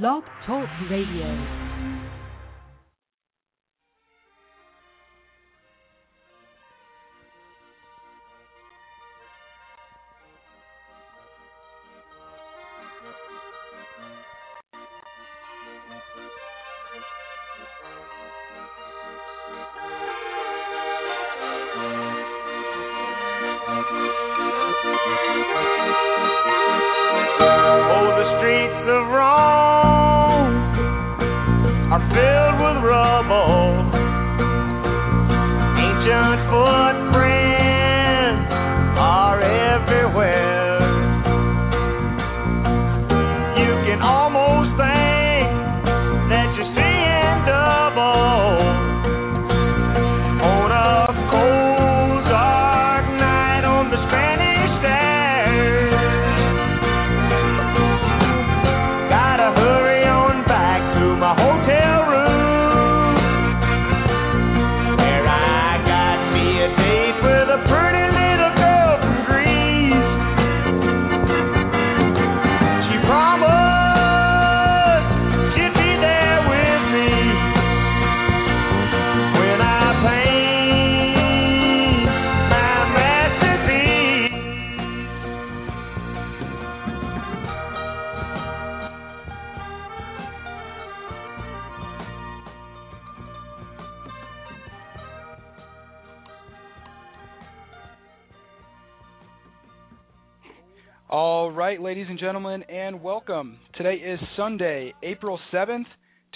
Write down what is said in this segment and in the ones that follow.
Blog Talk Radio. April 7th,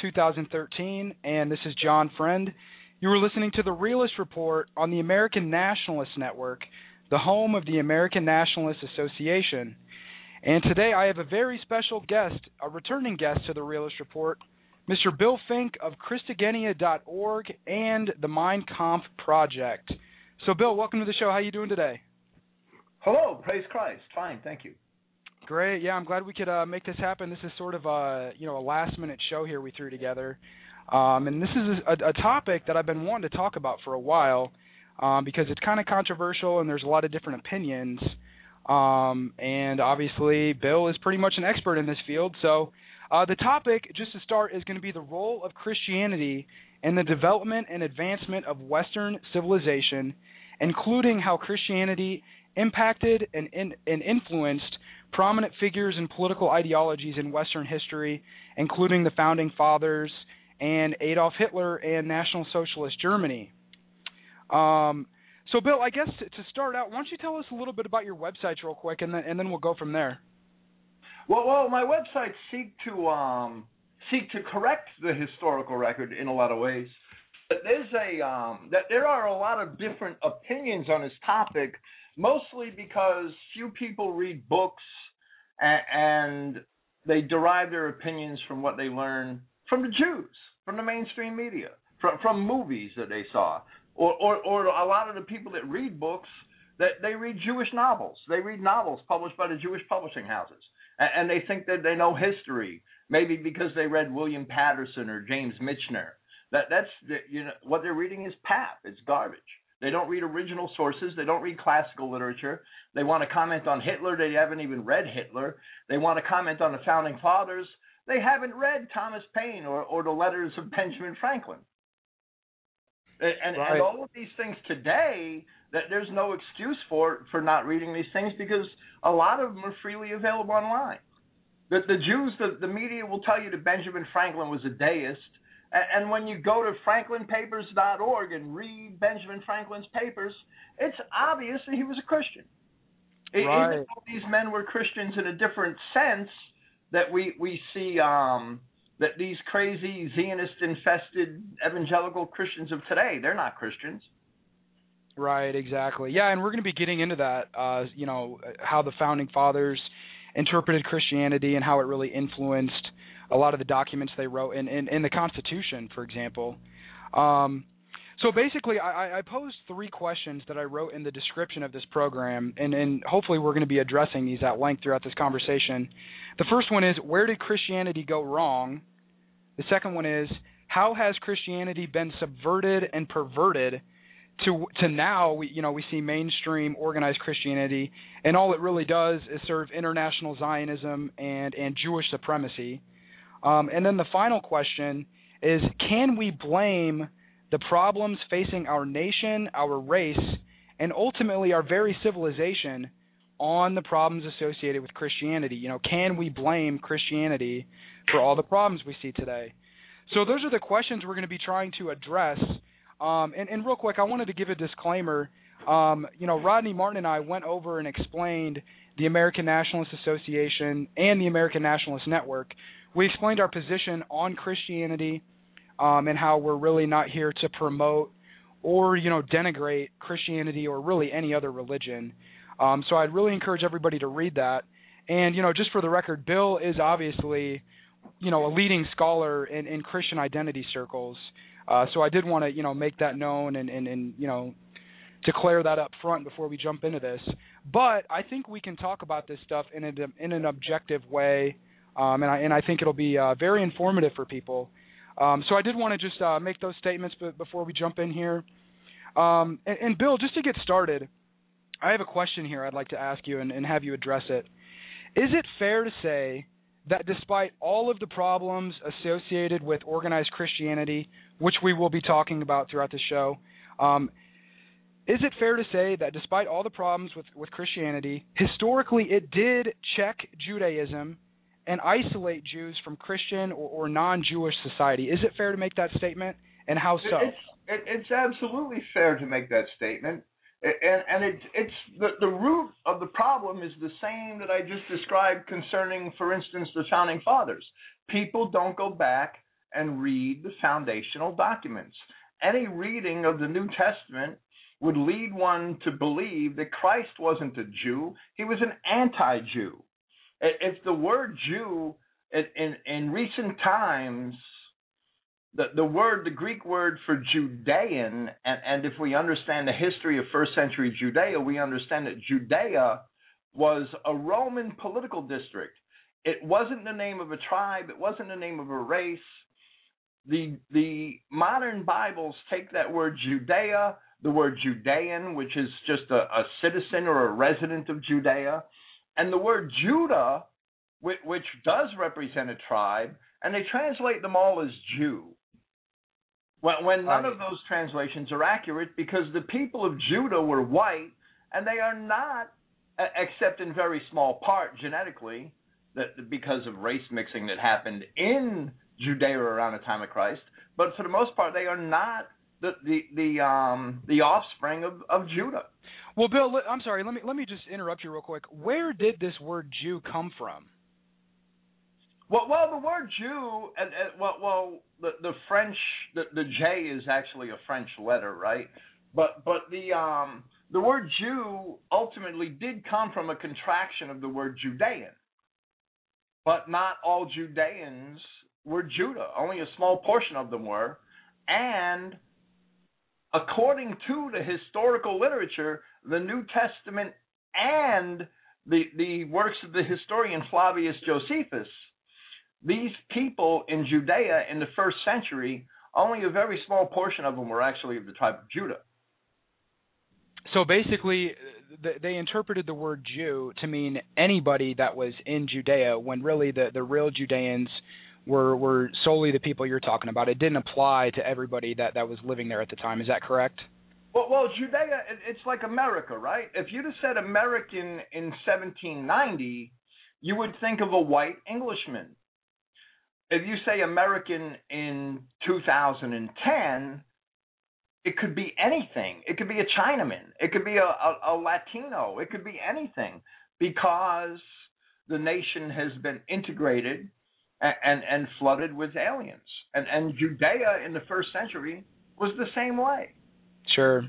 2013, and this is John Friend. You are listening to the Realist Report on the American Nationalist Network, the home of the American Nationalist Association. And today I have a very special guest, a returning guest to the Realist Report, Mr. Bill Finck of Christogenea.org and the Mein Kampf Project. So, Bill, welcome to the show. How are you doing today? Hello, praise Christ. Fine, thank you. Great. Yeah, I'm glad we could uh, make this happen. This is sort of a you know a last minute show here we threw together, um, and this is a, a topic that I've been wanting to talk about for a while um, because it's kind of controversial and there's a lot of different opinions. Um, and obviously, Bill is pretty much an expert in this field. So, uh, the topic, just to start, is going to be the role of Christianity in the development and advancement of Western civilization, including how Christianity impacted and, in, and influenced prominent figures and political ideologies in Western history, including the founding fathers and Adolf Hitler and National Socialist Germany. Um, so, Bill, I guess to, to start out, why don't you tell us a little bit about your websites real quick, and then and then we'll go from there. Well, well, my websites seek to um, seek to correct the historical record in a lot of ways. But there's a um, that there are a lot of different opinions on this topic, mostly because few people read books and, they derive their opinions from what they learn from the Jews, from the mainstream media, from from movies that they saw, or or, or a lot of the people that read books that they read Jewish novels. They read novels published by the Jewish publishing houses, and, and they think that they know history, maybe because they read William Patterson or James Michener. That that's you know what they're reading is pap. It's garbage. They don't read original sources. They don't read classical literature. They want to comment on Hitler. They haven't even read Hitler. They want to comment on the founding fathers. They haven't read Thomas Paine or, or the letters of Benjamin Franklin. And, Right. and all of these things today, that there's no excuse for for not reading these things because a lot of them are freely available online. The, the Jews, the, the media will tell you that Benjamin Franklin was a deist. And, when you go to franklinpapers.org and read Benjamin Franklin's papers, it's obvious that he was a Christian. Right. Even though these men were Christians in a different sense, that we, we see um, that these crazy Zionist infested evangelical Christians of today, they're not Christians. Right, exactly. Yeah, and we're going to be getting into that. Uh, you know, how the founding fathers interpreted Christianity and how it really influenced a lot of the documents they wrote in in, in the Constitution, for example. Um, so basically, I, I posed three questions that I wrote in the description of this program, and, and hopefully we're going to be addressing these at length throughout this conversation. The first one is, where did Christianity go wrong? The second one is, how has Christianity been subverted and perverted to to now we you know we see mainstream organized Christianity and all it really does is serve international Zionism and and Jewish supremacy. Um, and then the final question is can we blame the problems facing our nation, our race, and ultimately our very civilization on the problems associated with Christianity? You know, can we blame Christianity for all the problems we see today? So those are the questions we're going to be trying to address. Um, and, and real quick, I wanted to give a disclaimer. Um, you know, Rodney Martin and I went over and explained the American Nationalist Association and the American Nationalist Network. We explained our position on Christianity um, and how we're really not here to promote or you know denigrate Christianity or really any other religion. Um, so I'd really encourage everybody to read that. And you know, just for the record, Bill is obviously you know a leading scholar in, in Christian identity circles. Uh, so I did want to you know make that known and, and, and you know declare that up front before we jump into this. But I think we can talk about this stuff in, a, in an objective way, um, and, I, and I think it'll be uh, very informative for people. Um, so I did want to just uh, make those statements b- before we jump in here. Um, and, and, Bill, just to get started, I have a question here I'd like to ask you and, and have you address it. Is it fair to say that despite all of the problems associated with organized Christianity, which we will be talking about throughout the show, um, is it fair to say that despite all the problems with, with Christianity, historically it did check Judaism and isolate Jews from Christian or, or non-Jewish society? Is it fair to make that statement, and how so? It's, it, it's absolutely fair to make that statement, and, and it's it's the the root of the problem is the same that I just described concerning, for instance, the founding fathers. People don't go back and read the foundational documents. Any reading of the New Testament would lead one to believe that Christ wasn't a Jew, he was an anti If the word Jew in, in recent times, the, the word, the Greek word for Judean, and, and if we understand the history of first century Judea, we understand that Judea was a Roman political district. It wasn't the name of a tribe, it wasn't the name of a race. The, the modern Bibles take that word Judea the word Judean, which is just a, a citizen or a resident of Judea, and the word Judah, which, which does represent a tribe, and they translate them all as Jew. When, when none of those translations are accurate because the people of Judah were white, and they are not, except in very small part genetically, that because of race mixing that happened in Judea around the time of Christ. But for the most part, they are not the the the um the offspring of of Judah. Well, Bill, I'm sorry. Let me let me just interrupt you real quick. Where did this word Jew come from? Well, well, the word Jew, and, and well, well, the the French, the the J is actually a French letter, right? But but the um the word Jew ultimately did come from a contraction of the word Judean. But not all Judeans were Judah. Only a small portion of them were, and according to the historical literature, the New Testament and the, the works of the historian Flavius Josephus, these people in Judea in the first century, only a very small portion of them were actually of the tribe of Judah. So basically, they interpreted the word Jew to mean anybody that was in Judea, when really the, the real Judeans were were solely the people you're talking about. It didn't apply to everybody that that was living there at the time. Is that correct? Well, well, Judea, it's like America, right? If you'd have said American in 1790, you would think of a white Englishman. If you say American in 2010, it could be anything. It could be a Chinaman. It could be a, a, a Latino. It could be anything because the nation has been integrated and, and, and flooded with aliens. And, and Judea in the first century was the same way. Sure.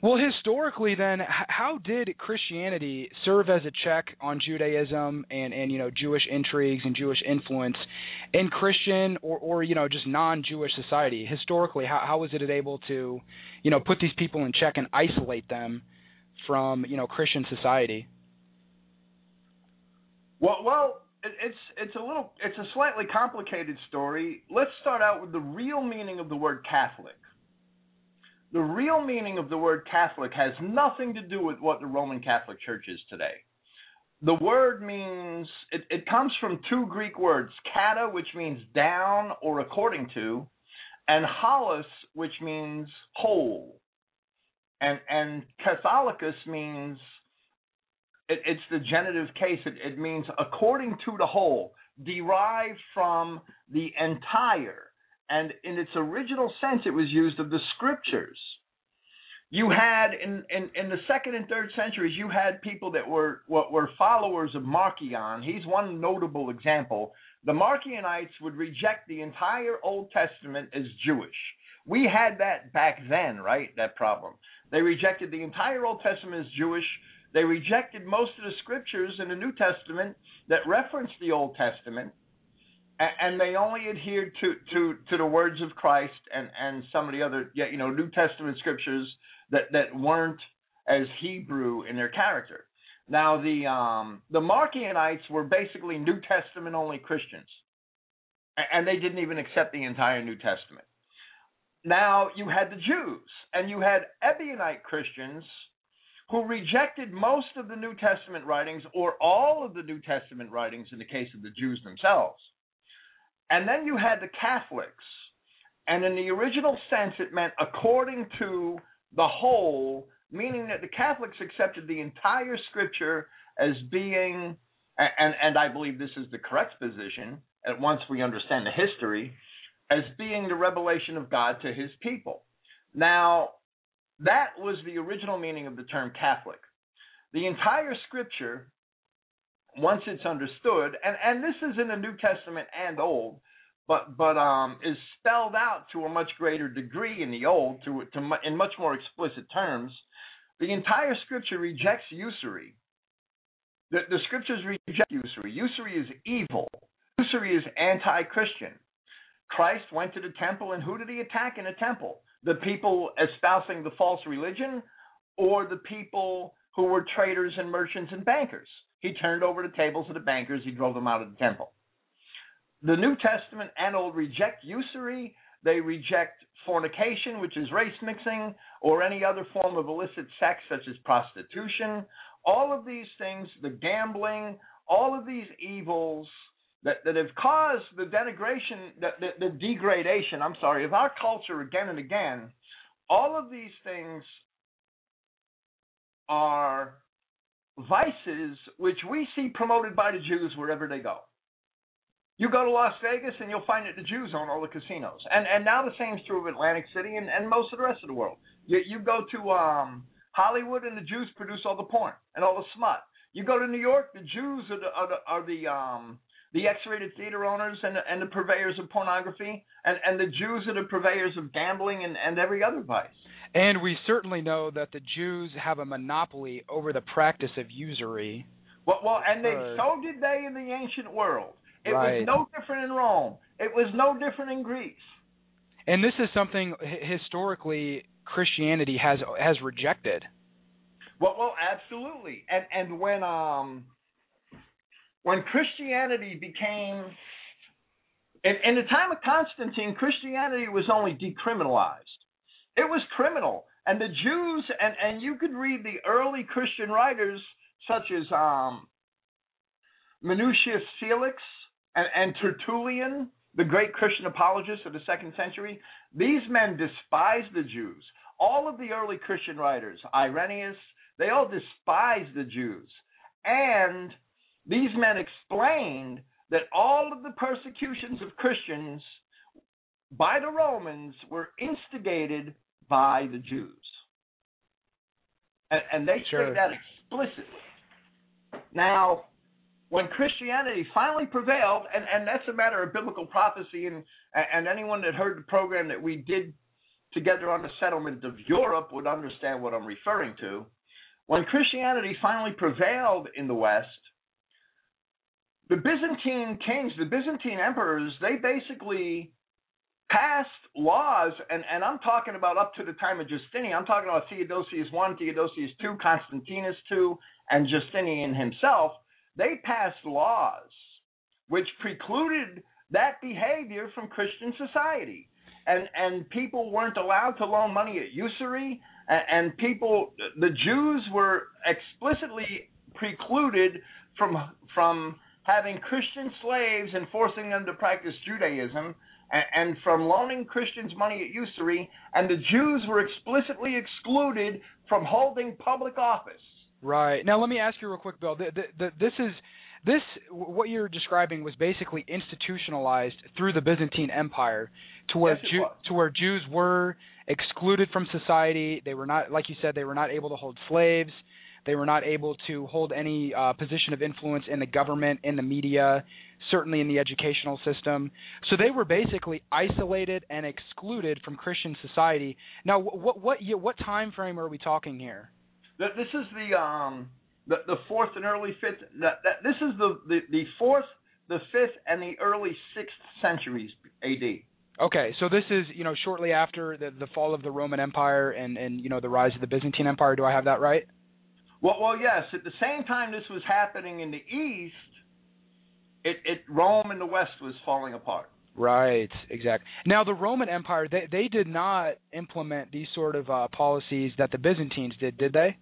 Well, historically, then, how did Christianity serve as a check on Judaism and, and you know Jewish intrigues and Jewish influence in Christian or, or you know just non-Jewish society? Historically, how, how was it able to, you know, put these people in check and isolate them from you know Christian society? Well, well, it's it's a little it's a slightly complicated story. Let's start out with the real meaning of the word Catholic. The real meaning of the word Catholic has nothing to do with what the Roman Catholic Church is today. the word means it, it comes from two Greek words, kata, which means down or according to, and holus, which means whole. And and Catholicus means it, it's the genitive case. It, it means according to the whole, derived from the entire. And in its original sense, it was used of the scriptures you had in, in, in the second and third centuries, you had people that were what were followers of Marcion. He's one notable example. The Marcionites would reject the entire Old Testament as Jewish. We had that back then, right? That problem. They rejected the entire Old Testament as Jewish. They rejected most of the scriptures in the New Testament that reference the Old Testament, and they only adhered to, to, to the words of Christ and, and some of the other, you know, New Testament scriptures that that weren't as Hebrew in their character. Now the um, the Marcionites were basically New Testament only Christians, and they didn't even accept the entire New Testament. Now you had the Jews, and you had Ebionite Christians who rejected most of the New Testament writings or all of the New Testament writings in the case of the Jews themselves. And then you had the Catholics, and in the original sense, it meant according to the whole, meaning that the Catholics accepted the entire scripture as being, and, and I believe this is the correct position, at once we understand the history, as being the revelation of God to his people. Now, that was the original meaning of the term Catholic. The entire scripture, once it's understood, and, and this is in the New Testament and Old, but but um, is spelled out to a much greater degree in the Old, to, to in much more explicit terms. The entire Scripture rejects usury. The, the Scriptures reject usury. Usury is evil. Usury is anti-Christian. Christ went to the temple, and who did he attack in the temple? The people espousing the false religion, or the people who were traders and merchants and bankers. He turned over the tables of the bankers. He drove them out of the temple the New Testament and Old reject usury. They reject fornication, which is race mixing, or any other form of illicit sex, such as prostitution. All of these things, the gambling, all of these evils that, that have caused the denigration, the, the, the degradation, I'm sorry, of our culture again and again, all of these things are vices which we see promoted by the Jews wherever they go. You go to Las Vegas and you'll find that the Jews own all the casinos. And and now the same is true of Atlantic City and, and most of the rest of the world. You you go to um Hollywood and the Jews produce all the porn and all the smut. You go to New York, the Jews are the are the, are the um the X-rated theater owners and the, and the purveyors of pornography, and and the Jews are the purveyors of gambling and and every other vice. And we certainly know that the Jews have a monopoly over the practice of usury. Well, well, and they so did they in the ancient world. It right. was no different in Rome. It was no different in Greece. And this is something historically Christianity has has rejected. Well, well, absolutely. And and when um when Christianity became in, in the time of Constantine, Christianity was only decriminalized. It was criminal. And the Jews and, and you could read the early Christian writers such as um Minucius Felix and, and Tertullian, the great Christian apologist of the second century, these men despised the Jews. All of the early Christian writers, Irenaeus, they all despised the Jews. And these men explained that all of the persecutions of Christians by the Romans were instigated by the Jews. And, and they sure. say that explicitly. Now, when Christianity finally prevailed, and, and that's a matter of biblical prophecy, and, and anyone that heard the program that we did together on the settlement of Europe would understand what I'm referring to. When Christianity finally prevailed in the West, the Byzantine kings, the Byzantine emperors, they basically passed laws, and, and I'm talking about up to the time of Justinian. I'm talking about Theodosius I, Theodosius II, Constantinus II, and Justinian himself they passed laws which precluded that behavior from Christian society. And, and people weren't allowed to loan money at usury, and, and people, the Jews were explicitly precluded from from having Christian slaves and forcing them to practice Judaism, and, and from loaning Christians money at usury, and the Jews were explicitly excluded from holding public office. Right. Now let me ask you real quick, Bill. The, the, the, this is this what you're describing was basically institutionalized through the Byzantine Empire to where Yes, Jew, to where Jews were excluded from society. They were not, like you said, they were not able to hold slaves. They were not able to hold any uh, position of influence in the government, in the media, certainly in the educational system. So they were basically isolated and excluded from Christian society. Now, wh- what what what time frame are we talking here? This is the um the, the fourth and early fifth. That, that this is the, the the fourth, the fifth, and the early sixth centuries A.D. Okay, so this is you know shortly after the the fall of the Roman Empire and and you know the rise of the Byzantine Empire. Do I have that right? Well, well, yes. At the same time this was happening in the east, it, it Rome in the west was falling apart. Right, exactly. Now the Roman Empire they they did not implement these sort of uh, policies that the Byzantines did, did they?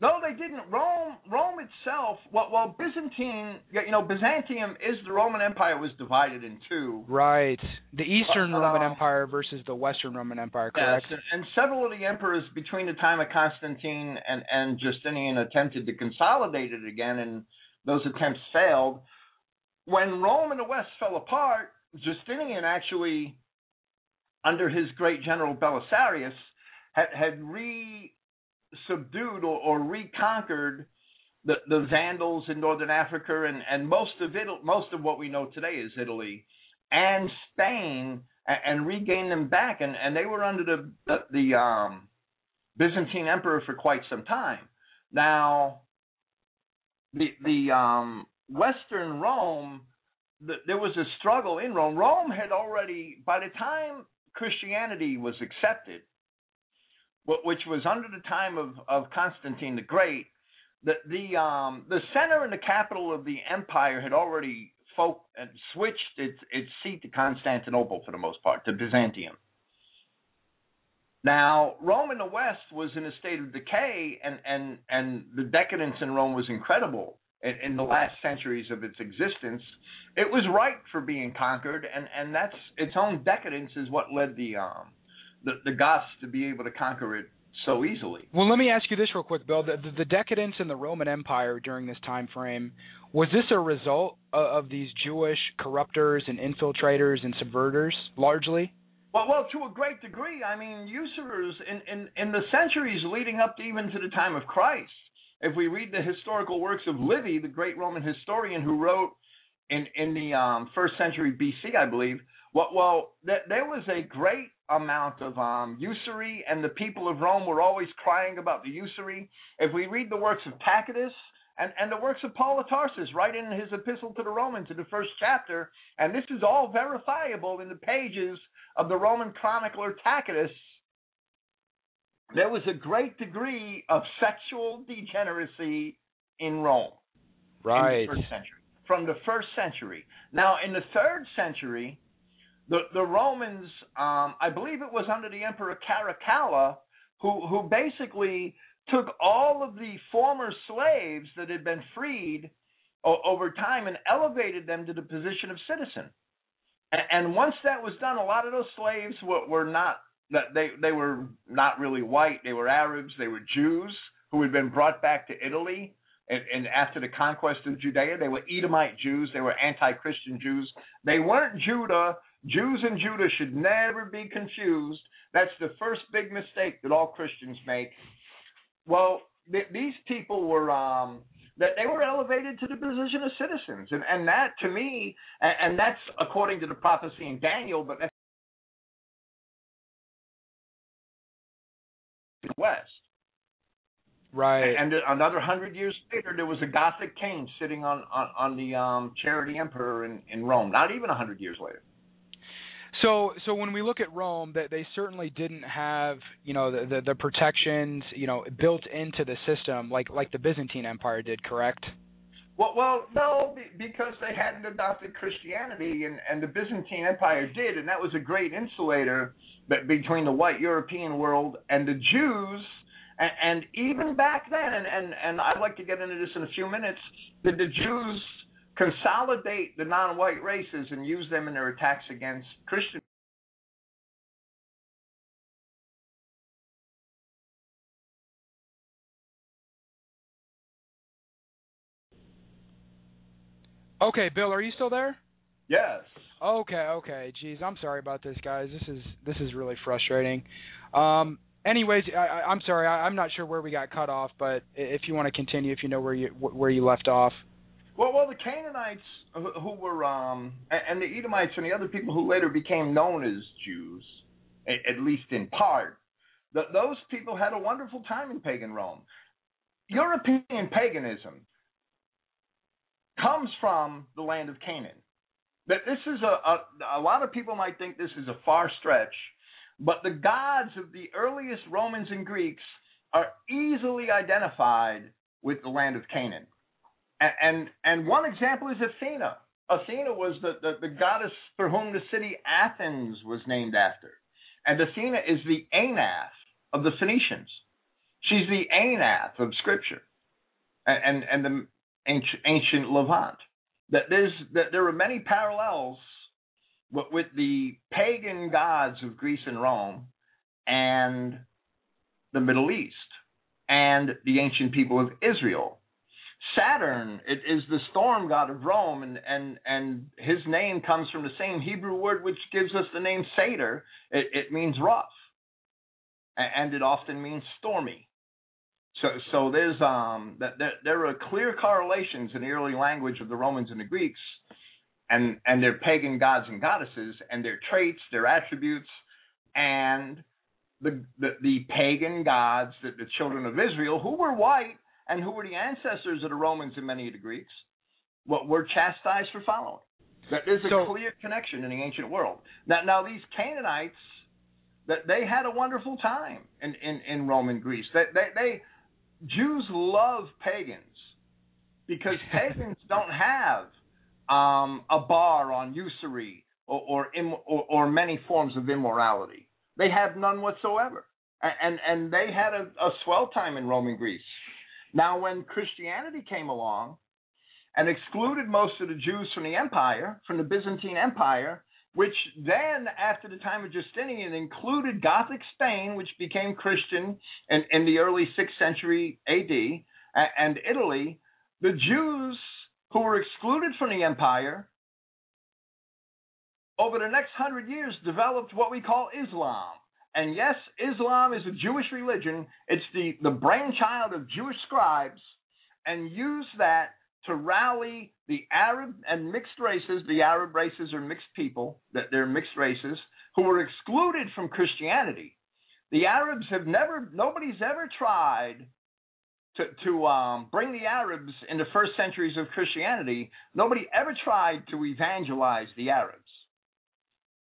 No, they didn't. Rome, Rome itself. Well, well, Byzantine. You know, Byzantium is the Roman Empire was divided in two. Right, the Eastern Uh, Roman uh, Empire versus the Western Roman Empire, correct? Yes, and, and several of the emperors between the time of Constantine and, and Justinian attempted to consolidate it again, and those attempts failed. When Rome in the West fell apart, Justinian actually, under his great general Belisarius, had, had re subdued or, or reconquered the, the Vandals in northern Africa and, and most of it, most of what we know today is Italy and Spain and, and regained them back and, and they were under the the, the um, Byzantine emperor for quite some time. Now the the um, Western Rome the, there was a struggle in Rome. Rome had already by the time Christianity was accepted which was under the time of, of Constantine the Great, the the um the center and the capital of the empire had already folk switched its its seat to Constantinople for the most part, to Byzantium. Now, Rome in the West was in a state of decay, and and and the decadence in Rome was incredible in, in the last centuries of its existence. It was ripe for being conquered, and and that's its own decadence is what led the um the, the Goths to be able to conquer it so easily. Well, let me ask you this real quick, Bill. The, the, the decadence in the Roman Empire during this time frame was this a result of, of these Jewish corruptors and infiltrators and subverters, largely? Well, well, to a great degree. I mean, usurers in, in, in the centuries leading up to even to the time of Christ. If we read the historical works of Livy, the great Roman historian who wrote in in the um, first century BC, I believe. Well, well, th- there was a great amount of um, usury, and the people of Rome were always crying about the usury. If we read the works of Tacitus and, and the works of Paul of Tarsus, right in his epistle to the Romans, in the first chapter, and this is all verifiable in the pages of the Roman chronicler Tacitus, there was a great degree of sexual degeneracy in Rome in the first century. From the first century. Now, in the third century, the the Romans, um, I believe it was under the Emperor Caracalla, who who basically took all of the former slaves that had been freed o- over time and elevated them to the position of citizen. And, and once that was done, a lot of those slaves were, were not they they were not really white. They were Arabs. They were Jews who had been brought back to Italy. And, and after the conquest of Judea, they were Edomite Jews. They were anti-Christian Jews. They weren't Judah. Jews and Judah should never be confused. That's the first big mistake that all Christians make. Well, th- these people were um, that they were elevated to the position of citizens, and and that to me, and, and that's according to the prophecy in Daniel, but that's west. Right. And another hundred years later, there was a Gothic king sitting on on, on the um, the emperor in, in Rome. Not even a hundred years later. So, so when we look at Rome, that they certainly didn't have, you know, the, the the protections, you know, built into the system like like the Byzantine Empire did, correct? Well, well, no, be- because they hadn't adopted Christianity, and and the Byzantine Empire did, and that was a great insulator between the white European world and the Jews. And, and even back then, and, and, and I'd like to get into this in a few minutes, did the Jews consolidate the non white races and use them in their attacks against Christian Okay, Bill, are you still there? Yes. Okay, okay. Geez, I'm sorry about this, guys. This is this is really frustrating. Um, anyways, I, I, I'm sorry. I, I'm not sure where we got cut off, but if you want to continue, if you know where you where you left off. Well, well, the Canaanites who, were um, and the Edomites and the other people who later became known as Jews, at least in part, those people had a wonderful time in pagan Rome. European paganism comes from the land of Canaan. That this is a, a a lot of people might think this is a far stretch, but the gods of the earliest Romans and Greeks are easily identified with the land of Canaan. And and, one example is Athena. Athena was the, the, the goddess for whom the city Athens was named after. And Athena is the Anath of the Phoenicians. She's the Anath of Scripture. And, and, and the ancient, ancient Levant. That there's that there are many parallels with the pagan gods of Greece and Rome and the Middle East and the ancient people of Israel. Saturn it is the storm god of Rome, and, and, and his name comes from the same Hebrew word which gives us the name Seder. It, it means rough, and it often means stormy. So, so there's um that there, there are clear correlations in the early language of the Romans and the Greeks, and and their pagan gods and goddesses, and their traits, their attributes, and the the, the pagan gods that the children of Israel, who were white and who were the ancestors of the Romans and many of the Greeks, what were chastised for following. That there's a So- clear connection in the ancient world. Now, now these Canaanites, that they had a wonderful time in in, in Roman Greece. They they, they Jews love pagans because pagans don't have um, a bar on usury or or, im, or or many forms of immorality. They have none whatsoever, and and, and they had a, a swell time in Roman Greece. Now, when Christianity came along and excluded most of the Jews from the empire, from the Byzantine Empire, which then, after the time of Justinian, included Gothic Spain, which became Christian in, in the early 6th century AD, and Italy, the Jews who were excluded from the empire over the next hundred years developed what we call Islam. And yes, Islam is a Jewish religion. It's the, the brainchild of Jewish scribes, and use that to rally the Arab and mixed races. The Arab races are mixed people, that they're mixed races, who were excluded from Christianity. The Arabs have never, nobody's ever tried to, to um, bring the Arabs in the first centuries of Christianity. Nobody ever tried to evangelize the Arabs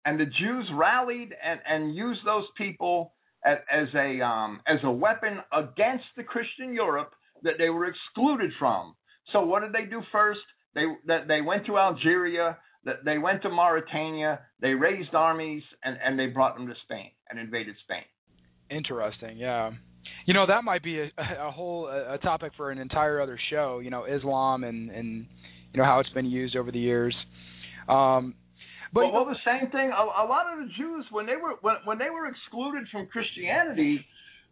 and the Jews rallied and, and used those people as, as a um, as a weapon against the Christian Europe that they were excluded from. So what did they do first? They that they went to Algeria, that they went to Mauritania, they raised armies and, and they brought them to Spain and invaded Spain. Interesting, yeah. You know that might be a, a whole a topic for an entire other show. You know, Islam and and you know how it's been used over the years. Um, but well, well, the same thing. A, a lot of the Jews, when they were when, when they were excluded from Christianity,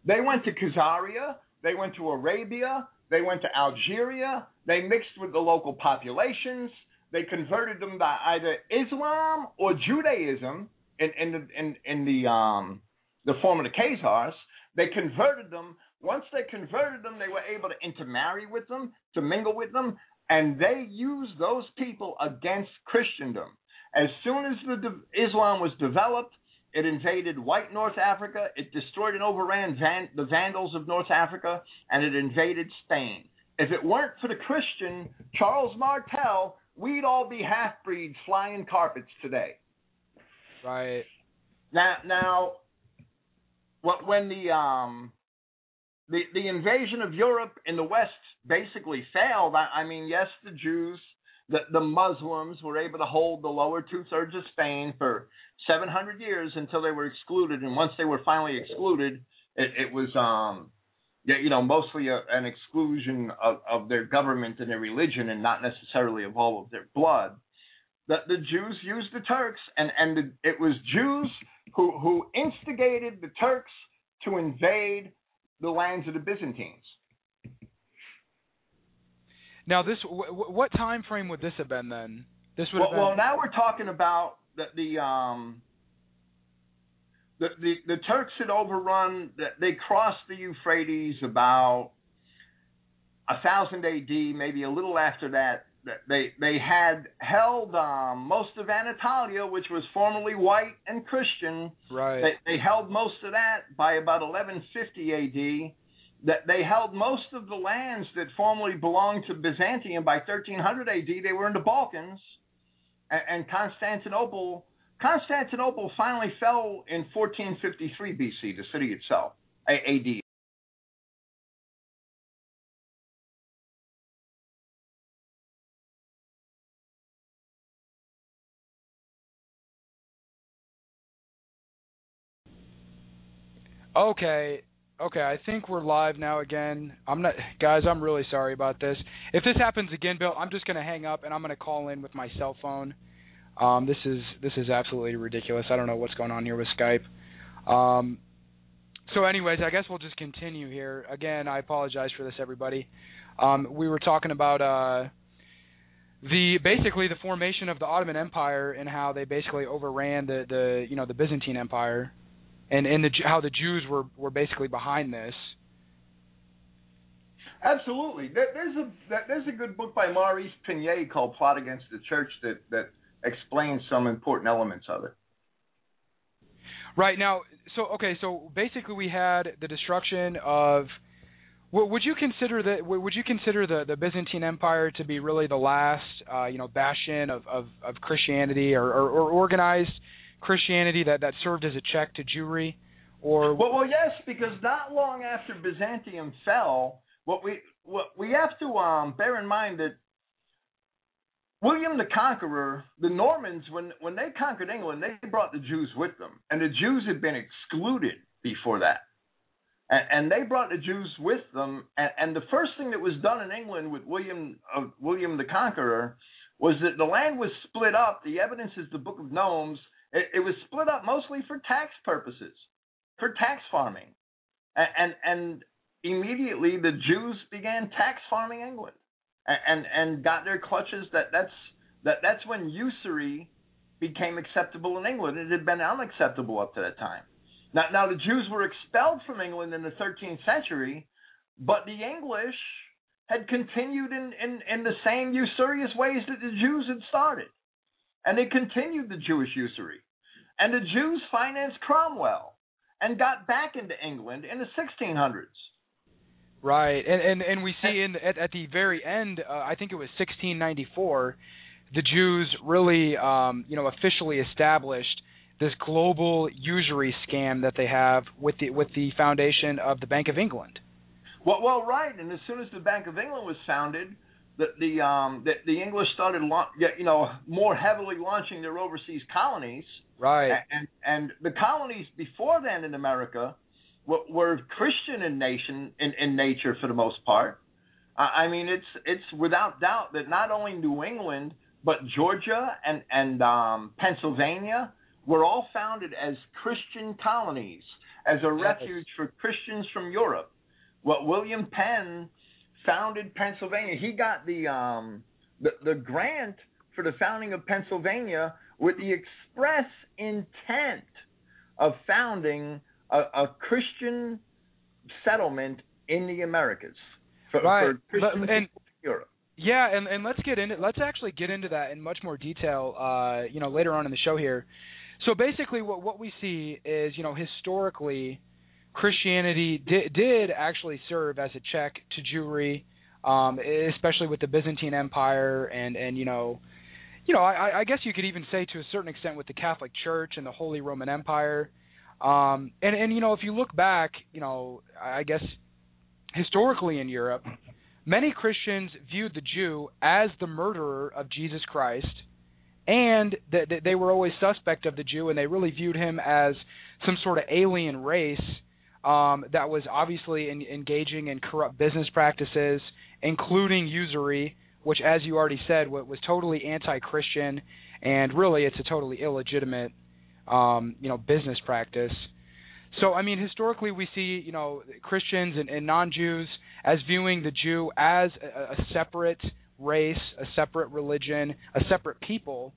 they went to Khazaria, they went to Arabia, they went to Algeria, they mixed with the local populations, they converted them to either Islam or Judaism in in the in, in the um the form of the Khazars. They converted them. Once they converted them, they were able to intermarry with them, to mingle with them, and they used those people against Christendom. As soon as the Islam was developed, it invaded white North Africa. It destroyed and overran Van, the Vandals of North Africa, and it invaded Spain. If it weren't for the Christian Charles Martel, we'd all be half breeds flying carpets today. right. Now, now, what when the um the the invasion of Europe in the West basically failed. I, I mean, yes, the Jews, the the Muslims were able to hold the lower two thirds of Spain for 700 years until they were excluded, and once they were finally excluded, it, it was um you know, mostly a, an exclusion of, of their government and their religion, and not necessarily of all of their blood. That the Jews used the Turks, and and the, it was Jews who who instigated the Turks to invade the lands of the Byzantines. Now, this w- what time frame would this have been then? This would well, have been. well, now we're talking about the the um the the, the Turks had overrun. They crossed the Euphrates about a thousand A.D., maybe a little after that. They they had held um, most of Anatolia, which was formerly white and Christian. right. They, they held most of that by about 1150 A.D. That they held most of the lands that formerly belonged to Byzantium by 1300 A.D. They were in the Balkans, and, and Constantinople. Constantinople finally fell in 1453 B.C. The city itself, A.D. Okay. Okay, I think we're live now again. I'm not guys, I'm really sorry about this. If this happens again, Bill, I'm just going to hang up and I'm going to call in with my cell phone. Um this is this is absolutely ridiculous. I don't know what's going on here with Skype. Um so anyways, I guess we'll just continue here. Again, I apologize for this everybody. Um we were talking about uh the basically the formation of the Ottoman Empire and how they basically overran the the you know the Byzantine Empire and and the how the Jews were were basically behind this. Absolutely. There's a there's a good book by Maurice Pinay called "Plot Against the Church" that that explains some important elements of it. Right now, so okay, so basically we had the destruction of. Would you consider that? Would you consider the, the Byzantine Empire to be really the last, uh, you know, bastion of, of, of Christianity or, or, or organized Christianity that, that served as a check to Jewry, or Well, well, yes, because not long after Byzantium fell, what we what we have to um, bear in mind that William the Conqueror, the Normans, when when they conquered England, they brought the Jews with them, and the Jews had been excluded before that, and, and they brought the Jews with them. And, and the first thing that was done in England with William uh, William the Conqueror was that the land was split up. The evidence is the Book of Gnomes. It, it was split up mostly for tax purposes, for tax farming, and and, and immediately the Jews began tax farming England and, and and got their clutches that that's that that's when usury became acceptable in England. It had been unacceptable up to that time. Now now the Jews were expelled from England in the 13th century, but the English had continued in, in, in the same usurious ways that the Jews had started. And they continued the Jewish usury. And the Jews financed Cromwell and got back into England in the 1600s. Right, and and and we see in at, at the very end, uh, I think it was 1694, the Jews really, um, you know, officially established this global usury scam that they have with the with the foundation of the Bank of England. Well, well, right. And as soon as the Bank of England was founded, the the um the, the English started, la- you know, more heavily launching their overseas colonies. Right. And and the colonies before then in America were, were Christian in nation in, in nature for the most part. I I mean, it's it's without doubt that not only New England but Georgia and and um, Pennsylvania were all founded as Christian colonies, as a refuge for Christians from Europe. What William Penn founded Pennsylvania. He got the um the, the grant for the founding of Pennsylvania with the express intent of founding a, a Christian settlement in the Americas for, Right. for Christian But- and- Europe. Yeah, and and let's get into let's actually get into that in much more detail, uh, you know, later on in the show here. So basically, what what we see is, you know, historically, Christianity did did actually serve as a check to Jewry, um, especially with the Byzantine Empire and and you know, you know, I, I guess you could even say to a certain extent with the Catholic Church and the Holy Roman Empire. Um, and and you know, if you look back, you know, I guess historically in Europe, many Christians viewed the Jew as the murderer of Jesus Christ, and that that they were always suspect of the Jew, and they really viewed him as some sort of alien race um, that was obviously in, engaging in corrupt business practices, including usury, which, as you already said, was, totally anti-Christian, and really it's a totally illegitimate, um, you know, business practice. So, I mean, historically, we see, you know, Christians and, and non-Jews as viewing the Jew as a, a separate race, a separate religion, a separate people,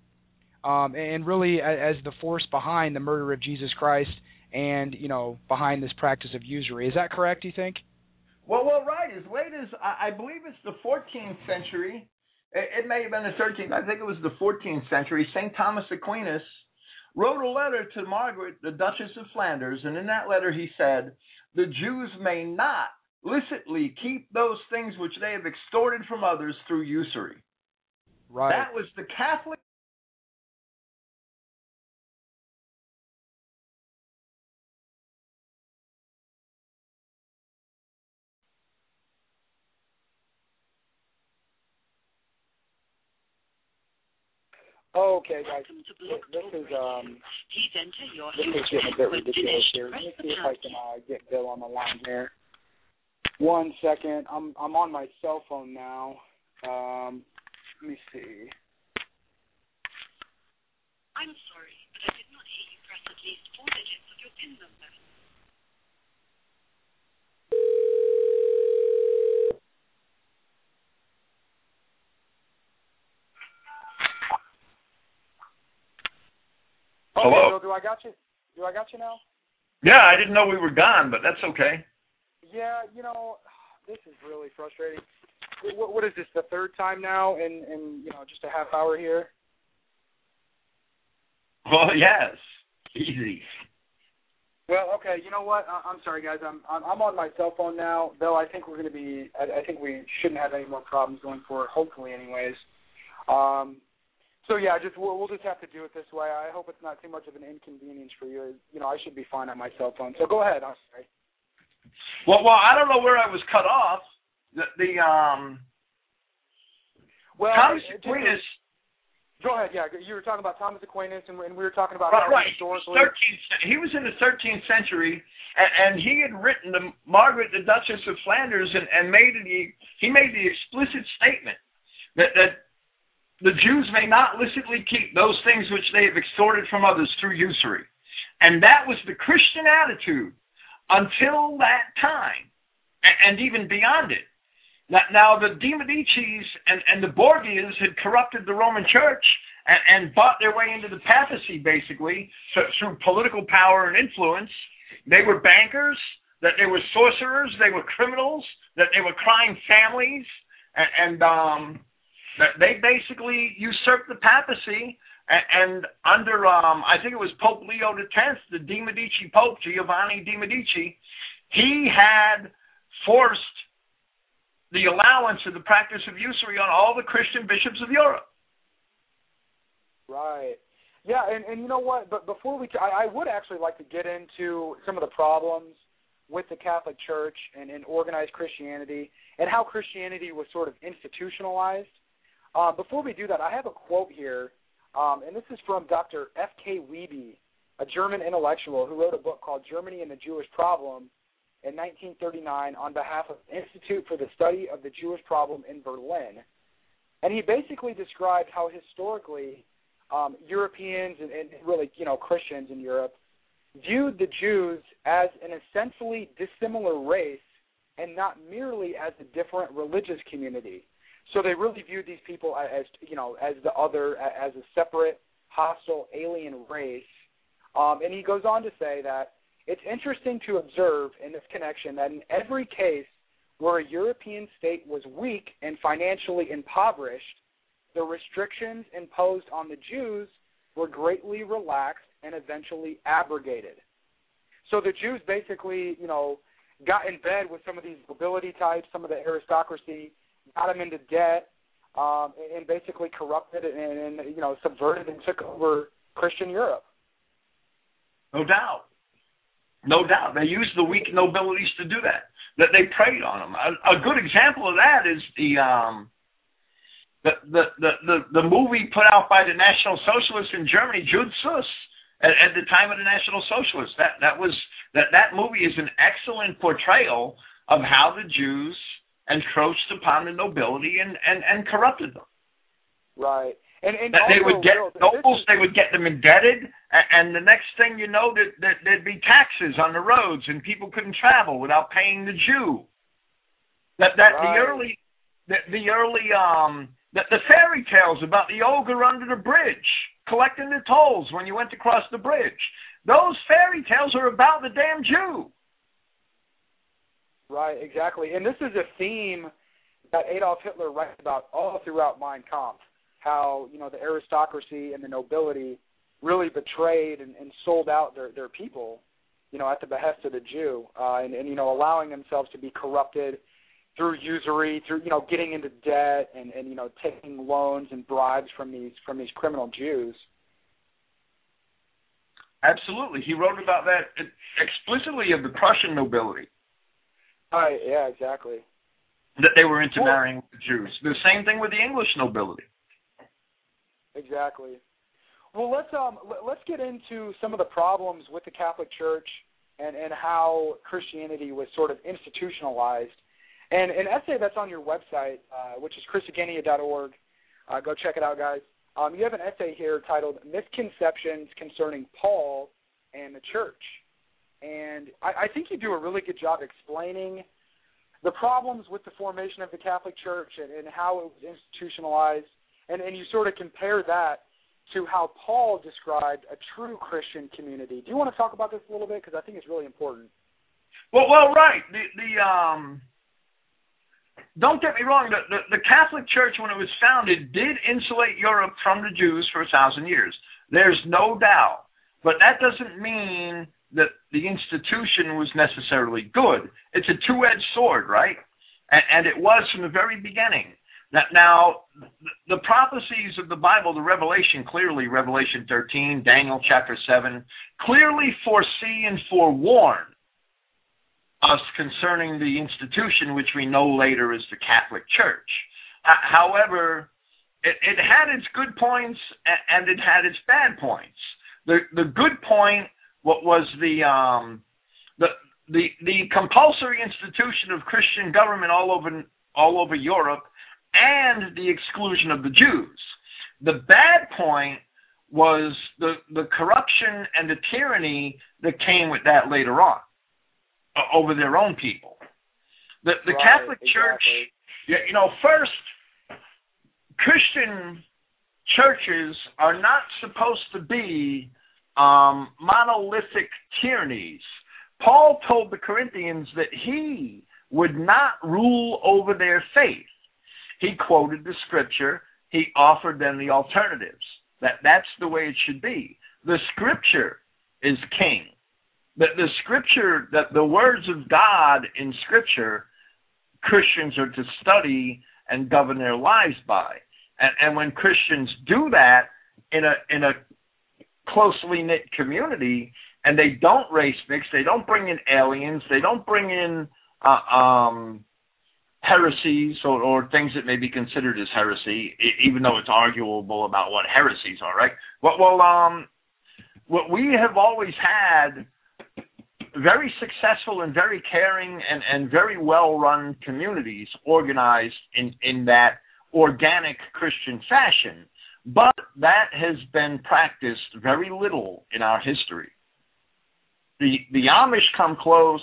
um, and really as, as the force behind the murder of Jesus Christ and you know behind this practice of usury. Is that correct? Do you think? Well, well, right. As late as I, believe it's the 14th century. It, it may have been the 13th. I think it was the 14th century. Saint Thomas Aquinas wrote a letter to Margaret, the Duchess of Flanders, and in that letter he said, "The Jews may not licitly keep those things which they have extorted from others through usury." Right. That was the Catholic Okay, guys. This is um. This is getting a bit ridiculous here. Let me see if I can uh, get Bill on the line here. One second. I'm I'm on my cell phone now. Um, let me see. I'm sorry, but I did not hear you press at least four digits of your PIN number. Okay, Hello? Bill, do I got you? Do I got you now? Yeah, I didn't know we were gone, but that's okay. Yeah, you know, this is really frustrating. What, what is this? The third time now in in you know just a half hour here. Well, yes, easy. Well, okay. You know what? I, I'm sorry, guys. I'm, I'm I'm on my cell phone now. Though I think we're going to be. I, I think we shouldn't have any more problems going forward. Hopefully, anyways. Um. So yeah, just we'll, we'll just have to do it this way. I hope it's not too much of an inconvenience for you. You know, I should be fine on my cell phone. So go ahead. I'm sorry. Well, well, I don't know where I was cut off. The, the um, Well, Thomas it- Aquinas, Go ahead. Yeah, you were talking about Thomas Aquinas, and, and we were talking about right, right. historically. 13th, he was in the 13th century, and, and he had written to Margaret, the Duchess of Flanders, and, and made the he made the explicit statement that that the Jews may not licitly keep those things which they have extorted from others through usury, and that was the Christian attitude until that time, and, even beyond it. Now, now the De Medicis and, and the Borgias had corrupted the Roman Church and, and bought their way into the papacy, basically, so, through political power and influence. They were bankers, that they were sorcerers, they were criminals, that they were crime families, and, and um, they basically usurped the papacy. And, under, um, I think it was Pope Leo X, the De Medici Pope, Giovanni De Medici, he had forced the allowance of the practice of usury on all the Christian bishops of Europe. Right. Yeah, and and you know what? But before we, I, I would actually like to get into some of the problems with the Catholic Church and, and organized Christianity and how Christianity was sort of institutionalized. Uh, before we do that, I have a quote here, um, and this is from Dr. F.K. Wiebe, a German intellectual who wrote a book called Germany and the Jewish Problem in 1939 on behalf of the Institute for the Study of the Jewish Problem in Berlin. And he basically described how historically um, Europeans and, and really, you know, Christians in Europe viewed the Jews as an essentially dissimilar race and not merely as a different religious community. So they really viewed these people as, you know, as the other, as a separate, hostile, alien race. Um, and he goes on to say that it's interesting to observe in this connection that in every case where a European state was weak and financially impoverished, the restrictions imposed on the Jews were greatly relaxed and eventually abrogated. So the Jews basically, you know, got in bed with some of these nobility types, some of the aristocracy, got them into debt, um, and basically corrupted and, and you know subverted and took over Christian Europe. No doubt. No doubt. They used the weak nobilities to do that. That they preyed on them. A, a good example of that is the um the, the the the the movie put out by the National Socialists in Germany, Jud Süß. at, at the time of the National Socialists. That that was that that movie is an excellent portrayal of how the Jews encroached upon the nobility and and, and corrupted them. Right. And, and That they would get Will, nobles, is- they would get them indebted, a- and the next thing you know, that, that there'd be taxes on the roads, and people couldn't travel without paying the Jew. That that the early, the, the early um, the, the fairy tales about the ogre under the bridge collecting the tolls when you went across the bridge. Those fairy tales are about the damn Jew. Right, exactly. And this is a theme that Adolf Hitler writes about all throughout Mein Kampf. How you know the aristocracy and the nobility really betrayed and, and sold out their their people, you know, at the behest of the Jew, uh, and, and you know allowing themselves to be corrupted through usury, through you know getting into debt and and you know taking loans and bribes from these from these criminal Jews. Absolutely, he wrote about that explicitly of the Prussian nobility. Right. Yeah. Exactly. that they were Well- intermarrying with the Jews. The same thing with the English nobility. Exactly. Well, let's um let- let's get into some of the problems with the Catholic Church and and how Christianity was sort of institutionalized. And an essay that's on your website, uh, which is Christogenea.org, uh, go check it out, guys. Um, you have an essay here titled "Misconceptions Concerning Paul and the Church," and I, I think you do a really good job explaining the problems with the formation of the Catholic Church and, and how it was institutionalized and and you sort of compare that to how Paul described a true Christian community. Do you want to talk about this a little bit because I think it's really important. Well, well, right. The the um. Don't get me wrong. The, the the Catholic Church, when it was founded, did insulate Europe from the Jews for a thousand years. There's no doubt. But that doesn't mean that the institution was necessarily good. It's a two-edged sword, right? And, and it was from the very beginning. Now, now, the prophecies of the Bible, the Revelation, clearly, Revelation 13, Daniel chapter 7, clearly foresee and forewarn us concerning the institution which we know later as the Catholic Church. H- however, it, it had its good points and it had its bad points. The the good point what was the um the the the compulsory institution of Christian government all over all over Europe and the exclusion of the Jews. The bad point was the the corruption and the tyranny that came with that later on uh, over their own people. The the Right, Catholic Church, exactly. you know, first Christian churches are not supposed to be um, monolithic tyrannies. Paul told the Corinthians that he would not rule over their faith. He quoted the scripture. He offered them the alternatives. That that's the way it should be. The scripture is king. That the scripture, that the words of God in scripture, Christians are to study and govern their lives by. And, and when Christians do that in a in a closely knit community, and they don't race mix, they don't bring in aliens, they don't bring in uh, um, heresies or, or things that may be considered as heresy, even though it's arguable about what heresies are, right? Well, well um, what we have always had very successful and very caring and, and very well run communities organized in, in that organic Christian fashion. But that has been practiced very little in our history. The the Amish come close,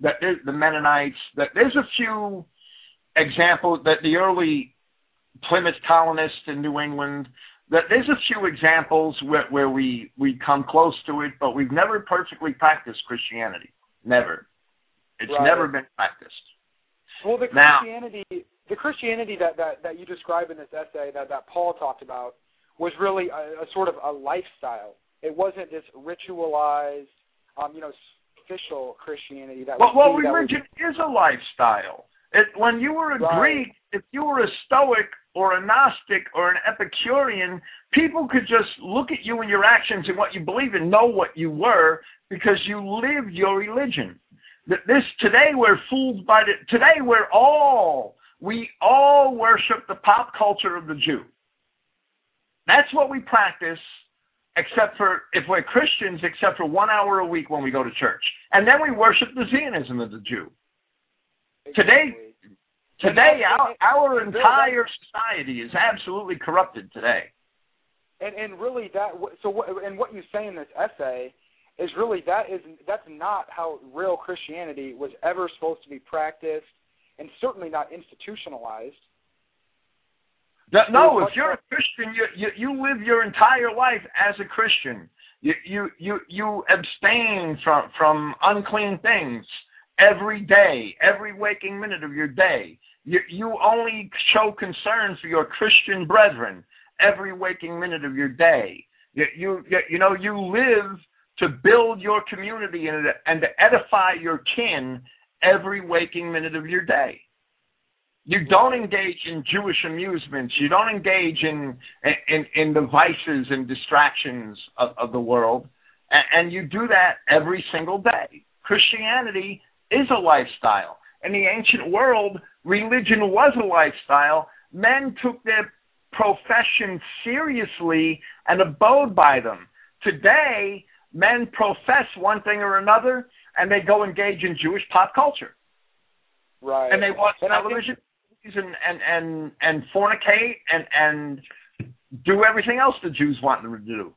that the Mennonites, that there's a few examples that the early Plymouth colonists in New England, that there's a few examples where, where we, we come close to it, but we've never perfectly practiced Christianity. Never. It's Right. never been practiced. Well, the Now- Christianity, the Christianity that, that, that you describe in this essay that, that Paul talked about was really a, a sort of a lifestyle. It wasn't this ritualized, um, you know, official Christianity that Well, we well that was- is a lifestyle. It, when you were a Right. Greek, if you were a Stoic or a Gnostic or an Epicurean, people could just look at you and your actions and what you believe and know what you were because you lived your religion. Th- This today we're fooled by the today we're all we all worship the pop culture of the Jew. That's what we practice except for if we're Christians, except for one hour a week when we go to church, and then we worship the Zionism of the Jew. Today, today, our our entire society is absolutely corrupted today. and and really that so what and what you say in this essay is really that is that's not how real Christianity was ever supposed to be practiced, and certainly not institutionalized. No, no, if you're a Christian, you, you you live your entire life as a Christian. You you you you abstain from from unclean things every day, every waking minute of your day. You you only show concern for your Christian brethren every waking minute of your day. You you you, you know you live to build your community and and to edify your kin every waking minute of your day. You don't engage in Jewish amusements. You don't engage in in, in the vices and distractions of, of the world, and, and you do that every single day. Christianity is a lifestyle. In the ancient world, religion was a lifestyle. Men took their profession seriously and abode by them. Today, men profess one thing or another, and they go engage in Jewish pop culture Right. and they watch And I think- television and and and and fornicate and and do everything else the Jews want them to do.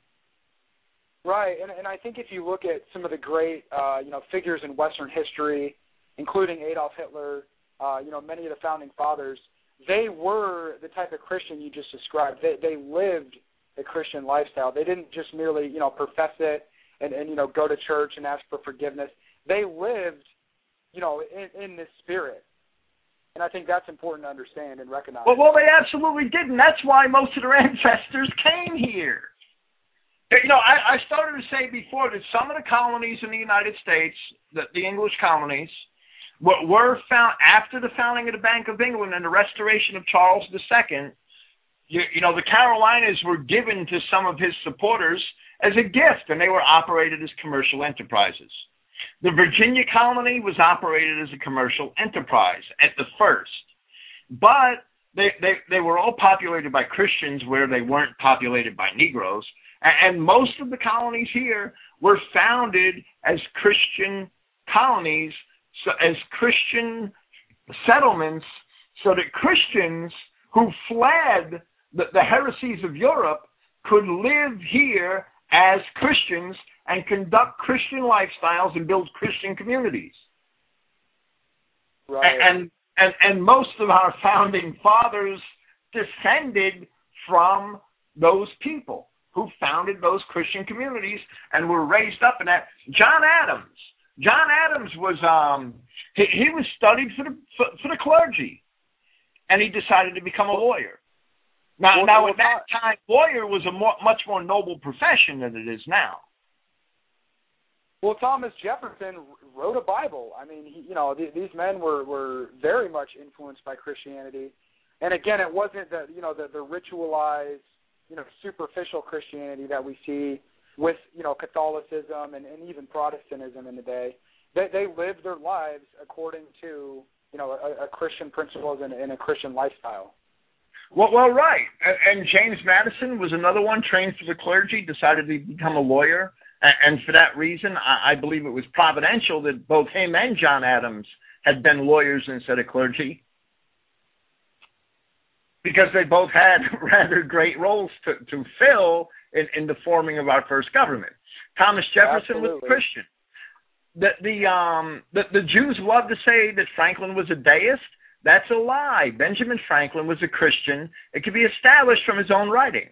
Right, and and I think if you look at some of the great uh, you know figures in Western history, including Adolf Hitler, uh, you know many of the founding fathers, they were the type of Christian you just described. They they lived the Christian lifestyle. They didn't just merely you know profess it and and you know go to church and ask for forgiveness. They lived you know in in this spirit, and I think that's important to understand and recognize. Well, well, they absolutely didn't. that's why most of their ancestors came here. You know, I, I started to say before that some of the colonies in the United States, the, the English colonies, were, were found after the founding of the Bank of England and the restoration of Charles II. You, you know, the Carolinas were given to some of his supporters as a gift, and they were operated as commercial enterprises. The Virginia colony was operated as a commercial enterprise at the first, but they, they, they were all populated by Christians where they weren't populated by Negroes. And most of the colonies here were founded as Christian colonies, so as Christian settlements, so that Christians who fled the, the heresies of Europe could live here as Christians and conduct Christian lifestyles and build Christian communities. right. And and and most of our founding fathers descended from those people who founded those Christian communities and were raised up in that. John Adams. John Adams was um he, he was studied for the for, for the clergy, and he decided to become a lawyer. Now, Well, now at that time, lawyer was a more, much more noble profession than it is now. Well, Thomas Jefferson wrote a Bible. I mean, he, you know, th- these men were were very much influenced by Christianity, and again, it wasn't the you know the the ritualized, you know, superficial Christianity that we see with you know Catholicism and, and even Protestantism in the day. They they lived their lives according to you know a, a Christian principles and, and a Christian lifestyle. Well, well, right. And, and James Madison was another one trained for the clergy, decided to become a lawyer, and, for that reason, I, believe it was providential that both him and John Adams had been lawyers instead of clergy, because they both had rather great roles to, to fill in, in the forming of our first government. Thomas Jefferson was a Christian. The the um the, the Jews love to say that Franklin was a deist. That's a lie. Benjamin Franklin was a Christian. It can be established from his own writing.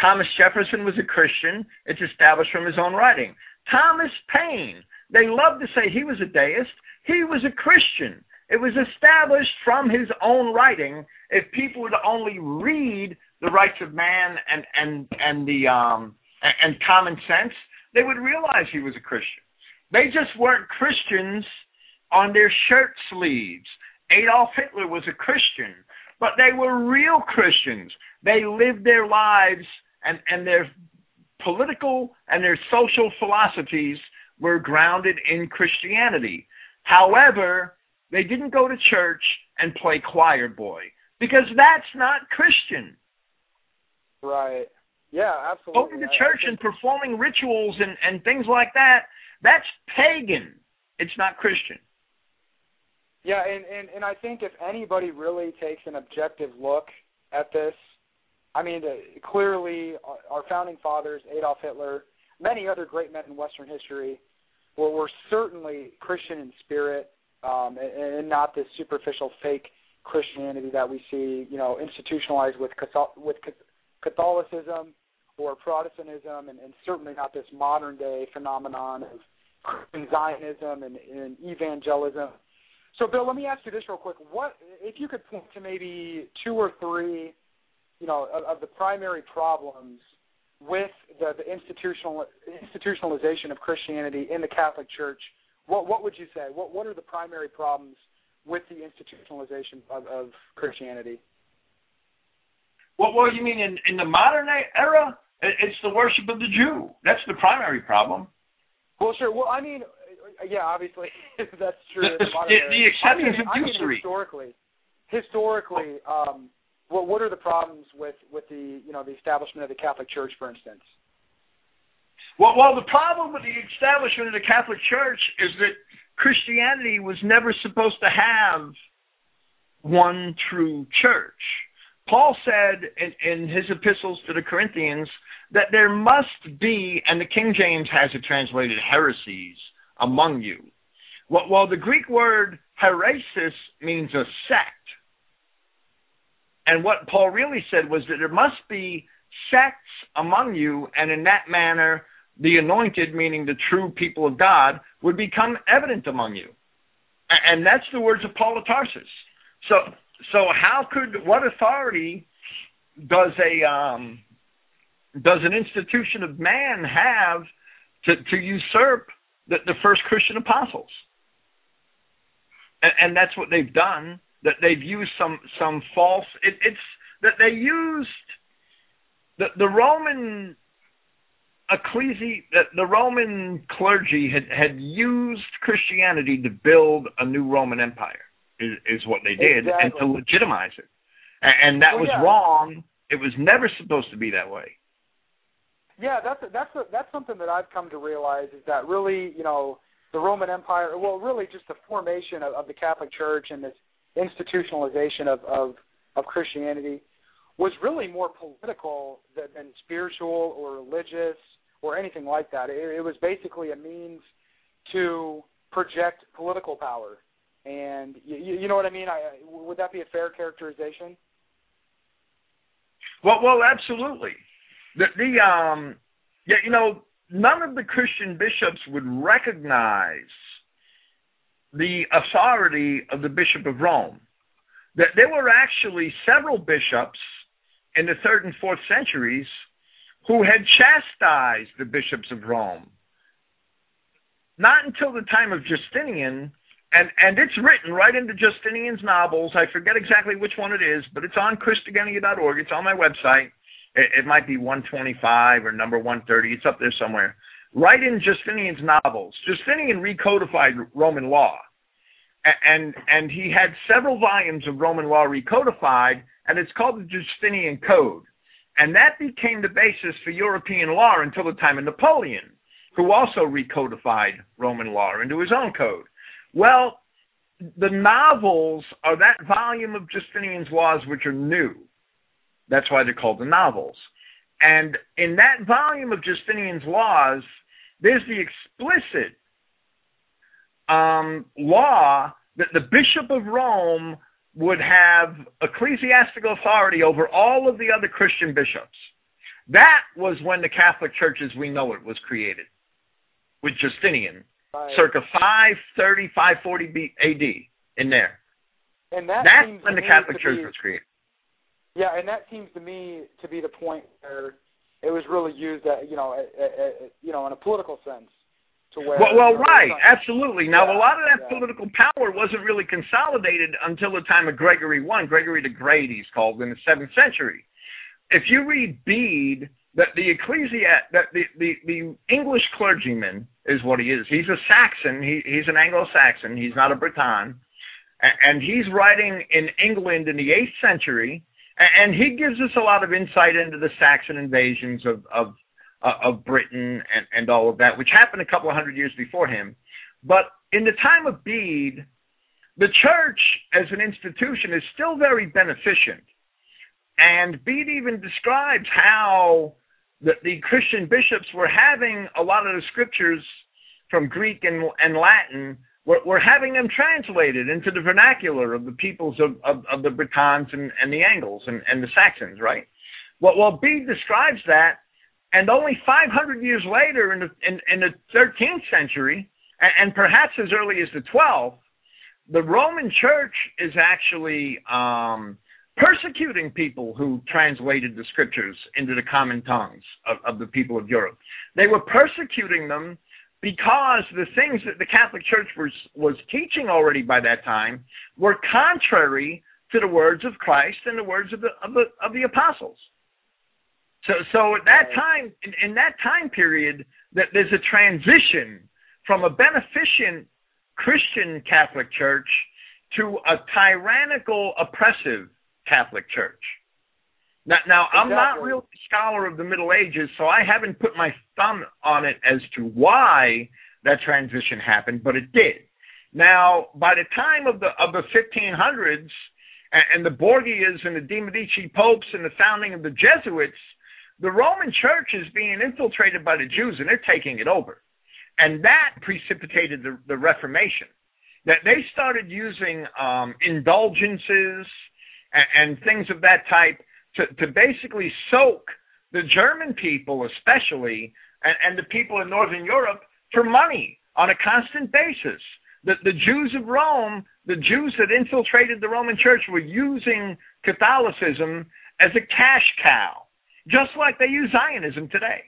Thomas Jefferson was a Christian. It's established from his own writing. Thomas Paine, they love to say he was a deist. He was a Christian. It was established from his own writing. If people would only read the rights of man and and and the um and, common sense, they would realize he was a Christian. They just weren't Christians on their shirt sleeves. Adolf Hitler was a Christian, but they were real Christians. They lived their lives and, and their political and their social philosophies were grounded in Christianity. However, they didn't go to church and play choir boy because that's not Christian. Right. Yeah, absolutely. Going to church and performing rituals and, and things like that, that's pagan. It's not Christian. Yeah, and, and and I think if anybody really takes an objective look at this, I mean, uh, clearly our, our founding fathers, Adolf Hitler, many other great men in Western history, were, were certainly Christian in spirit, um, and, and not this superficial fake Christianity that we see, you know, institutionalized with with Catholicism or Protestantism, and, and certainly not this modern day phenomenon of Christian Zionism and, and evangelism. So, Bill, let me ask you this real quick: What, if you could point to maybe two or three, you know, of, of the primary problems with the, the institutional institutionalization of Christianity in the Catholic Church? What what would you say? What what are the primary problems with the institutionalization of, of Christianity? What, what you mean in, in the modern era? It's the worship of the Jew. That's the primary problem. Well, sure. Well, I mean, yeah, obviously that's true. The- the the- acceptance I mean, of I mean historically, historically, um, what what are the problems with with the you know the establishment of the Catholic Church, for instance? Well, well, the problem with the establishment of the Catholic Church is that Christianity was never supposed to have one true church. Paul said in, in his epistles to the Corinthians that there must be, and the King James has it translated, heresies among you. Well, well the Greek word heresis means a sect. And what Paul really said was that there must be sects among you, and in that manner, the anointed, meaning the true people of God, would become evident among you. And that's the words of Paul of Tarsus. So, so how could what authority does a um, does an institution of man have to, to usurp the, the first Christian apostles? And, and that's what they've done. That they've used some some false. It, it's that they used the the Roman ecclesi the, the Roman clergy had had used Christianity to build a new Roman empire is, is what they did and to legitimize it. And, and that Well, was yeah. wrong. It was never supposed to be that way. Yeah, that's that's a, that's something that I've come to realize is that really, you know, the Roman Empire, well, really just the formation of, of the Catholic Church and this institutionalization of, of of Christianity was really more political than, than spiritual or religious or anything like that. It, it was basically a means to project political power, and you, you know what I mean. I, would that be a fair characterization? Well, well, absolutely. The, the um, yeah, you know, none of the Christian bishops would recognize the authority of the Bishop of Rome. That there were actually several bishops in the third and fourth centuries who had chastised the bishops of Rome. Not until the time of Justinian, and and it's written right into Justinian's novels. I forget exactly which one it is, but it's on Christogenea.org. It's on my website. It, it might be 125 or number 130. It's up there somewhere. Right in Justinian's novels, Justinian recodified Roman law, and and he had several volumes of Roman law recodified, and it's called the Justinian Code, and that became the basis for European law until the time of Napoleon, who also recodified Roman law into his own code. Well, the novels are that volume of Justinian's laws which are new. That's why they're called the novels. And in that volume of Justinian's laws, there's the explicit um, law that the Bishop of Rome would have ecclesiastical authority over all of the other Christian bishops. That was when the Catholic Church as we know it was created with Justinian Right. circa 530, 540 B- AD in there. and that That's when the Catholic Church be- was created. Yeah, and that seems to me to be the point where it was really used, at, you know, at, at, at, you know, in a political sense, to where. Well, well right, absolutely. Now, Yeah, a lot of that yeah. political power wasn't really consolidated until the time of Gregory I, Gregory the Great, he's called, in the seventh century. If you read Bede, that the ecclesia, that the, the, the English clergyman is what he is. He's a Saxon. He, he's an Anglo-Saxon. He's not a Briton, and he's writing in England in the eighth century, and he gives us a lot of insight into the Saxon invasions of of uh, of Britain and and all of that, which happened a couple of hundred years before him. But in the time of Bede, the church as an institution is still very beneficent. And Bede even describes how the, the Christian bishops were having a lot of the scriptures from Greek and, and Latin, were, were having them translated into the vernacular of the peoples of, of, of the Britons and, and the Angles and, and the Saxons, right? Well, well, Bede describes that, and only 500 years later, in the, in, in the 13th century, and, and perhaps as early as the 12th, the Roman Church is actually um, persecuting people who translated the scriptures into the common tongues of, of the people of Europe. They were persecuting them because the things that the Catholic Church was was teaching already by that time were contrary to the words of Christ and the words of the of the of the apostles. So so at that time in, in that time period that there's a transition from a beneficent Christian Catholic Church to a tyrannical oppressive Catholic Church. Now, now I'm not Exactly. really a scholar of the Middle Ages, so I haven't put my thumb on it as to why that transition happened, but it did. Now, by the time of the of the 1500s, and, and the Borgias and the De Medici popes and the founding of the Jesuits, the Roman Church is being infiltrated by the Jews, and they're taking it over, and that precipitated the, the Reformation. That they started using um, indulgences and, and things of that type to, to basically soak the German people, especially, and, and the people in Northern Europe for money on a constant basis. The, the Jews of Rome, the Jews that infiltrated the Roman Church, were using Catholicism as a cash cow, just like they use Zionism today.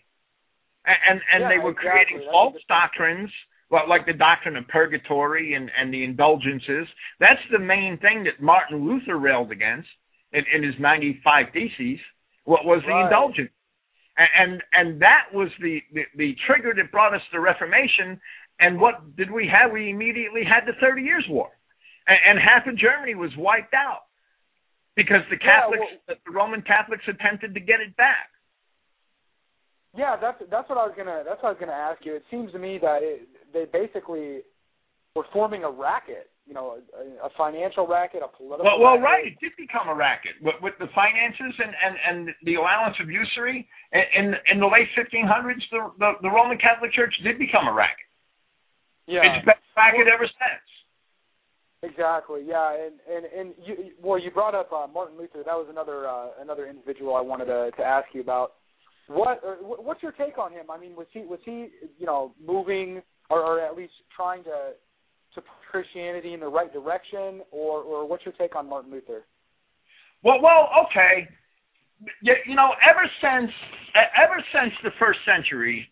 And and, and Yeah, they were exactly. creating That's false doctrines, like the doctrine of purgatory and, and the indulgences. That's the main thing that Martin Luther railed against in, in his 95 Theses. What was the indulgence? And, and and that was the, the the trigger that brought us the Reformation. And what did we have? We immediately had the Thirty Years' War, and, and half of Germany was wiped out because the Yeah, Catholics, the Roman Catholics, attempted to get it back. Yeah, that's that's what I was gonna that's what I was gonna ask you. It seems to me that it, they basically were forming a racket, you know, a, a financial racket, a political. Well, well, racket. right. It did become a racket with, with the finances and, and, and the allowance of usury. In in the late 1500s, the, the the Roman Catholic Church did become a racket. Yeah, It's been a racket ever since. exactly. Yeah, and and and you well, you brought up uh, Martin Luther. That was another uh, another individual I wanted to to ask you about. What or what's your take on him? I mean, was he was he you know moving or, or at least trying to push Christianity in the right direction, or or what's your take on Martin Luther? Well, well, okay. You, know, ever since ever since the first century,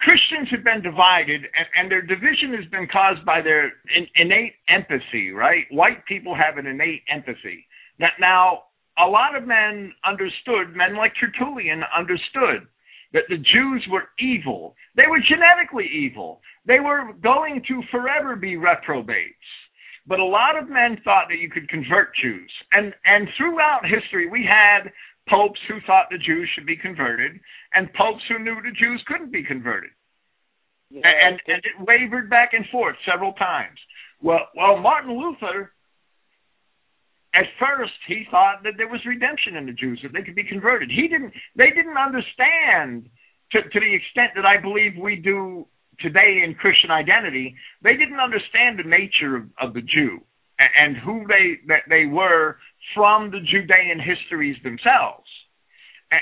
Christians have been divided, and, and their division has been caused by their in, innate empathy. Right? White people have an innate empathy. That now a lot of men understood, men like Tertullian understood that the Jews were evil. They were genetically evil. They were going to forever be reprobates. But a lot of men thought that you could convert Jews. And and throughout history we had popes who thought the Jews should be converted and popes who knew the Jews couldn't be converted. Yeah, And and it wavered back and forth several times. Well well Martin Luther at first he thought that there was redemption in the Jews, that they could be converted. He didn't they didn't understand to to the extent that I believe we do today in Christian identity, they didn't understand the nature of, of the Jew and, and who they that they were from the Judean histories themselves.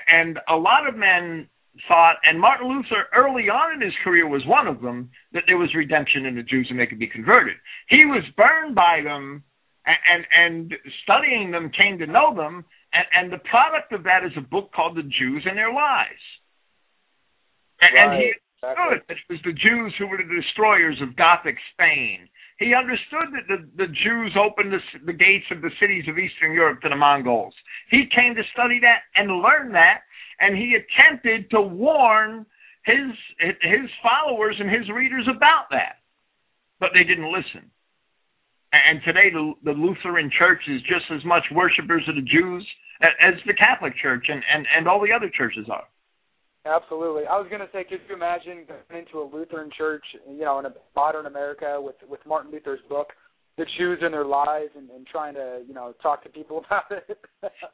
And a lot of men thought, and Martin Luther early on in his career was one of them, that there was redemption in the Jews and they could be converted. He was burned by them and and, and studying them came to know them, and, and the product of that is a book called The Jews and Their Lies. And, and he Right, exactly. understood that it was the Jews who were the destroyers of Gothic Spain. He understood that the, the Jews opened the, the gates of the cities of Eastern Europe to the Mongols. He came to study that and learn that, and he attempted to warn his his followers and his readers about that, but they didn't listen. And today, the, the Lutheran Church is just as much worshippers of the Jews as the Catholic Church and, and, and all the other churches are. Absolutely. I was going to say, could you imagine going into a Lutheran church, you know, in a modern America with with Martin Luther's book, The Jews and Their Lies, and, and trying to, you know, talk to people about it?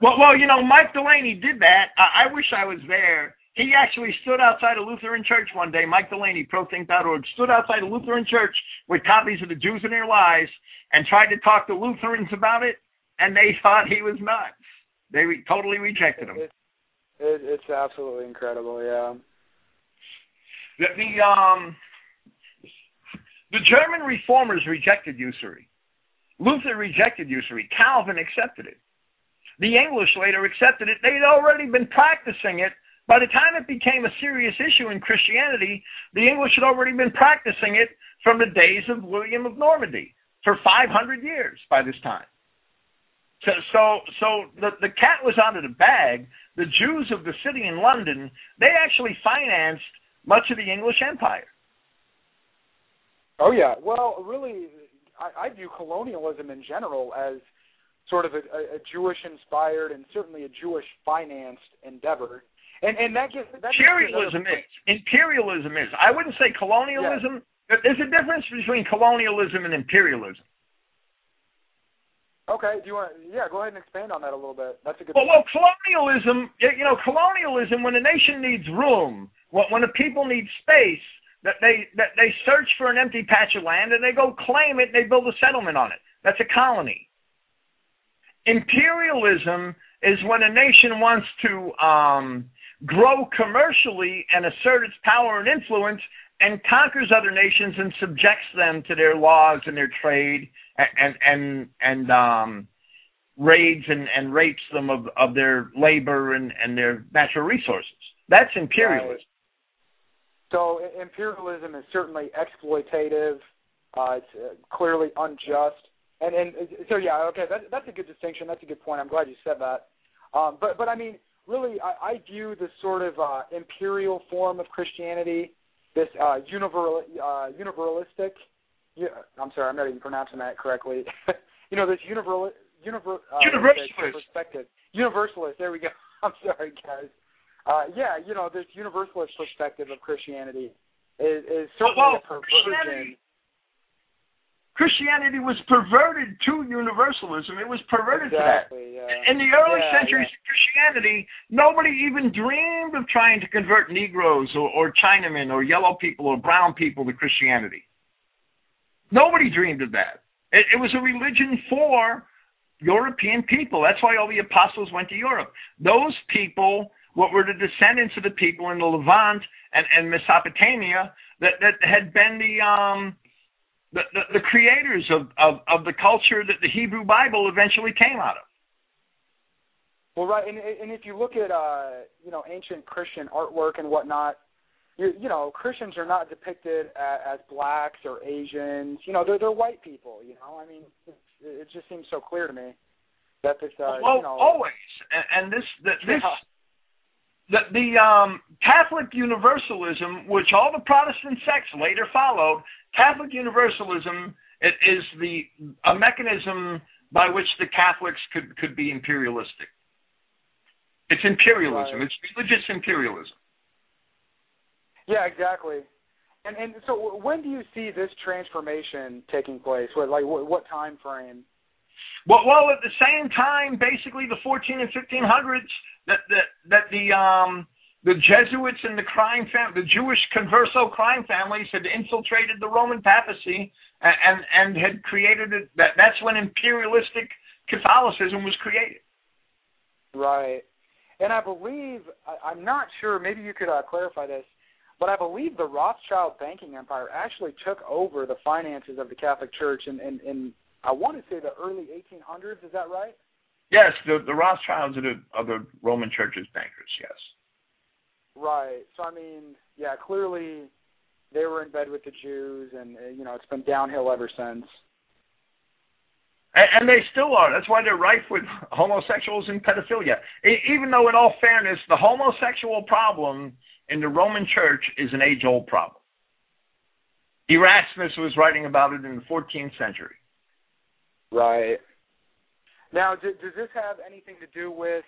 well, well, you know, Mike Delaney did that. I, I wish I was there. He actually stood outside a Lutheran church one day. Mike Delaney, ProThink.org, stood outside a Lutheran church with copies of The Jews and Their Lies and tried to talk to Lutherans about it, and they thought he was nuts. They re- totally rejected him. It, it, it's absolutely incredible, yeah. The, the um the German reformers rejected usury. Luther rejected usury. Calvin accepted it. The English later accepted it. They'd already been practicing it. By the time it became a serious issue in Christianity, the English had already been practicing it from the days of William of Normandy for 500 years by this time. So, so, so the the cat was out of the bag. The Jews of the city in London, they actually financed much of the English Empire. Oh yeah, well, really, I, I view colonialism in general as sort of a, a Jewish-inspired and certainly a Jewish-financed endeavor, and and that gives that imperialism is imperialism is. I wouldn't say colonialism. Yeah. There's a difference between colonialism and imperialism. Okay, do you want? Yeah, go ahead and expand on that a little bit. That's a good. Well, well, colonialism. You know, colonialism. When a nation needs room, when a people need space, that they that they search for an empty patch of land and they go claim it and they build a settlement on it. That's a colony. Imperialism is when a nation wants to um, grow commercially and assert its power and influence and conquers other nations and subjects them to their laws and their trade and and and um raids and, and rapes them of, of their labor and, and their natural resources. That's imperialism. So imperialism is certainly exploitative. Uh, it's uh, clearly unjust, and and so yeah, okay, that, that's a good distinction. That's a good point. I'm glad you said that. Um, but but I mean, really, I, I view this sort of uh, imperial form of Christianity, this uh, universal, uh, universalistic yeah, I'm sorry, I'm not even pronouncing that correctly. you know, this universal, univer, uh, universalist perspective. Universalist. There we go. I'm sorry, guys. Uh, yeah, you know, this universalist perspective of Christianity is, is certainly well, a perversion. Christianity, was perverted to universalism. It was perverted exactly, to that. Yeah. In the early yeah, centuries yeah. of Christianity, nobody even dreamed of trying to convert Negroes or, or Chinamen or yellow people or brown people to Christianity. Nobody dreamed of that. It, it was a religion for European people. That's why all the apostles went to Europe. Those people, what were the descendants of the people in the Levant and, and Mesopotamia that, that had been the um the, the, the creators of, of, of the culture that the Hebrew Bible eventually came out of. Well, right, and and if you look at uh, you know ancient Christian artwork and whatnot, you, you know, Christians are not depicted as, as blacks or Asians. You know, they're they're white people. You know, I mean, it, it just seems so clear to me that this. Uh, well, you know, always, and, and this the, this. The, the um, Catholic Universalism, which all the Protestant sects later followed, Catholic Universalism it is the a mechanism by which the Catholics could could be imperialistic. It's imperialism. Right. It's religious imperialism. Yeah, exactly. And and so when do you see this transformation taking place? What like what, what time frame? Well, well, at the same time, basically the 14 and 1500s, that that that the um the Jesuits and the crime fam- the Jewish converso crime families had infiltrated the Roman papacy and and, and had created it. That that's when imperialistic Catholicism was created. Right, and I believe I, I'm not sure. Maybe you could uh, clarify this. But I believe the Rothschild banking empire actually took over the finances of the Catholic Church in, in, in I want to say the early 1800s. Is that right? Yes, the, the Rothschilds are the, are the Roman Church's bankers. Yes. Right. So I mean, yeah, clearly they were in bed with the Jews, and uh, you know it's been downhill ever since. And, and they still are. That's why they're rife with homosexuals and pedophilia. Even though, in all fairness, the homosexual problem in the Roman Church is an age old problem. Erasmus was writing about it in the 14th century. Right. Now, d- does this have anything to do with,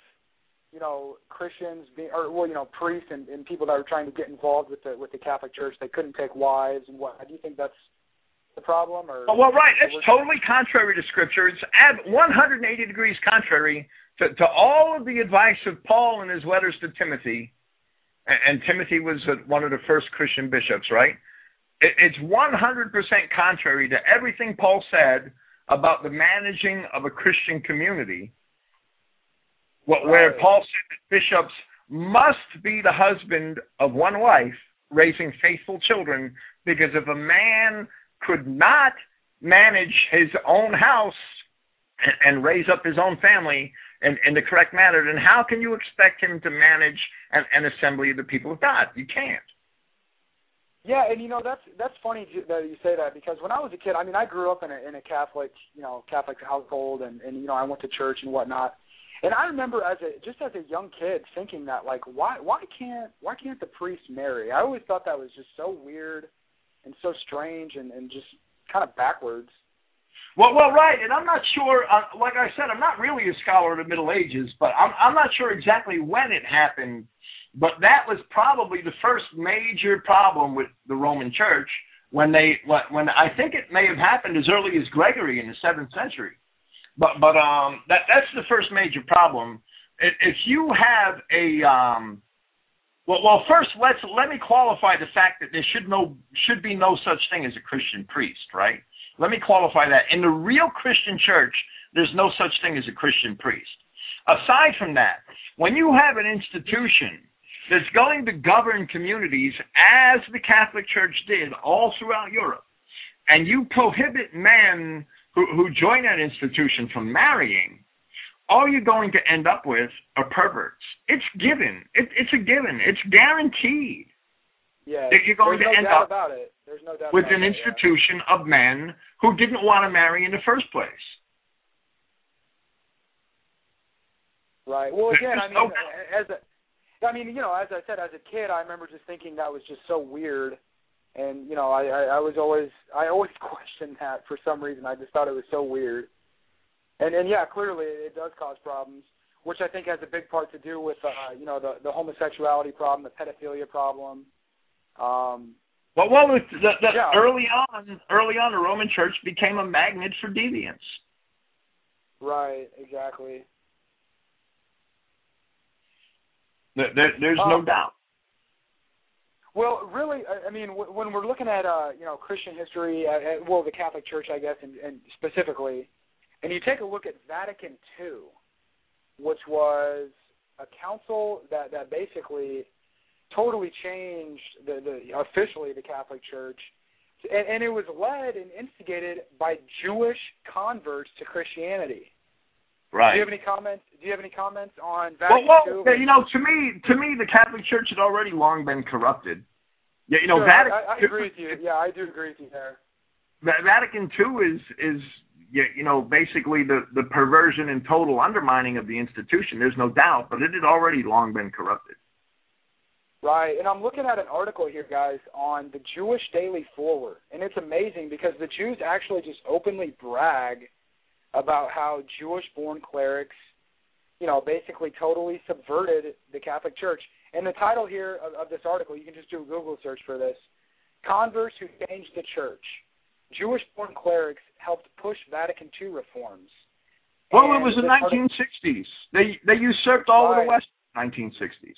you know, Christians being, or well, you know, priests and, and people that are trying to get involved with the with the Catholic Church? They couldn't take wives and what? Do you think that's the problem? Or Oh, well, right. It's totally contrary to Scripture. It's at 180 degrees contrary to, to all of the advice of Paul in his letters to Timothy. And, and Timothy was one of the first Christian bishops, right? It, it's 100% contrary to everything Paul said about the managing of a Christian community, what, where. Paul said that bishops must be the husband of one wife, raising faithful children, because if a man could not manage his own house and, and raise up his own family in, in the correct manner, then how can you expect him to manage an, an assembly of the people of God? You can't. Yeah, and you know that's that's funny that you say that because when I was a kid, I mean, I grew up in a in a Catholic, you know, Catholic household, and and you know, I went to church and whatnot. And I remember as a just as a young kid thinking that like why why can't why can't the priest marry? I always thought that was just so weird and so strange and and just kind of backwards. Well, well, right, and I'm not sure. Uh, like I said, I'm not really a scholar of the Middle Ages, but I'm I'm not sure exactly when it happened. But that was probably the first major problem with the Roman Church when they when, I think it may have happened as early as Gregory in the seventh century. But but um that that's the first major problem. If, if you have a um well well first let's let me qualify the fact that there should no should be no such thing as a Christian priest, right? Let me qualify that. In the real Christian church, there's no such thing as a Christian priest. Aside from that, when you have an institution that's going to govern communities as the Catholic Church did all throughout Europe, and you prohibit men who, who join that institution from marrying, all you're going to end up with are perverts. It's given. It, it's a given. It's guaranteed Yeah, that you're going to no end up about it. There's no doubt with about an yeah. institution of men who didn't want to marry in the first place. Right. Well, again, I mean, no- as a, I mean, you know, as I said, as a kid, I remember just thinking that was just so weird, and you know, I, I, I was always, I always questioned that for some reason. I just thought it was so weird, and and yeah, clearly it does cause problems, which I think has a big part to do with, uh, you know, the the homosexuality problem, the pedophilia problem. Um, Well, well, the, the, the, Yeah. early on, early on, the Roman Church became a magnet for deviance. right. Exactly. There, there, there's no Um, doubt. Well, really, I I mean, when we're looking at uh, you know Christian history, uh, uh, well, the Catholic Church, I guess, and, and specifically, and you take a look at Vatican II, which was a council that that basically totally changed the, the officially the Catholic Church, and, and it was led and instigated by Jewish converts to Christianity. Do you have any comments? Do you have any comments on Well, Vatican well, II? you know, to me, to me, the Catholic Church had already long been corrupted. Yeah, you know, Sure, Vatican. I, I agree with you. Yeah, I do agree with you there. Vatican II is is you know basically the the perversion and total undermining of the institution. There's no doubt, but it had already long been corrupted. Right, and I'm looking at an article here, guys, on the Jewish Daily Forward, and it's amazing because the Jews actually just openly brag about how Jewish-born clerics, you know, basically totally subverted the Catholic Church. And the title here of, of this article, you can just do a Google search for this: "Converts Who Changed the Church." Jewish-born clerics helped push Vatican II reforms. Well, And it was the this 1960s. They they usurped all of the West. 1960s.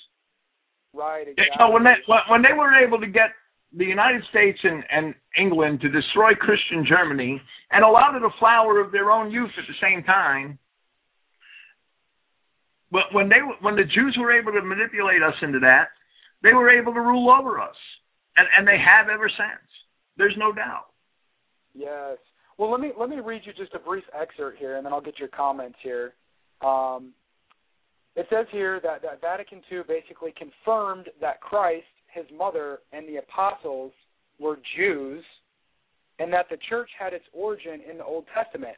Right, exactly. Know, when they when- when they were able to get the United States and, and England to destroy Christian Germany and allow it the flower of their own youth at the same time. But when they when the Jews were able to manipulate us into that, they were able to rule over us, and and they have ever since. There's no doubt. Yes. Well, let me let me read you just a brief excerpt here, and then I'll get your comments here. Um, it says here that, that Vatican II basically confirmed that Christ, his mother, and the apostles were Jews, and that the church had its origin in the Old Testament.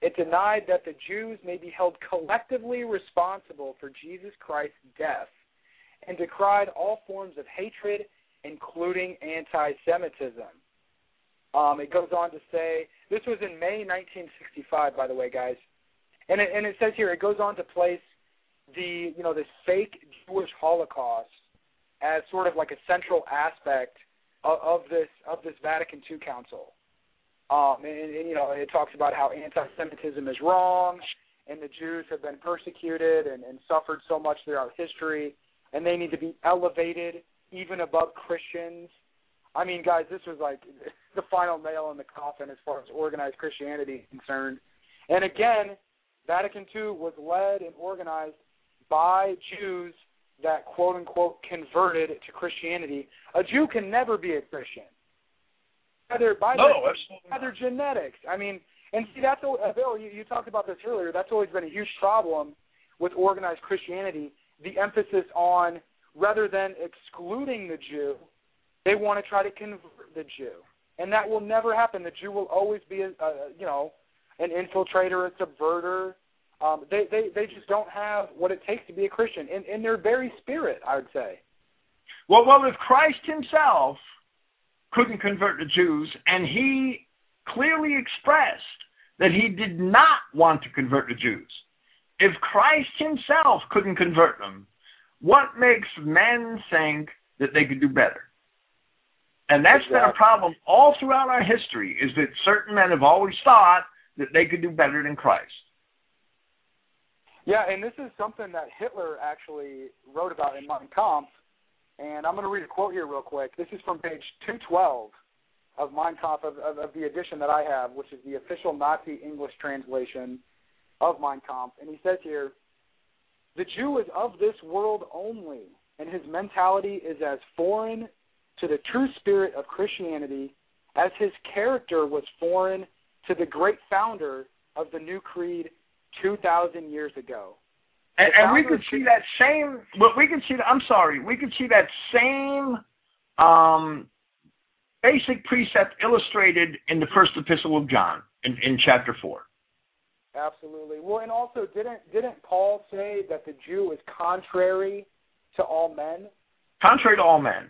It denied that the Jews may be held collectively responsible for Jesus Christ's death, and decried all forms of hatred, including anti-Semitism. Um, it goes on to say this was in May 1965, by the way, guys, and it, and it says here it goes on to place the you know this fake Jewish Holocaust as sort of like a central aspect of, of this of this Vatican II Council. Um, and, and you know it talks about how anti-Semitism is wrong, and the Jews have been persecuted and, and suffered so much throughout history, and they need to be elevated even above Christians. I mean, guys, this was like the final nail in the coffin as far as organized Christianity is concerned. And again, Vatican II was led and organized by Jews that quote unquote converted to Christianity. A Jew can never be a Christian. Either by No, their, absolutely by their genetics. I mean, and see that's al- uh, Bill. You, you talked about this earlier. That's always been a huge problem with organized Christianity. The emphasis on rather than excluding the Jew, they want to try to convert the Jew, and that will never happen. The Jew will always be a, a you know an infiltrator, a subverter. Um, they, they they just don't have what it takes to be a Christian in in their very spirit. I would say. Well, well, if Christ himself couldn't convert the Jews, and he clearly expressed that he did not want to convert the Jews, if Christ himself couldn't convert them, what makes men think that they could do better? And that's been a problem all throughout our history, is that certain men have always thought that they could do better than Christ. Yeah, and this is something that Hitler actually wrote about in Mein Kampf. And I'm going to read a quote here real quick. This is from page 212 of Mein Kampf, of, of, of the edition that I have, which is the official Nazi English translation of Mein Kampf. And he says here, the Jew is of this world only, and his mentality is as foreign to the true spirit of Christianity as his character was foreign to the great founder of the new creed 2,000 years ago. And, and we could see that same. Well, we could see. that- I'm sorry. We could see that same um, basic precept illustrated in the first epistle of John in, in chapter four. Absolutely. Well, and also, didn't didn't Paul say that the Jew is contrary to all men, Contrary to all men.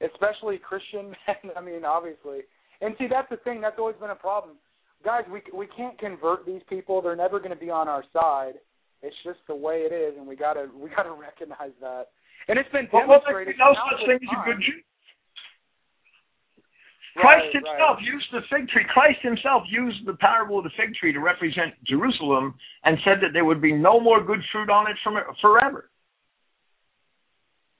especially Christian men? I mean, obviously. And see, that's the thing. That's always been a problem, guys. We we can't convert these people. They're never going to be on our side. It's just the way it is, and we gotta we gotta recognize that. And it's been Well, well, no such thing as a good Jew. Christ right. himself used the fig tree. Christ himself used the parable of the fig tree to represent Jerusalem and said that there would be no more good fruit on it from forever.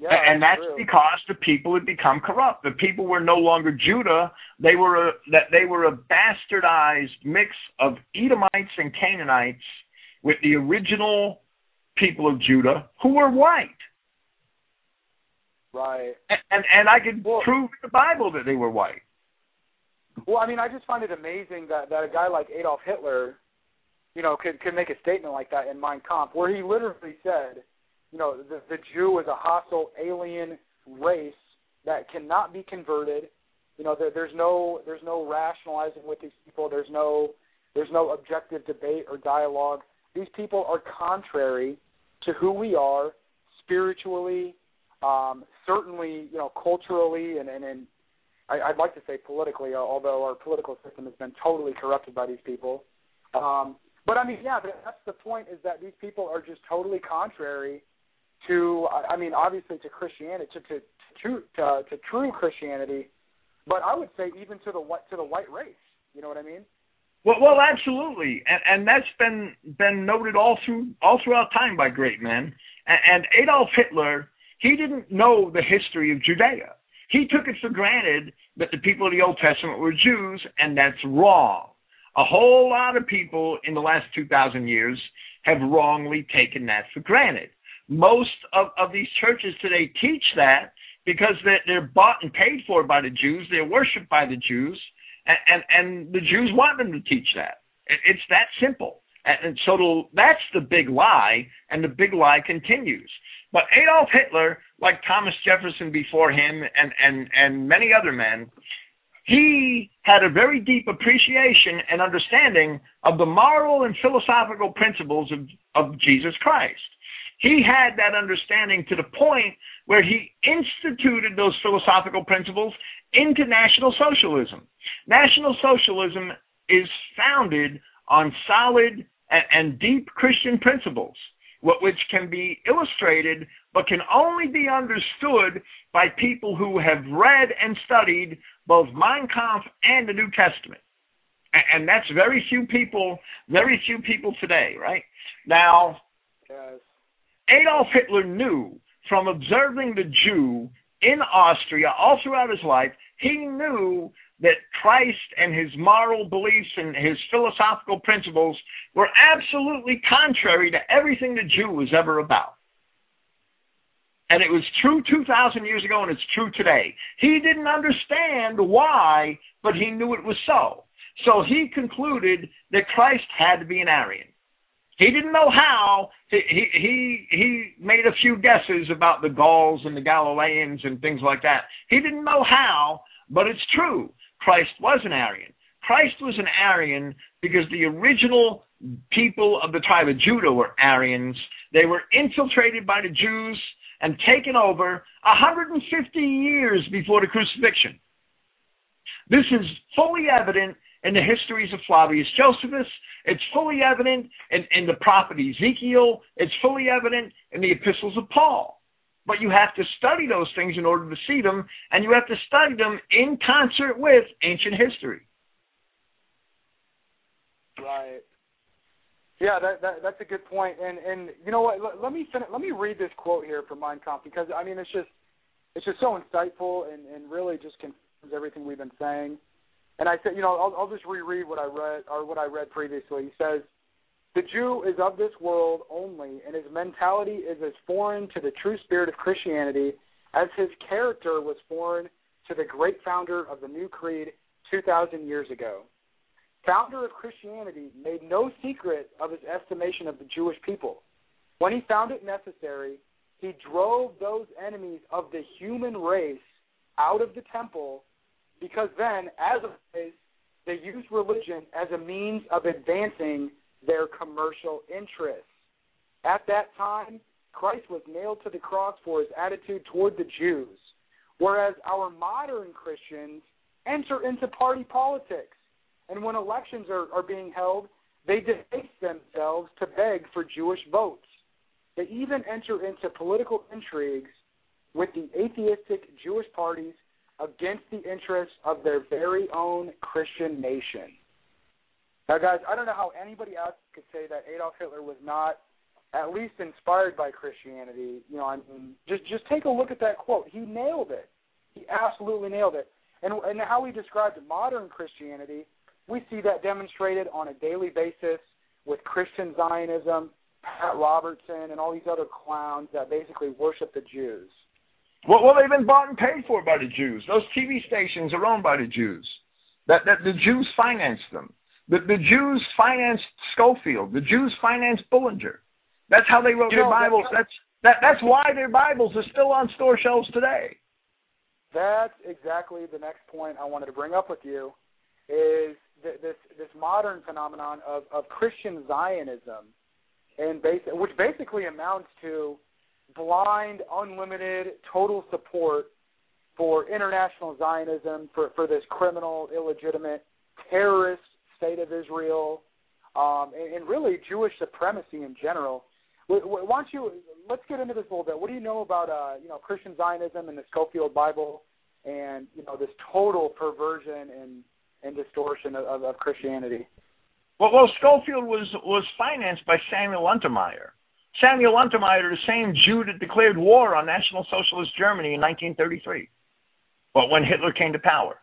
Yeah, and that's true. because the people had become corrupt. The people were no longer Judah; they were a, that they were a bastardized mix of Edomites and Canaanites with the original people of Judah who were white. right. And and, and I could Well- prove in the Bible that they were white. Well, I mean, I just find it amazing that that a guy like Adolf Hitler, you know, could could make a statement like that in Mein Kampf, where he literally said, you know, the the Jew is a hostile alien race that cannot be converted. You know, there, there's no there's no rationalizing with these people. There's no there's no objective debate or dialogue. These people are contrary to who we are spiritually, um, certainly, you know, culturally, and and, and I, I'd like to say politically, although our political system has been totally corrupted by these people. Um, but I mean, yeah, that's the point: is that these people are just totally contrary to, I mean, obviously to Christianity, to to to, true- to, to true Christianity, but I would say even to the white to the white race. You know what I mean? Well, well, absolutely, and, and that's been been noted all through all throughout time by great men. And, and Adolf Hitler, he didn't know the history of Judea. He took it for granted that the people of the Old Testament were Jews, and that's wrong. A whole lot of people in the last two thousand years have wrongly taken that for granted. Most of, of these churches today teach that because they're, they're bought and paid for by the Jews, they're worshipped by the Jews, and, and, and the Jews want them to teach that. It, it's that simple. And, so the, that's the big lie, and the big lie continues. But Adolf Hitler, like Thomas Jefferson before him, and, and, and many other men, he had a very deep appreciation and understanding of the moral and philosophical principles of, of Jesus Christ. He had that understanding to the point where he instituted those philosophical principles into National Socialism. National Socialism is founded on solid and, deep Christian principles, which can be illustrated but can only be understood by people who have read and studied both Mein Kampf and the New Testament. And that's very few people, very few people today, right? Now, Yes. Adolf Hitler knew from observing the Jew in Austria all throughout his life, he knew that Christ and his moral beliefs and his philosophical principles were absolutely contrary to everything the Jew was ever about. And it was true 2,000 years ago, and it's true today. He didn't understand why, but he knew it was so. So he concluded that Christ had to be an Aryan. He didn't know how. He he he made a few guesses about the Gauls and the Galileans and things like that. He didn't know how, but it's true. Christ was an Aryan. Christ was an Aryan because the original people of the tribe of Judah were Aryans. They were infiltrated by the Jews and taken over 150 years before the crucifixion. This is fully evident in the histories of Flavius Josephus. It's fully evident in, in the prophet Ezekiel. It's fully evident in the epistles of Paul. But you have to study those things in order to see them, and you have to study them in concert with ancient history. Right. Yeah, that, that that's a good point. And and you know what? Let, let me fin- let me read this quote here from Mein Kampf because I mean it's just it's just so insightful and and really just confirms everything we've been saying. And I said, you know, I'll, I'll just reread what I read or what I read previously. He says, "The Jew is of this world only, and his mentality is as foreign to the true spirit of Christianity as his character was foreign to the great founder of the new creed 2,000 years ago. Founder of Christianity made no secret of his estimation of the Jewish people. When he found it necessary, he drove those enemies of the human race out of the temple because then, as always, they used religion as a means of advancing their commercial interests. At that time, Christ was nailed to the cross for his attitude toward the Jews, whereas our modern Christians enter into party politics. And when elections are, are being held, they debase themselves to beg for Jewish votes. They even enter into political intrigues with the atheistic Jewish parties against the interests of their very own Christian nation. Now, guys, I don't know how anybody else could say that Adolf Hitler was not at least inspired by Christianity. You know, I mean, just just take a look at that quote. He nailed it. He absolutely nailed it. And and how he described modern Christianity, we see that demonstrated on a daily basis with Christian Zionism, Pat Robertson, and all these other clowns that basically worship the Jews. Well, well, they've been bought and paid for by the Jews. Those TV stations are owned by the Jews. That that the Jews financed them. The the Jews financed Scofield. The Jews financed Bullinger. That's how they wrote You their know, Bibles. That's that that's why their Bibles are still on store shelves today. That's exactly the next point I wanted to bring up with you is th- this this modern phenomenon of, of Christian Zionism, and base, which basically amounts to blind, unlimited, total support for international Zionism, for for this criminal, illegitimate, terrorist state of Israel, um, and, and really Jewish supremacy in general. Wh- wh- Why don't you let's get into this a little bit? What do you know about uh, you know Christian Zionism and the Scofield Bible, and you know this total perversion and and distortion of, of, of Christianity? Well, well, Scofield was was financed by Samuel Untermyer. Samuel Untermyer, the same Jew that declared war on National Socialist Germany in 1933, but when Hitler came to power,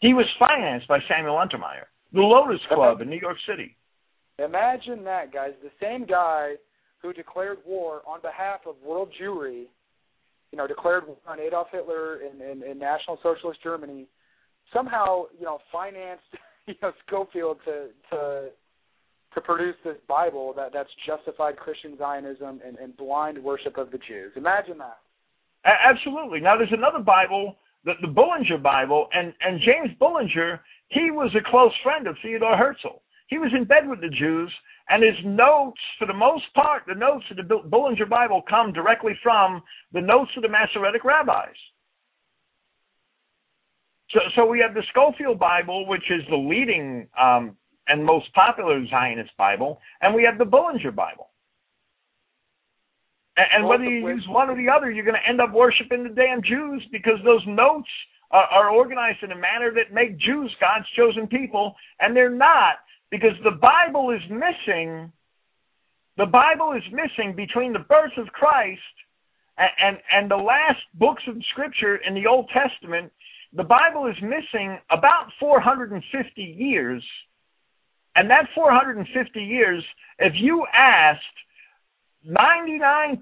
he was financed by Samuel Untermyer, the Lotos Club in New York City. Imagine that, guys. The same guy who declared war on behalf of world Jewry, you know, declared war on Adolf Hitler and, and, and National Socialist Germany, somehow, you know, financed, you know, Scofield to to to produce this Bible that that's justified Christian Zionism and, and blind worship of the Jews. Imagine that. Absolutely. Now, there's another Bible, the, the Bullinger Bible, and and James Bullinger, he was a close friend of Theodore Herzl. He was in bed with the Jews, and his notes, for the most part, the notes of the Bullinger Bible come directly from the notes of the Masoretic rabbis. So, so we have the Scofield Bible, which is the leading um, and most popular Zionist Bible, and we have the Bullinger Bible. And, and whether you use one or the other, you're going to end up worshiping the damn Jews because those notes are, are organized in a manner that make Jews God's chosen people, and they're not because the Bible is missing. The Bible is missing between the birth of Christ and, and, and the last books of Scripture in the Old Testament the Bible is missing about 450 years. And that 450 years, if you asked 99%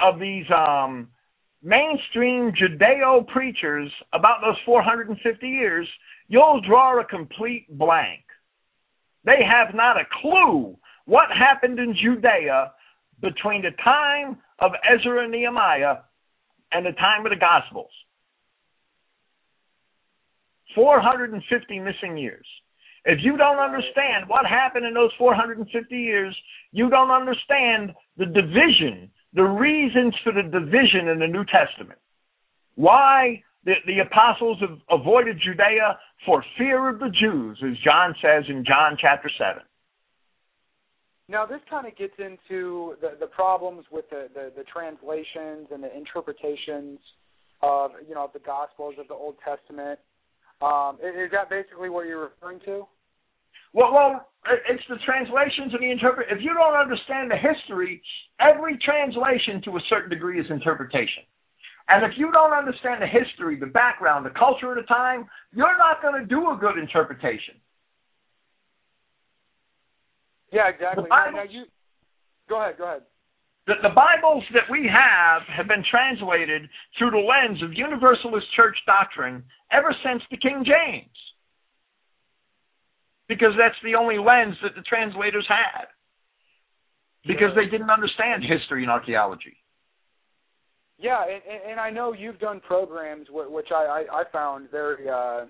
of these um, mainstream Judeo preachers about those 450 years, you'll draw a complete blank. They have not a clue what happened in Judea between the time of Ezra and Nehemiah and the time of the Gospels. 450 missing years. If you don't understand what happened in those 450 years, you don't understand the division, the reasons for the division in the New Testament. Why the, the apostles avoided Judea for fear of the Jews, as John says in John chapter 7. Now, this kind of gets into the, the problems with the, the, the translations and the interpretations of you know of the Gospels of the Old Testament. Um, is that basically what you're referring to? Well, well, it's the translations and the interpret. If you don't understand the history, every translation to a certain degree is interpretation. And if you don't understand the history, the background, the culture of the time, you're not going to do a good interpretation. Yeah, exactly. Now, now you, go ahead. Go ahead. The, the Bibles that we have have been translated through the lens of Universalist church doctrine ever since the King James. Because that's the only lens that the translators had. Because they didn't understand history and archaeology. Yeah, and, and I know you've done programs which I, I, I found very, uh,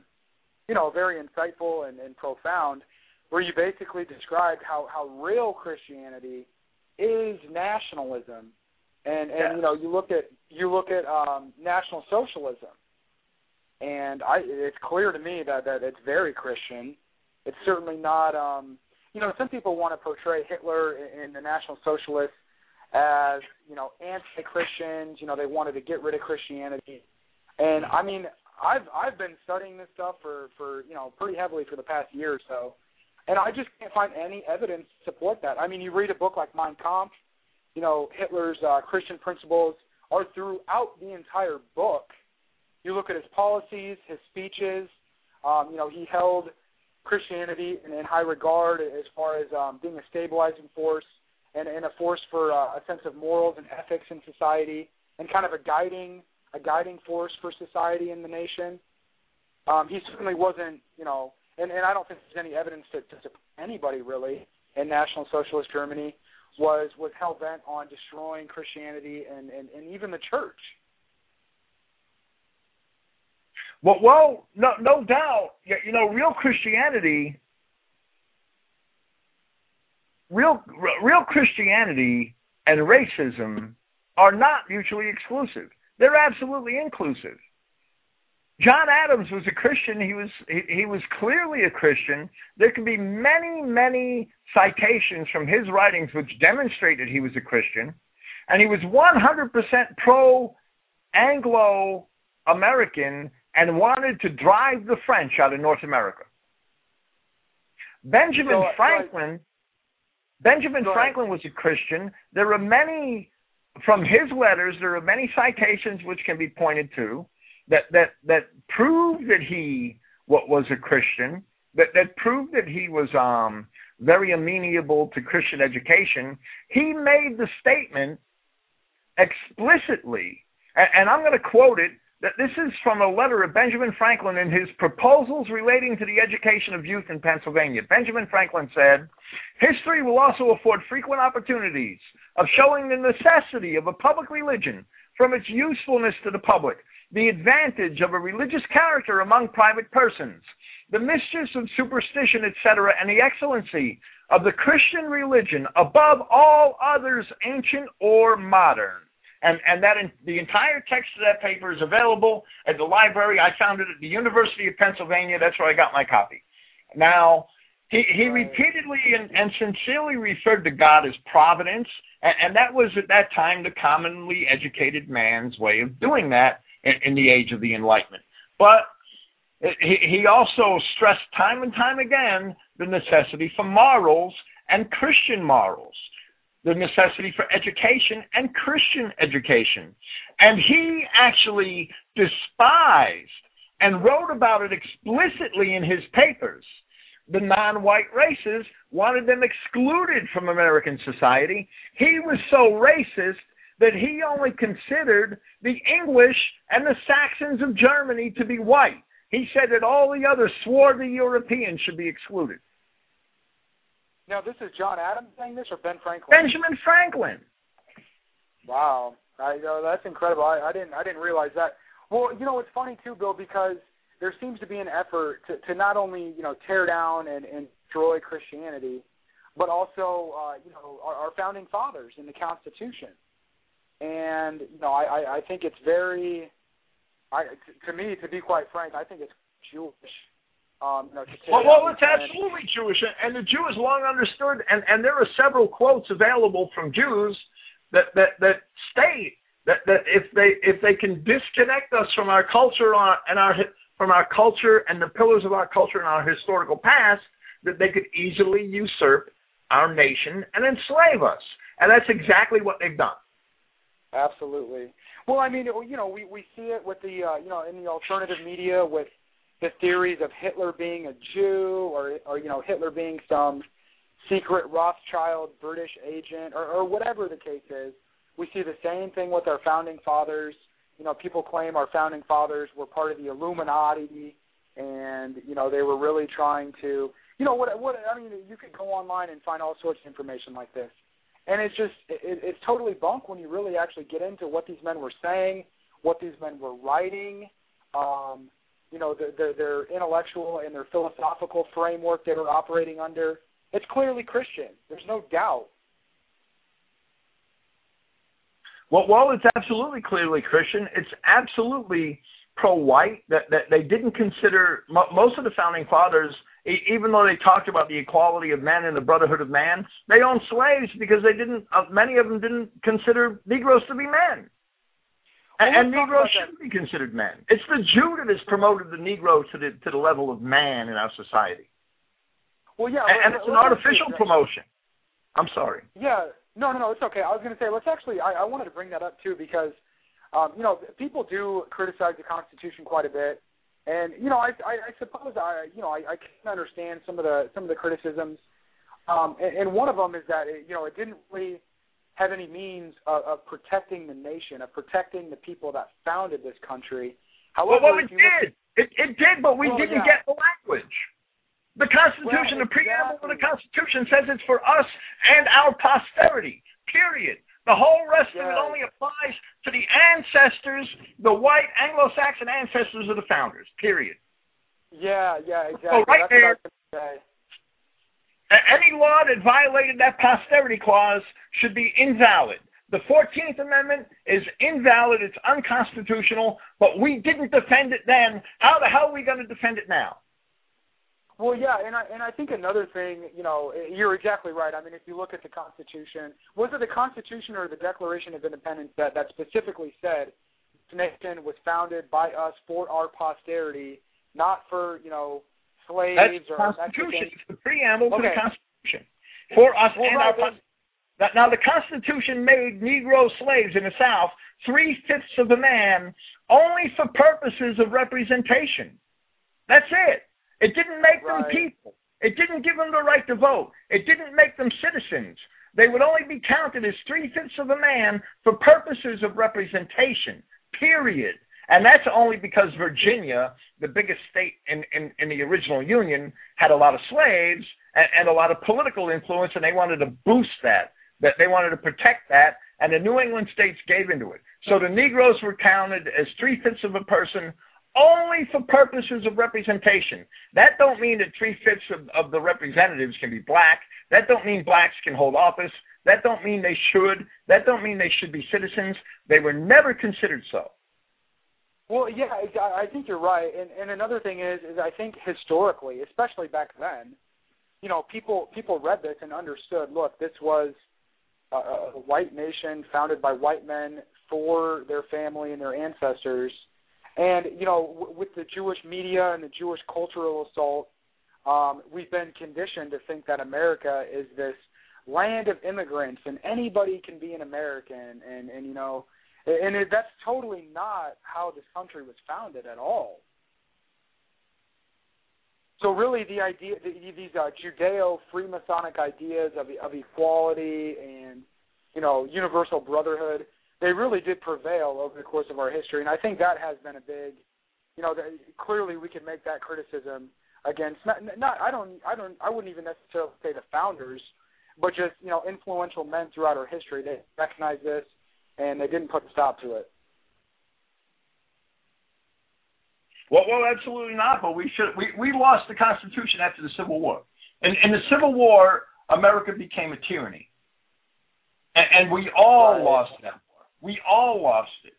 you know, very insightful and, and profound, where you basically described how, how real Christianity – is nationalism, and and yeah. you know you look at you look at um, national socialism, and I it's clear to me that that it's very Christian. It's certainly not. Um, you know, some people want to portray Hitler and the National Socialists as you know anti-Christians. You know, they wanted to get rid of Christianity, and I mean, I've I've been studying this stuff for for you know pretty heavily for the past year or so, and I just can't find any evidence to support that. I mean, you read a book like Mein Kampf, you know, Hitler's uh, Christian principles are throughout the entire book. You look at his policies, his speeches. Um, you know, he held Christianity in, in high regard as far as um, being a stabilizing force and, and a force for uh, a sense of morals and ethics in society, and kind of a guiding a guiding force for society in the nation. Um, he certainly wasn't, you know, and, and I don't think there's any evidence to, to anybody really in National Socialist Germany was was hell bent on destroying Christianity and, and, and even the church. Well, well, no, no doubt. You know, real Christianity, real, real Christianity and racism are not mutually exclusive. They're absolutely inclusive. John Adams was a Christian. He was he, he was clearly a Christian. There can be many many citations from his writings which demonstrate that he was a Christian, and he was 100% pro Anglo American and wanted to drive the French out of North America. Benjamin so, Franklin Benjamin Franklin was a Christian. There are many from his letters there are many citations which can be pointed to that that that proved that he what was a Christian, that that proved that he was um very amenable to Christian education. He made the statement explicitly, and, and I'm going to quote it. That this is from a letter of Benjamin Franklin in his proposals relating to the education of youth in Pennsylvania. Benjamin Franklin said, History will also afford frequent opportunities of showing the necessity of a public religion from its usefulness to the public the advantage of a religious character among private persons, the mischiefs of superstition, etc., and the excellency of the Christian religion above all others, ancient or modern. and and that in, the entire text of that paper is available at the library. I found it at the University of Pennsylvania. That's where I got my copy. Now, he he repeatedly and, and sincerely referred to God as providence, and, and that was at that time the commonly educated man's way of doing that in, in the age of the Enlightenment. But he, he also stressed time and time again the necessity for morals and Christian morals, the necessity for education and Christian education. And he actually despised and wrote about it explicitly in his papers. The non white races wanted them excluded from American society. He was so racist that he only considered the English and the Saxons of Germany to be white. He said that all the other swarthy Europeans should be excluded. Now, this is John Adams saying this, or Ben Franklin? Benjamin Franklin. Wow, I uh, that's incredible. I, I didn't I didn't realize that. Well, you know it's funny too, Bill, because there seems to be an effort to to not only you know tear down and, and destroy Christianity, but also uh, you know our, our founding fathers in the Constitution. And you know I I, I think it's very, I to me to be quite frank, I think it's Jewish um, you know, well, well, it's absolutely Jewish, and the Jew is long understood, and, and there are several quotes available from Jews that that that state that that if they if they can disconnect us from our culture on, and our from our culture and the pillars of our culture and our historical past, that they could easily usurp our nation and enslave us, and that's exactly what they've done. Absolutely. Well, I mean, you know, we we see it with the uh, you know in the alternative media with the theories of Hitler being a Jew or or you know Hitler being some secret Rothschild British agent or, or whatever the case is. We see the same thing with our founding fathers. You know, people claim our founding fathers were part of the Illuminati, and you know they were really trying to. You know what? What I mean, you could go online and find all sorts of information like this, and it's just it, it's totally bunk when you really actually get into what these men were saying, what these men were writing. Um, you know their, their their intellectual and their philosophical framework they were operating under. It's clearly Christian. There's no doubt. Well, well, it's absolutely clearly Christian. It's absolutely pro-white. That that they didn't consider most of the founding fathers, even though they talked about the equality of men and the brotherhood of man, they owned slaves because they didn't. Uh, many of them didn't consider Negroes to be men. And, and Negroes shouldn't be considered men. It's the Jew that has promoted the Negro to the to the level of man in our society. Well, yeah, and, and it's an artificial promotion. I'm sorry. Yeah, no, no, no, it's okay. I was going to say, let's actually. I, I wanted to bring that up too because, um, you know, people do criticize the Constitution quite a bit, and you know, I, I, I suppose I, you know, I, I can understand some of the some of the criticisms, um, and, and one of them is that it, you know, it didn't really have any means of, of protecting the nation, of protecting the people that founded this country. However, well, well it did. Look, it, it did, but we well, didn't yeah. get the language. The Constitution, well, the preamble of the Constitution says it's for us and our posterity. Period. The whole rest yeah. of it only applies to the ancestors, the white Anglo-Saxon ancestors of the founders. Period. Yeah, yeah, exactly. So right That's there, what I was gonna say. any law that violated that posterity clause should be invalid. The 14th Amendment is invalid, it's unconstitutional, but we didn't defend it then. How the hell are we going to defend it now? Well, yeah, and I and I think another thing, you know, eh, you're exactly right. I mean, if you look at the Constitution, was it the Constitution or the Declaration of Independence that that specifically said this nation was founded by us for our posterity, not for you know slaves That's or Constitution. It's the preamble to the Constitution. For us Well, and right, our then- pos- now, now the Constitution made Negro slaves in the South three fifths of the man only for purposes of representation. That's it. It didn't make them people. It didn't give them the right to vote. It didn't make them citizens. They would only be counted as three fifths of a man for purposes of representation. Period. And that's only because Virginia, the biggest state in, in, in the original Union, had a lot of slaves and, and a lot of political influence, and they wanted to boost that. That they wanted to protect that, and the New England states gave into it. So the Negroes were counted as three fifths of a person only for purposes of representation. That don't mean that three fifths of, of the representatives can be black. That don't mean blacks can hold office. That don't mean they should. That don't mean they should be citizens. They were never considered so. Well, yeah, I think you're right. And and another thing is is I think historically, especially back then, you know, people people read this and understood. Look, this was a, a white nation founded by white men for their family and their ancestors. And you know, w- with the Jewish media and the Jewish cultural assault, um, we've been conditioned to think that America is this land of immigrants and anybody can be an American. And and you know, and it, that's totally not how this country was founded at all. So really, the idea, the, these uh, Judeo Freemasonic ideas of of equality and you know universal brotherhood, they really did prevail over the course of our history, and I think that has been a big, you know, the, clearly we can make that criticism against not, not I don't I don't I wouldn't even necessarily say the founders, but just you know influential men throughout our history. They recognized this and they didn't put a stop to it. Well, well, absolutely not. But we should. We we lost the Constitution after the Civil War. In in the Civil War, America became a tyranny, and, and we all Right. lost that war. We all lost it.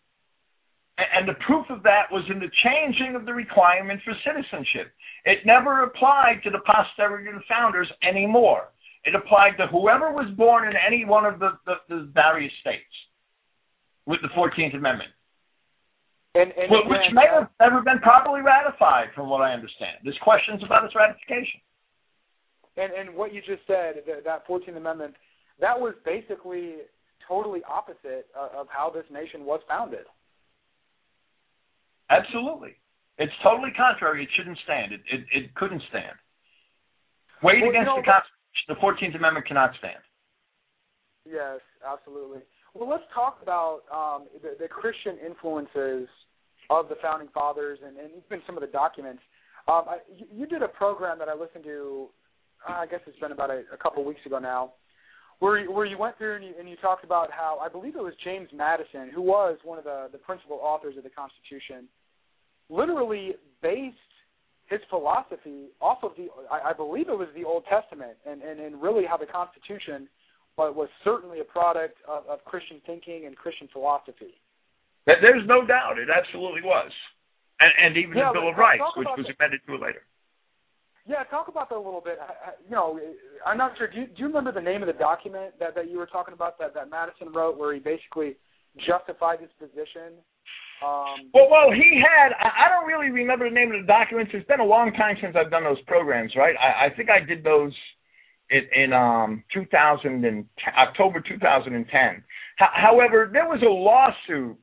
And, and the proof of that was in the changing of the requirement for citizenship. It never applied to the posterity of the founders anymore. It applied to whoever was born in any one of the, the, the various states with the 14th Amendment. And, and Well, which may have never been properly ratified, from what I understand. There's questions about its ratification. and and what you just said, that, that Fourteenth Amendment, that was basically totally opposite of, of how this nation was founded. Absolutely, it's totally contrary. It shouldn't stand. It it, it couldn't stand. Weighed Well, you against know, the Constitution, the Fourteenth Amendment cannot stand. Yes, absolutely. Well, let's talk about um, the, the Christian influences of the founding fathers and, and even some of the documents. Um, I, you, you did a program that I listened to. Uh, I guess it's been about a, a couple weeks ago now, where you, where you went through and you, and you talked about how I believe it was James Madison, who was one of the the principal authors of the Constitution, literally based his philosophy off of the I, I believe it was the Old Testament and, and, and really how the Constitution was, was certainly a product of, of Christian thinking and Christian philosophy. There's no doubt. It absolutely was. And, and even Yeah, the Bill of Rights, which was amended to it later. Yeah, talk about that a little bit. I, I, you know, I'm not sure. Do you, do you remember the name of the document that, that you were talking about that, that Madison wrote, where he basically justified his position? Um, Well, well, he had. I I don't really remember the name of the documents. It's been a long time since I've done those programs, right? I, I think I did those in, in um 2000 and October 2010. H- however, there was a lawsuit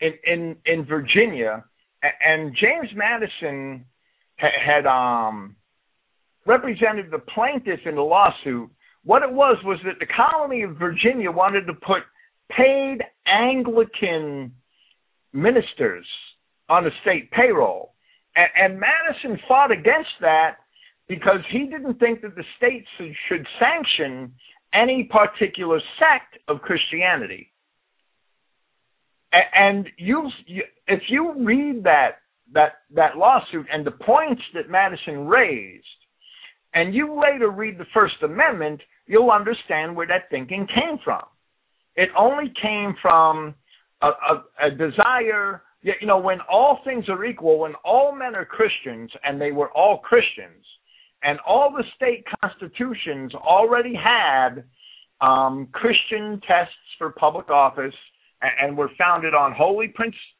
in in in Virginia, a- and James Madison ha- had um represented the plaintiff in the lawsuit. What it was was that the colony of Virginia wanted to put paid Anglican ministers on the state payroll. And, and Madison fought against that because he didn't think that the states should, sanction any particular sect of Christianity. And you, if you read that that that lawsuit and the points that Madison raised, and you later read the First Amendment, you'll understand where that thinking came from. It only came from a, a, a desire, you know, when all things are equal, when all men are Christians, and they were all Christians, and all the state constitutions already had um, Christian tests for public office and, and were founded on holy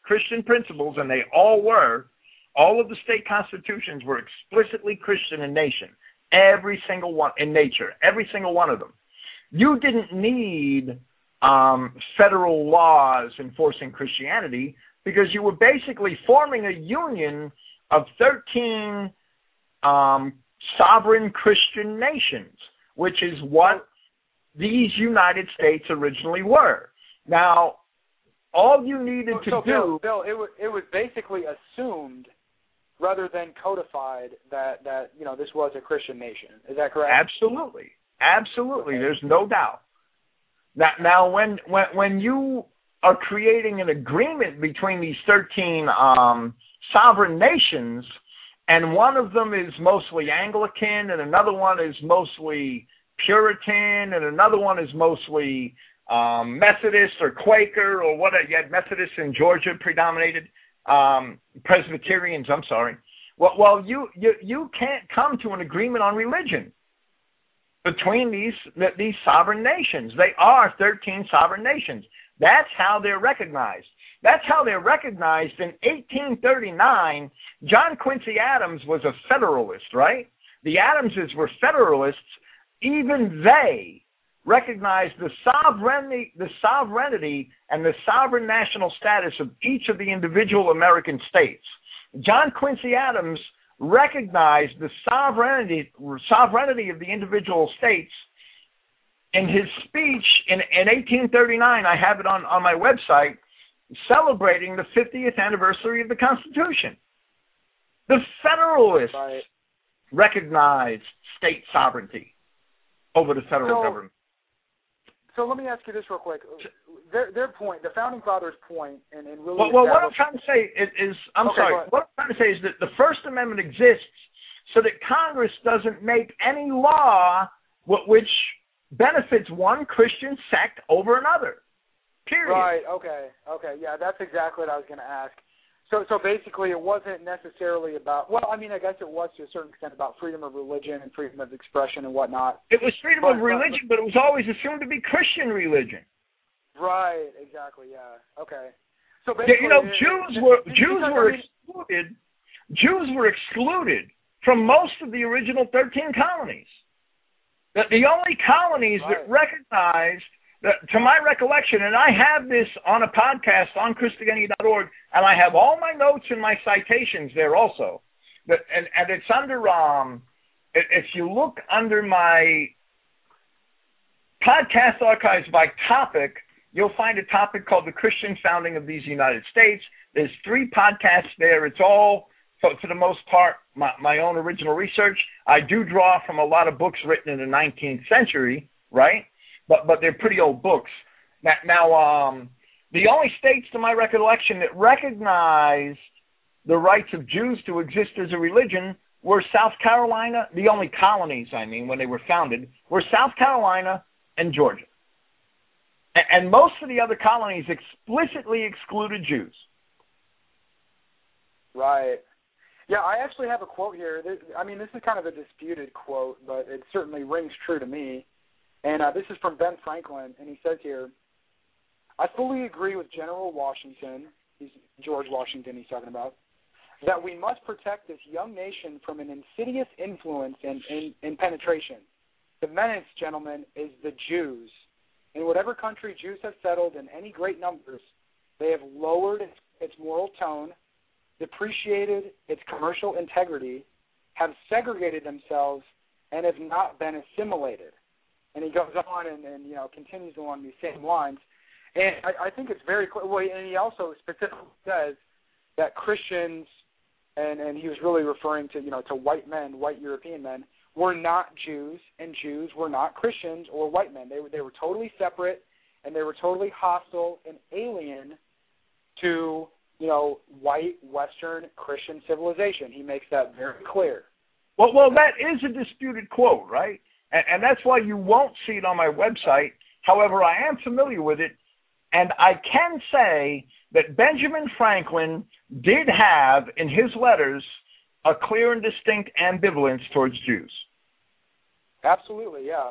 Christian principles, and they all were. All of the state constitutions were explicitly Christian in nation. Every single one in nature, every single one of them. You didn't need um, federal laws enforcing Christianity because you were basically forming a union of 13 um, sovereign Christian nations, which is what these United States originally were. Now, all you needed to so do. Bill, Bill, it was it was basically assumed rather than codified that that you know this was a Christian nation. Is that correct? Absolutely, absolutely. There's no doubt. Now, now when when when you are creating an agreement between these 13 um, sovereign nations, and one of them is mostly Anglican, and another one is mostly Puritan, and another one is mostly um, Methodist or Quaker or what? You had Methodists in Georgia predominated. Um, Presbyterians, I'm sorry. Well, well, you, you you can't come to an agreement on religion between these these sovereign nations. They are 13 sovereign nations. That's how they're recognized. That's how they're recognized in 1839. John Quincy Adams was a Federalist, right? The Adamses were Federalists. Even they recognized the sovereignty, the sovereignty and the sovereign national status of each of the individual American states. John Quincy Adams recognized the sovereignty, sovereignty of the individual states in his speech in, in 1839. I have it on, on my website celebrating the 50th anniversary of the Constitution. The Federalists Right. recognized state sovereignty over the federal So- government. So let me ask you this real quick. Their their point, the founding fathers' point, and, and really. Well, well, what I'm trying to say is, is I'm Okay, sorry. What I'm trying to say is that the First Amendment exists so that Congress doesn't make any law wh- which benefits one Christian sect over another. Period. Right. Okay. Okay. Yeah, that's exactly what I was going to ask. So, so basically, it wasn't necessarily about. Well, I mean, I guess it was to a certain extent about freedom of religion and freedom of expression and whatnot. It was freedom But- of religion, but it was always assumed to be Christian religion. Right. Exactly. Yeah. Okay. So basically, you know, it- Jews it- were it- Jews were excluded. Jews were excluded from most of the original 13 colonies. The, the only colonies that recognized, to my recollection, and I have this on a podcast on Christogenea.org, and I have all my notes and my citations there also. That, and, and it's under um, if you look under my podcast archives by topic, you'll find a topic called the Christian founding of these United States. There's three podcasts there. It's all, for, for the most part, my, my own original research. I do draw from a lot of books written in the 19th century, right? But but they're pretty old books. Now, now um, the only states, to my recollection, that recognized the rights of Jews to exist as a religion were South Carolina. The only colonies, I mean, when they were founded, were South Carolina and Georgia. And most of the other colonies explicitly excluded Jews. Right. Yeah, I actually have a quote here. I mean, this is kind of a disputed quote, but it certainly rings true to me. And uh, this is from Ben Franklin, and he says here, I fully agree with General Washington, he's George Washington he's talking about, that we must protect this young nation from an insidious influence and, and, and penetration. The menace, gentlemen, is the Jews. In whatever country Jews have settled in any great numbers, they have lowered its, its moral tone, depreciated its commercial integrity, have segregated themselves, and have not been assimilated. And he goes on and, and you know continues along these same lines. And I, I think it's very clear. Well, and he also specifically says that Christians, and and he was really referring to you know to white men, white European men, were not Jews, and Jews were not Christians or white men. They were they were totally separate, and they were totally hostile and alien to you know white Western Christian civilization. He makes that very clear. Well, well, that is a disputed quote, right? And, and that's why you won't see it on my website. However, I am familiar with it, and I can say that Benjamin Franklin did have in his letters a clear and distinct ambivalence towards Jews. Absolutely, yeah.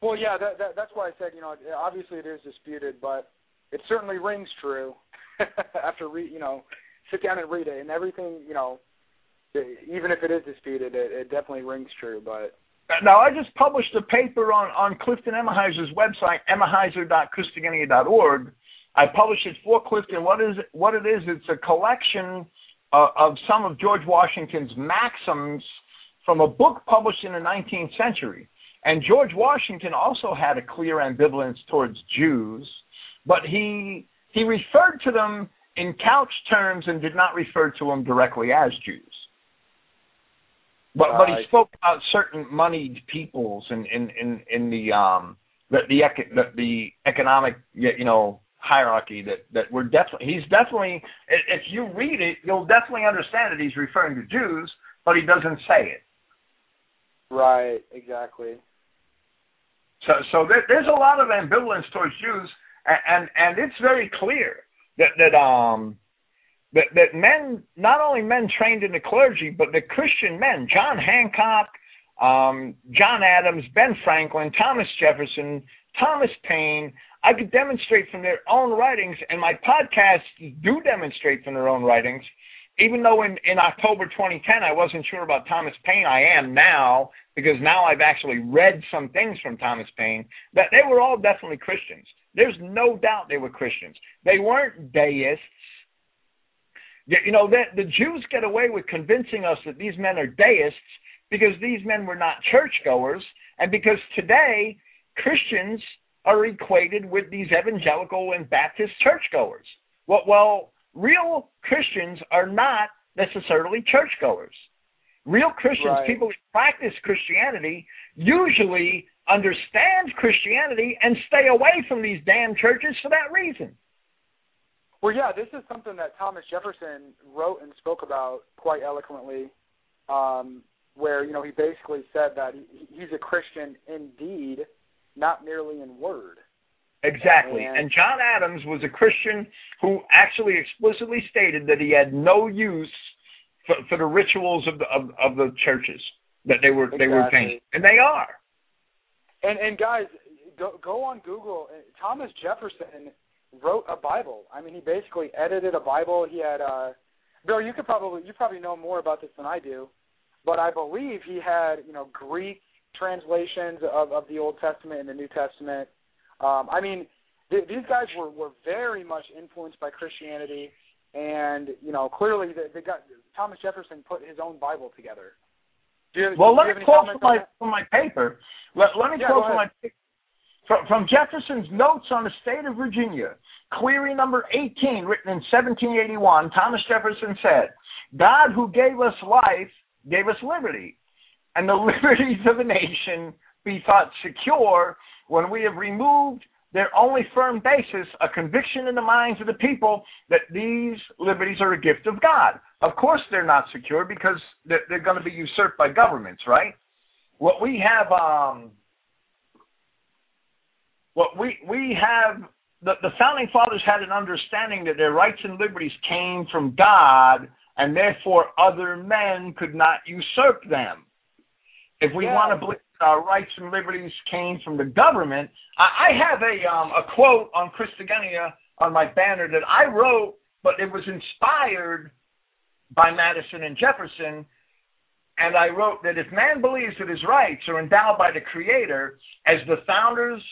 Well, yeah, that, that that's why I said you know obviously it is disputed, but it certainly rings true after re, you know sit down and read it and everything you know even if it is disputed, it, it definitely rings true. But Now, I just published a paper on, on Clifton Emahiser's website, emahiser.christogenea.org. I published it for Clifton. What is what it is? It's a collection uh, of some of George Washington's maxims from a book published in the 19th century. And George Washington also had a clear ambivalence towards Jews, but he he referred to them in couch terms and did not refer to them directly as Jews. But but he spoke about certain moneyed peoples in in in, in the um the the, eco- the the economic you know hierarchy that that we're definitely he's definitely if you read it you'll definitely understand that he's referring to Jews but he doesn't say it. right, exactly. So, so there, there's a lot of ambivalence towards Jews, and, and and it's very clear that that um that that men, not only men trained in the clergy, but the Christian men, John Hancock, um, John Adams, Ben Franklin, Thomas Jefferson, Thomas Paine, I could demonstrate from their own writings, and my podcasts do demonstrate from their own writings. Even though in, in October 2010 I wasn't sure about Thomas Paine, I am now because now I've actually read some things from Thomas Paine that they were all definitely Christians. There's no doubt they were Christians. They weren't deists. You know, that the Jews get away with convincing us that these men are deists because these men were not churchgoers, and because today Christians are equated with these evangelical and Baptist churchgoers. Well, well real Christians are not necessarily churchgoers. Real Christians, Right. people who practice Christianity, usually understand Christianity and stay away from these damn churches for that reason. Well, yeah, this is something that Thomas Jefferson wrote and spoke about quite eloquently, um, where you know he basically said that he, he's a Christian in deed, not merely in word. Exactly. And- And John Adams was a Christian who actually explicitly stated that he had no use for, for the rituals of the of, of the churches that they were they were Exactly. paying, and they are. And and guys, go go on Google. Thomas Jefferson wrote a Bible. I mean, he basically edited a Bible. He had uh Bill, you could probably you probably know more about this than I do, but I believe he had you know Greek translations of of the Old Testament and the New Testament. Um, I mean, th- these guys were were very much influenced by Christianity, and you know clearly they, they got Thomas Jefferson put his own Bible together. Do you, Well, do let me quote from my that? from my paper. Let, let me Yeah, quote from my. From, Jefferson's notes on the state of Virginia, query number 18, written in 1781. Thomas Jefferson said, "God who gave us life gave us liberty, and the liberties of a nation be thought secure when we have removed." Their only firm basis, a conviction in the minds of the people that these liberties are a gift of God. Of course, they're not secure because they're, they're going to be usurped by governments, right? What we have, um, what we we have, the, the founding fathers had an understanding that their rights and liberties came from God, and therefore other men could not usurp them. If we Yeah. want to believe that our rights and liberties came from the government, I, I have a um, a quote on Christogenea on my banner that I wrote, but it was inspired by Madison and Jefferson. And I wrote that if man believes that his rights are endowed by the Creator, as the founders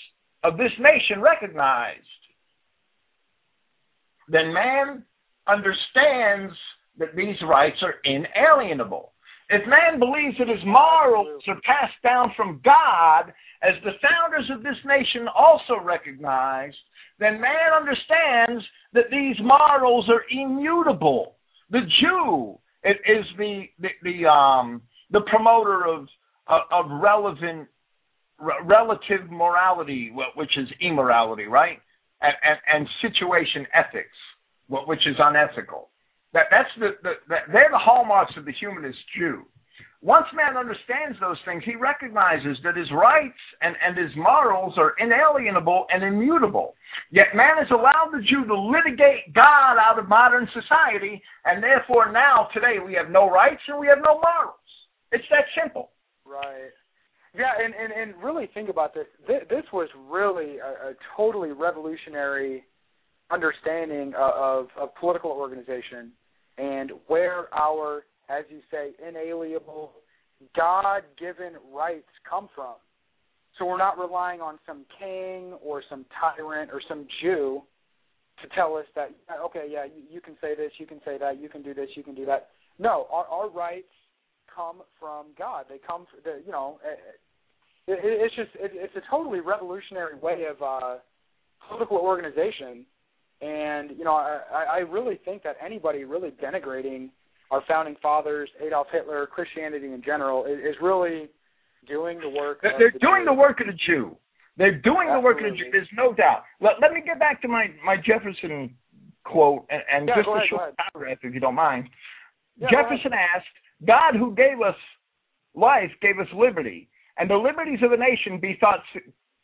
of this nation recognized, then man understands that these rights are inalienable. If man believes that his morals are passed down from God, as the founders of this nation also recognized, then man understands that these morals are immutable. The Jew is the the, the um the promoter of of, of relevant re- relative morality, which is immorality, right? And, and, and situation ethics, which is unethical. That that's the, the, the they're the hallmarks of the humanist Jew. Once man understands those things, he recognizes that his rights and, and his morals are inalienable and immutable. Yet man has allowed the Jew to litigate God out of modern society, and therefore now, today, we have no rights and we have no morals. It's that simple. Right. Yeah, and, and, and really think about this. This, this was really a, a totally revolutionary understanding of, of, of political organization and where our, as you say, inalienable, God given rights come from. So we're not relying on some king or some tyrant or some Jew to tell us that, okay, yeah, you can say this, you can say that, you can do this, you can do that. No, our, our rights come from God. They come, from the, you know, it, it, it's just it, it's a totally revolutionary way of uh, political organization, and you know, I, I really think that anybody really denigrating our founding fathers, Adolf Hitler, Christianity in general, is, is really doing the work. They're, of they're the doing Jew. the work of the Jew. They're doing the work of the Jew. There's no doubt. Let, let me get back to my, my Jefferson quote and, and Yeah, just go a short paragraph, if you don't mind. Yeah, Jefferson asked, God who gave us life gave us liberty, and the liberties of a nation be thought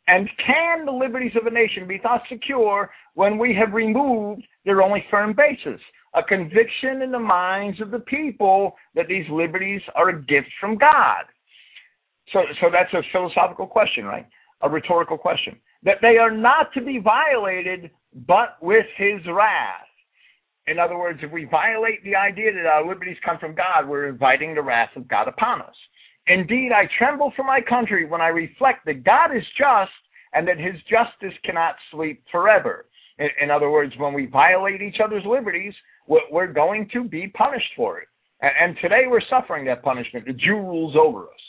And can the liberties of a nation be thought secure when we have removed their only firm basis? A conviction in the minds of the people that these liberties are a gift from God. So, so that's a philosophical question, right? A rhetorical question. That they are not to be violated but with his wrath. In other words, if we violate the idea that our liberties come from God, we're inviting the wrath of God upon us. Indeed, I tremble for my country when I reflect that God is just and that his justice cannot sleep forever. In, in other words, when we violate each other's liberties, we're, we're going to be punished for it. And, and today we're suffering that punishment. The Jew rules over us.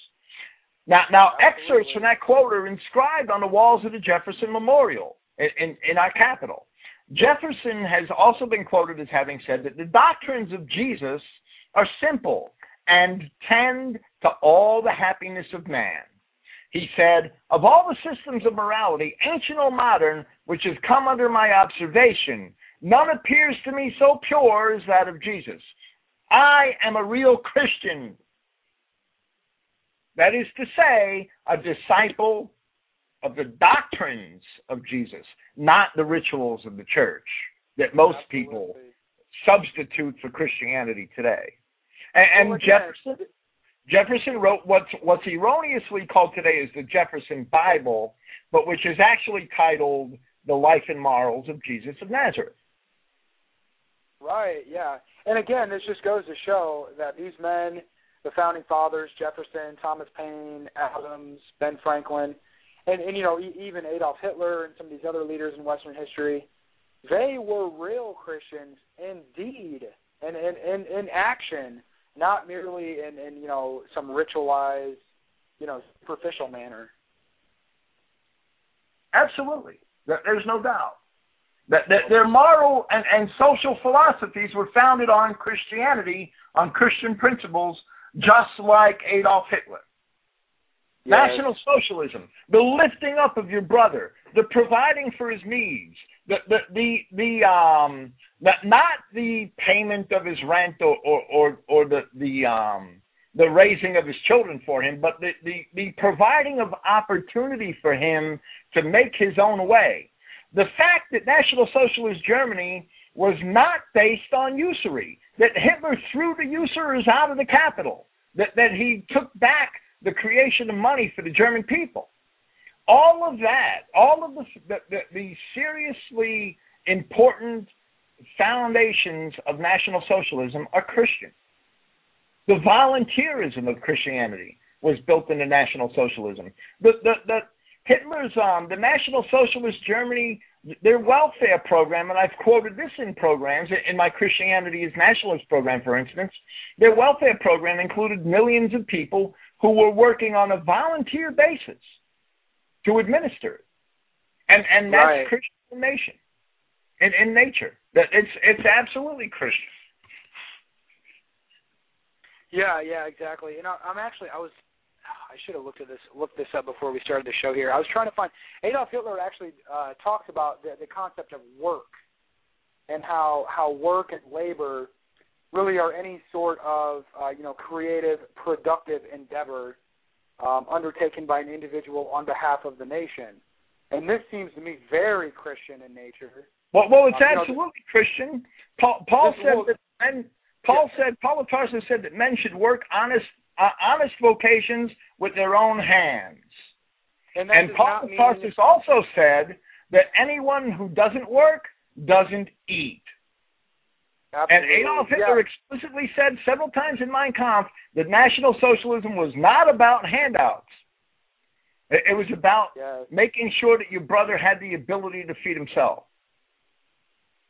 Now, now excerpts from that quote are inscribed on the walls of the Jefferson Memorial in, in, in our capital. Jefferson has also been quoted as having said that the doctrines of Jesus are simple and tend to all the happiness of man. He said, Of all the systems of morality, ancient or modern, which has come under my observation, none appears to me so pure as that of Jesus. I am a real Christian. That is to say, a disciple of the doctrines of Jesus, not the rituals of the church that most Absolutely. people substitute for Christianity today. And, and Jefferson Jefferson wrote what's what's erroneously called today is the Jefferson Bible, but which is actually titled The Life and Morals of Jesus of Nazareth. Right, yeah. And again, this just goes to show that these men, the founding fathers, Jefferson, Thomas Paine, Adams, Ben Franklin, and, and you know, even Adolf Hitler and some of these other leaders in Western history, they were real Christians indeed, and in, in, in action, not merely in, in, you know, some ritualized, you know, superficial manner. Absolutely. There's no doubt. That, that their moral and, and social philosophies were founded on Christianity, on Christian principles, just like Adolf Hitler. National socialism, the lifting up of your brother, the providing for his needs, the the the, the um not not the payment of his rent or or or, or the the um the raising of his children for him, but the, the the providing of opportunity for him to make his own way. The fact that National Socialist Germany was not based on usury, that Hitler threw the usurers out of the capital, that that he took back the creation of money for the German people. All of that, all of the, the, the, seriously important foundations of National Socialism are Christian. The volunteerism of Christianity was built into National Socialism. The, the, the Hitler's, um, the National Socialist Germany, their welfare program, and I've quoted this in programs, in my Christianity is Nationalist program, for instance, their welfare program included millions of people who were working on a volunteer basis to administer it. And and that's Right. Christian nation. In in nature. That it's it's absolutely Christian. Yeah, yeah, exactly. And I, I'm actually, I was, I should have looked at this, looked this up before we started the show here. I was trying to find Adolf Hitler actually uh, talks about the, the concept of work and how how work and labor really are any sort of uh, you know creative, productive endeavor um, undertaken by an individual on behalf of the nation. And this seems to me very Christian in nature. Well, well, it's Uh, you know, absolutely Christian. Paul, Paul said will- that men. Paul said Paul of Tarsus said that men should work honest uh, honest vocations with their own hands. And, And Paul of mean, Tarsus also said that anyone who doesn't work doesn't eat. And Absolutely. Adolf Yeah. Hitler explicitly said several times in Mein Kampf that National Socialism was not about handouts. It, it was about Yes. making sure that your brother had the ability to feed himself.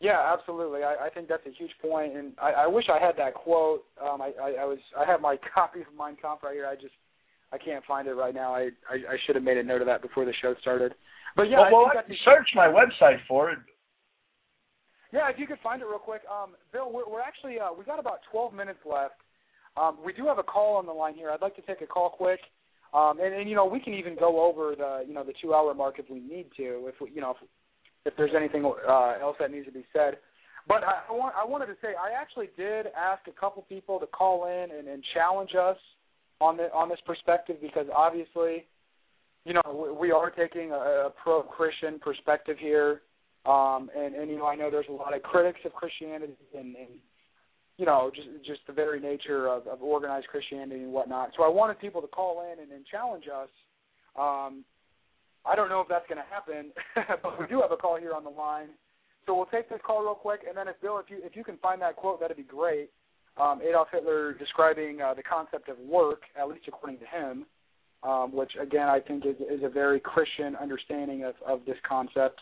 Yeah, absolutely. I, I think that's a huge point, and I, I wish I had that quote. Um, I, I, I was I have my copy of Mein Kampf right here. I just I can't find it right now. I, I, I should have made a note of that before the show started. But yeah, well, well I I think that's a, search my website for it. Yeah. If you could find it real quick, um, Bill, we're, we're actually uh, we've got about 12 minutes left. Um, we do have a call on the line here. I'd like to take a call quick. Um, and, and you know we can even go over the you know the two hour mark if we need to if we, you know if, if there's anything uh, else that needs to be said. But I, I want I wanted to say I actually did ask a couple people to call in and, and challenge us on the on this perspective because obviously you know, we, we are taking a, a pro-Christian perspective here, um, and and you know, I know there's a lot of critics of Christianity and, and you know, just just the very nature of, of organized Christianity and whatnot. So I wanted people to call in and, and challenge us. Um, I don't know if that's going to happen, but we do have a call here on the line. So we'll take this call real quick, and then if Bill, if you if you can find that quote, that'd be great. Um, Adolf Hitler describing uh, the concept of work, at least according to him, um, which again I think is is a very Christian understanding of of this concept.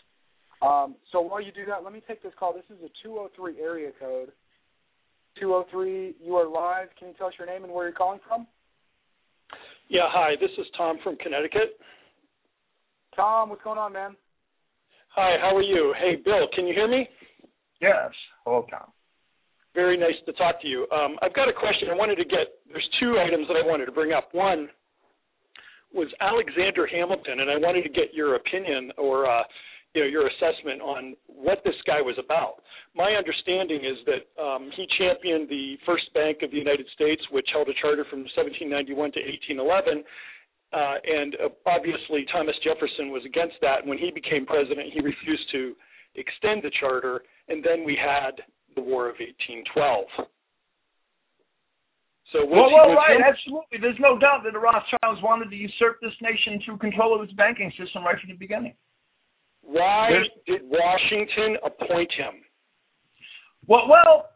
Um, so while you do that, let me take this call. This is a 203 area code. 203, you are live. Can you tell us your name and where you're calling from? Yeah, hi. This is Tom from Connecticut. Tom, what's going on, man? Hi, how are you? Hey, Bill, can you hear me? Yes. Hello, Tom. Very nice to talk to you. Um, I've got a question. I wanted to get. There's two items that I wanted to bring up. One was Alexander Hamilton, and I wanted to get your opinion or uh, you know your assessment on what this guy was about. My understanding is that um, he championed the first bank of the United States, which held a charter from 1791 to 1811. Uh, and uh, obviously, Thomas Jefferson was against that. When he became president, he refused to extend the charter, and then we had the War of 1812. So well, well, right, absolutely. There's no doubt that the Rothschilds wanted to usurp this nation through control of its banking system right from the beginning. Why There's, did Washington appoint him? Well, well,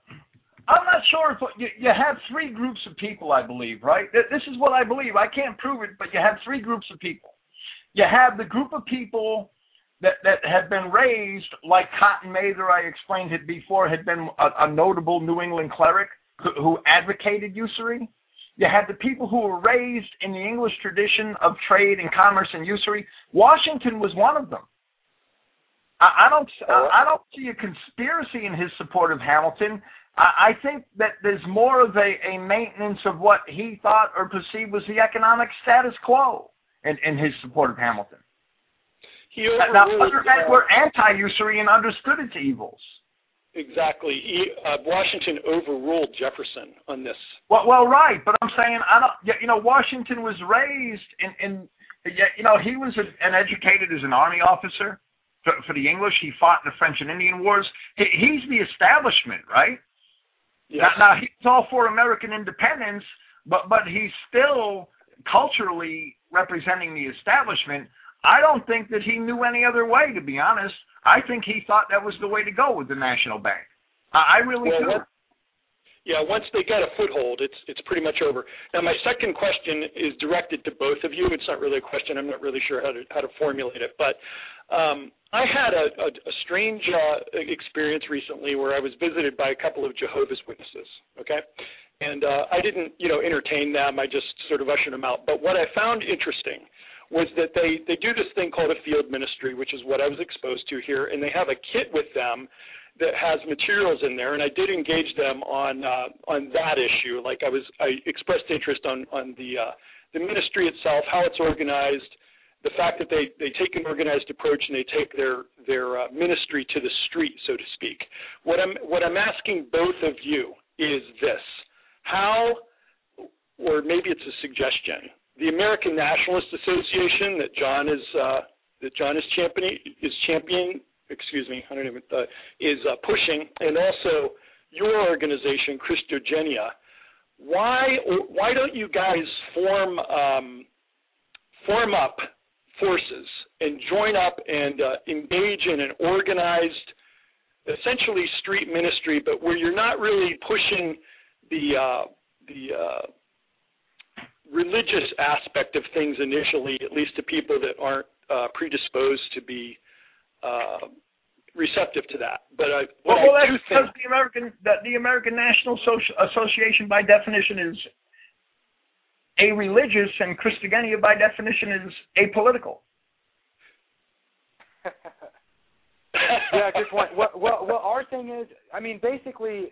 I'm not sure if you, you have three groups of people. I believe, right? This is what I believe. I can't prove it, but you have three groups of people. You have the group of people that that had been raised like Cotton Mather. I explained it before. Had been a, a notable New England cleric who, who advocated usury. You had the people who were raised in the English tradition of trade and commerce and usury. Washington was one of them. I, I don't I, I don't see a conspiracy in his support of Hamilton. I, I think that there's more of a, a maintenance of what he thought or perceived was the economic status quo in, in his support of Hamilton. He now, other men were anti-usury and understood its evils. Exactly. He, uh, Washington overruled Jefferson on this. Well, well, right, but I'm saying I don't. You know, Washington was raised in, in you know, he was an educated as an army officer for, for the English. He fought in the French and Indian Wars. He, he's the establishment, right? Yes. Now, now he's all for American independence, but but he's still culturally representing the establishment. I don't think that he knew any other way, to be honest. I think he thought that was the way to go with the national bank. I, I really well, do. Yeah, once they get a foothold, it's it's pretty much over. Now, my second question is directed to both of you. It's not really a question. I'm not really sure how to how to formulate it, but um, I had a, a, a strange uh, experience recently where I was visited by a couple of Jehovah's Witnesses. Okay, and uh, I didn't, you know, entertain them. I just sort of ushered them out. But what I found interesting was that they they do this thing called a field ministry, which is what I was exposed to here, and they have a kit with them that has materials in there, and I did engage them on uh, on that issue. Like I was, I expressed interest on on the uh, the ministry itself, how it's organized, the fact that they they take an organized approach and they take their their uh, ministry to the street, so to speak. What I'm what I'm asking both of you is this: how, or maybe it's a suggestion, the American Nationalist Association that John is uh, that John is championing is championing. Excuse me, I don't even uh, is uh, pushing, and also your organization, Christogenea. Why why don't you guys form um, form up forces and join up and uh, engage in an organized, essentially street ministry, but where you're not really pushing the uh, the uh, religious aspect of things initially, at least to people that aren't uh, predisposed to be uh, receptive to that. But I, well, well I do think the American that the American National Social Association by definition is a religious, and Christogenea by definition is apolitical. yeah, good point. Well, well, well, our thing is, I mean, basically,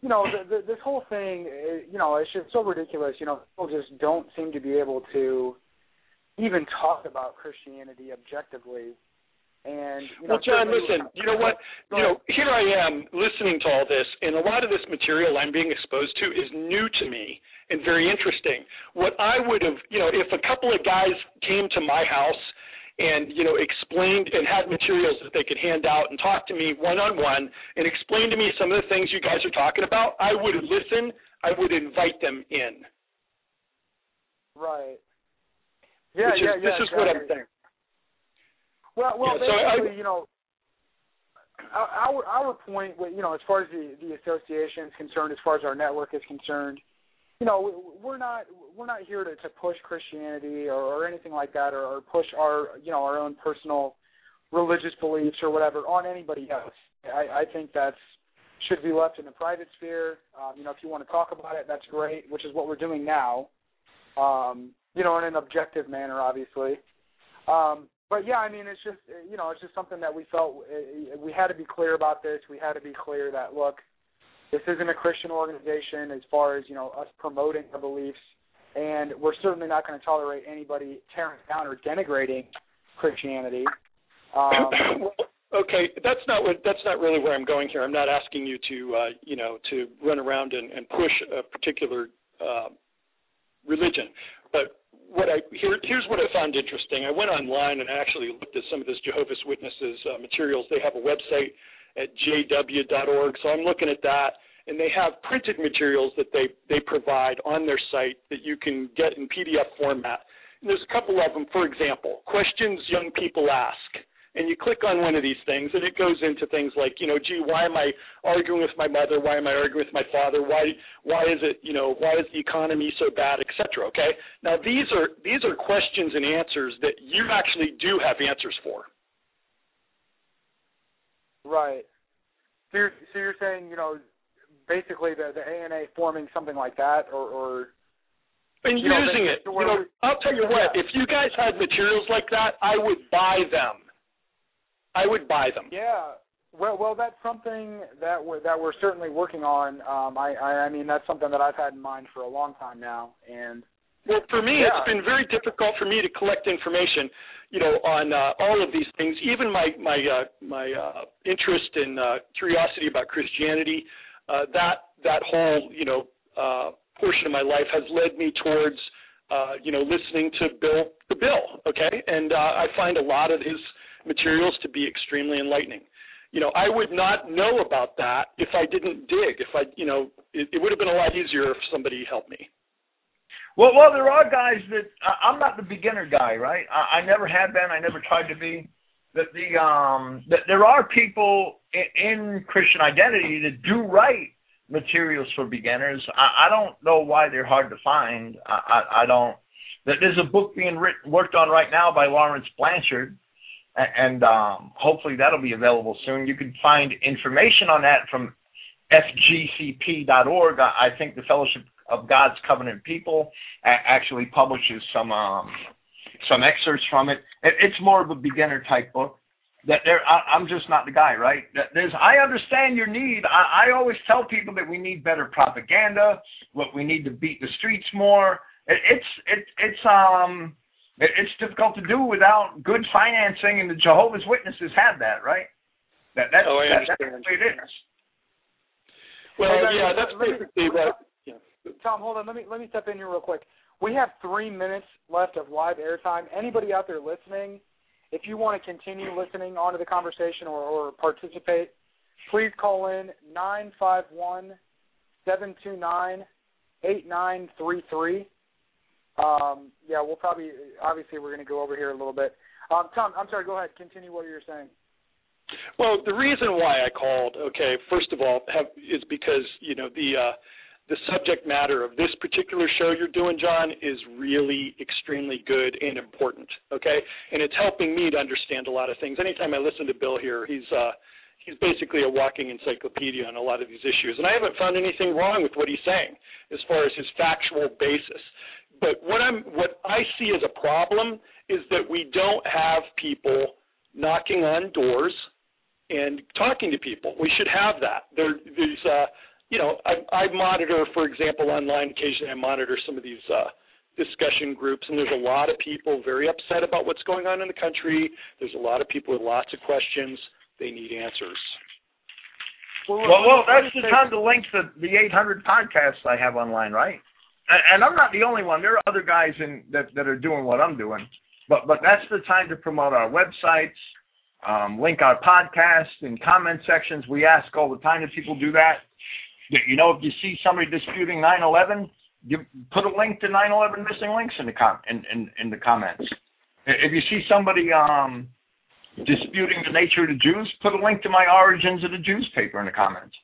you know, the, the, this whole thing, uh, you know, it's just so ridiculous. You know, people just don't seem to be able to even talk about Christianity objectively. And you know, well, John, listen. You know what? You know, here I am listening to all this, and a lot of this material I'm being exposed to is new to me and very interesting. What I would have, you know, if a couple of guys came to my house and you know explained and had materials that they could hand out and talk to me one on one and explain to me some of the things you guys are talking about, I would listen. I would invite them in. Right. Yeah, Which is, yeah, yeah. This is what I'm saying. Well, well, Yeah, so I- basically, you know, our our point, you know, as far as the the association is concerned, as far as our network is concerned, you know, we- we're not we're not here to, to push Christianity or, or anything like that, or, or push our you know our own personal religious beliefs or whatever on anybody else. I, I think that's should be left in the private sphere. Um, you know, if you want to talk about it, that's great, which is what we're doing now. Um, you know, in an objective manner, obviously. Um, but yeah, I mean, it's just you know, it's just something that we felt uh, we had to be clear about this. We had to be clear that look, this isn't a Christian organization as far as you know us promoting our beliefs, and we're certainly not going to tolerate anybody tearing down or denigrating Christianity. Um, okay, that's not what that's not really where I'm going here. I'm not asking you to uh, you know to run around and, and push a particular uh, religion, but what I here here's what I found interesting. I went online and actually looked at some of this Jehovah's Witnesses uh, materials. They have a website at jw.org, so I'm looking at that, and they have printed materials that they they provide on their site that you can get in PDF format. And there's a couple of them. For example, questions young people ask and you click on one of these things and it goes into things like you know gee why am i arguing with my mother? Why am i arguing with my father? Why why is it you know why is the economy so bad etc okay? Now these are these are questions and answers that you actually do have answers for. Right. So you're, so you're saying you know basically the the ANA forming something like that, or, or and You using they- it you know i'll tell you what Yeah. if you guys had materials like that i would buy them i would buy them Yeah. Well, well, that's something that we're that we're certainly working on. Um, I, I, I mean, that's something that I've had in mind for a long time now, and Well, for me, Yeah. it's been very difficult for me to collect information, you know, on uh, all of these things. Even my my uh, my uh, interest and uh, curiosity about Christianity, uh, that that whole you know uh, portion of my life has led me towards uh, you know listening to Bill the Bill. Okay, and uh, I find a lot of his materials to be extremely enlightening. You know, I would not know about that if I didn't dig. If I, you know, it, it would have been a lot easier if somebody helped me. Well, well, there are guys that I- I'm not the beginner guy, right? I, I never have been. I never tried to be. That the um that there are people in, in Christian identity that do write materials for beginners. I, I don't know why they're hard to find. I, I, I don't. that There's a book being written worked on right now by Lawrence Blanchard, and um, hopefully that'll be available soon. You can find information on that from fgcp.org. I think the Fellowship of God's Covenant People actually publishes some um, some excerpts from it. it. It's more of a beginner type book. That there, I'm just not the guy, right? There's, I understand your need. I, I always tell people that we need better propaganda. What we need to beat the streets more. It, it's it's it's um it, it's difficult to do without good financing, and the Jehovah's Witnesses have that, right? That that's Oh, I that, understand. it is. Well, yeah, that's basically what. Yeah. Tom, hold on. Let me let me step in here real quick. We have three minutes left of live airtime. Anybody out there listening, if you want to continue listening onto the conversation or, or participate, please call in nine five one seven two nine eight nine three three. Um, yeah, we'll probably obviously we're going to go over here a little bit. Um, Tom, I'm sorry. Go ahead. Continue what you were saying. Well, the reason why I called, okay, first of all, have, is because you know the uh, the subject matter of this particular show you're doing, John, is really extremely good and important. Okay, and it's helping me to understand a lot of things. Anytime I listen to Bill here, he's uh, he's basically a walking encyclopedia on a lot of these issues, and I haven't found anything wrong with what he's saying as far as his factual basis. But what I'm what I see as a problem is that we don't have people knocking on doors and talking to people. We should have that. There, there's, uh, you know, I, I monitor, for example, online. Occasionally, I monitor some of these uh, discussion groups, and there's a lot of people very upset about what's going on in the country. There's a lot of people with lots of questions. They need answers. Well, well, that's the time to link the the 800 podcasts I have online, right? And I'm not the only one. There are other guys in that that are doing what I'm doing, but but that's the time to promote our websites, um, link our podcast in comment sections. We ask all the time that people do that. You know, if you see somebody disputing 9/11, you put a link to 9/11 missing links in the com in, in, in the comments. If you see somebody um, disputing the nature of the Jews, put a link to my Origins of the Jews paper in the comments.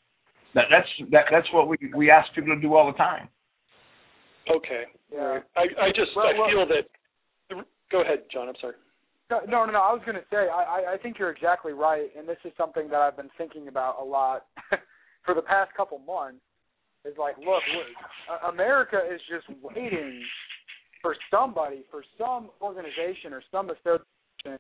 That, that's that, that's what we we ask people to do all the time. Okay. Yeah. I I just Well, I well- feel that. Go ahead, John. I'm sorry. No, no, no. I was going to say, I, I- I think you're exactly right, and this is something that I've been thinking about a lot for the past couple months. Is like, look, look, America is just waiting for somebody, for some organization or some association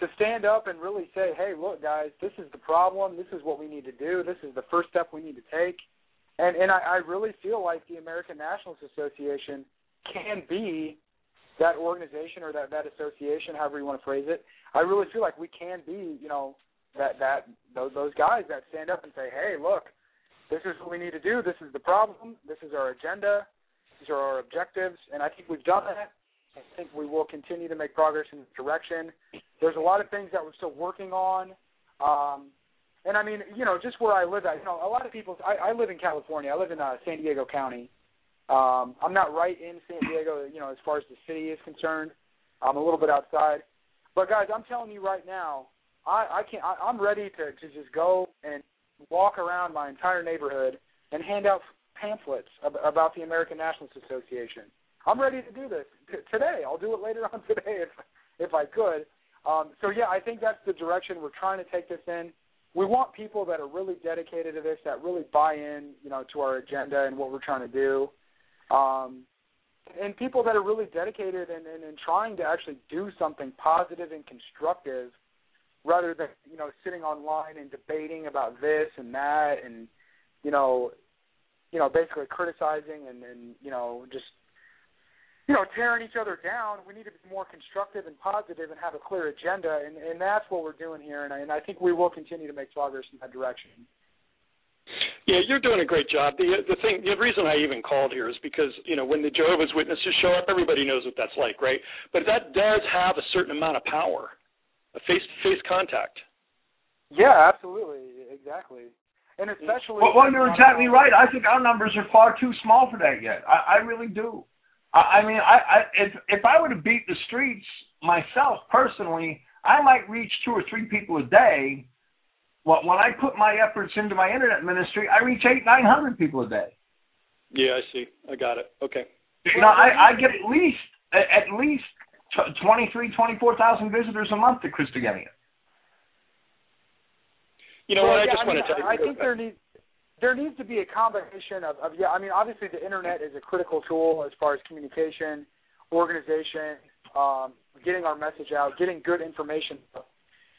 to stand up and really say, hey, look, guys, this is the problem. This is what we need to do. This is the first step we need to take. And and I, I really feel like the American Nationalist Association can be that organization or that that association, however you want to phrase it. I really feel like we can be, you know, that that those those guys that stand up and say, hey, look, this is what we need to do. This is the problem. This is our agenda. These are our objectives, and I think we've done that. I think we will continue to make progress in this direction. There's a lot of things that we're still working on. Um, and I mean, you know, just where I live at, you know, a lot of people. I, I live in California. I live in uh, San Diego County. Um, I'm not right in San Diego, you know, as far as the city is concerned. I'm a little bit outside. But guys, I'm telling you right now, I, I can't. I, I'm ready to to just go and walk around my entire neighborhood and hand out pamphlets ab- about the American Nationalist Association. I'm ready to do this t- today. I'll do it later on today if if I could. Um, so yeah, I think that's the direction we're trying to take this in. We want people that are really dedicated to this, that really buy in, you know, to our agenda and what we're trying to do, um, and people that are really dedicated and, and, and trying to actually do something positive and constructive, rather than you know sitting online and debating about this and that, and you know, you know, basically criticizing and, and you know just you know, tearing each other down. We need to be more constructive and positive and have a clear agenda, and, and that's what we're doing here. And I, and I think we will continue to make progress in that direction. Yeah, you're doing a great job. The the thing, the reason I even called here is because you know when the Jehovah's Witnesses show up, everybody knows what that's like, right? But that does have a certain amount of power, a face-to-face contact. Yeah, absolutely, exactly, and especially. Well, well, you're exactly right. I think our numbers are far too small for that yet. I, I really do. I, I mean, I, I if if I were to beat the streets myself personally, I might reach two or three people a day. Well, when I put my efforts into my internet ministry, I reach eight, nine hundred people a day. Yeah, I see. I got it. Okay. You know, I, I get at least at least twenty three, twenty four thousand visitors a month to Christogenea. You know well, what? I yeah, just I want mean, to tell you. I think there needs there needs to be a combination of, of yeah. I mean, obviously the internet is a critical tool as far as communication, organization, um, getting our message out, getting good information.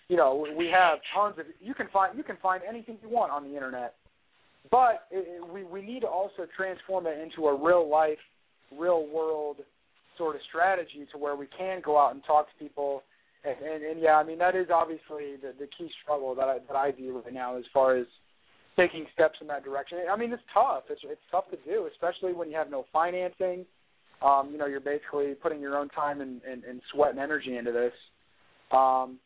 You know, we have tons of you can find you can find anything you want on the internet, but it, we we need to also transform it into a real life, real world sort of strategy to where we can go out and talk to people. And, and, and yeah, I mean that is obviously the, the key struggle that I, that I view right now as far as taking steps in that direction. I mean, it's tough. It's it's tough to do, especially when you have no financing. Um, you know, you're basically putting your own time and, and, and sweat and energy into this. Um,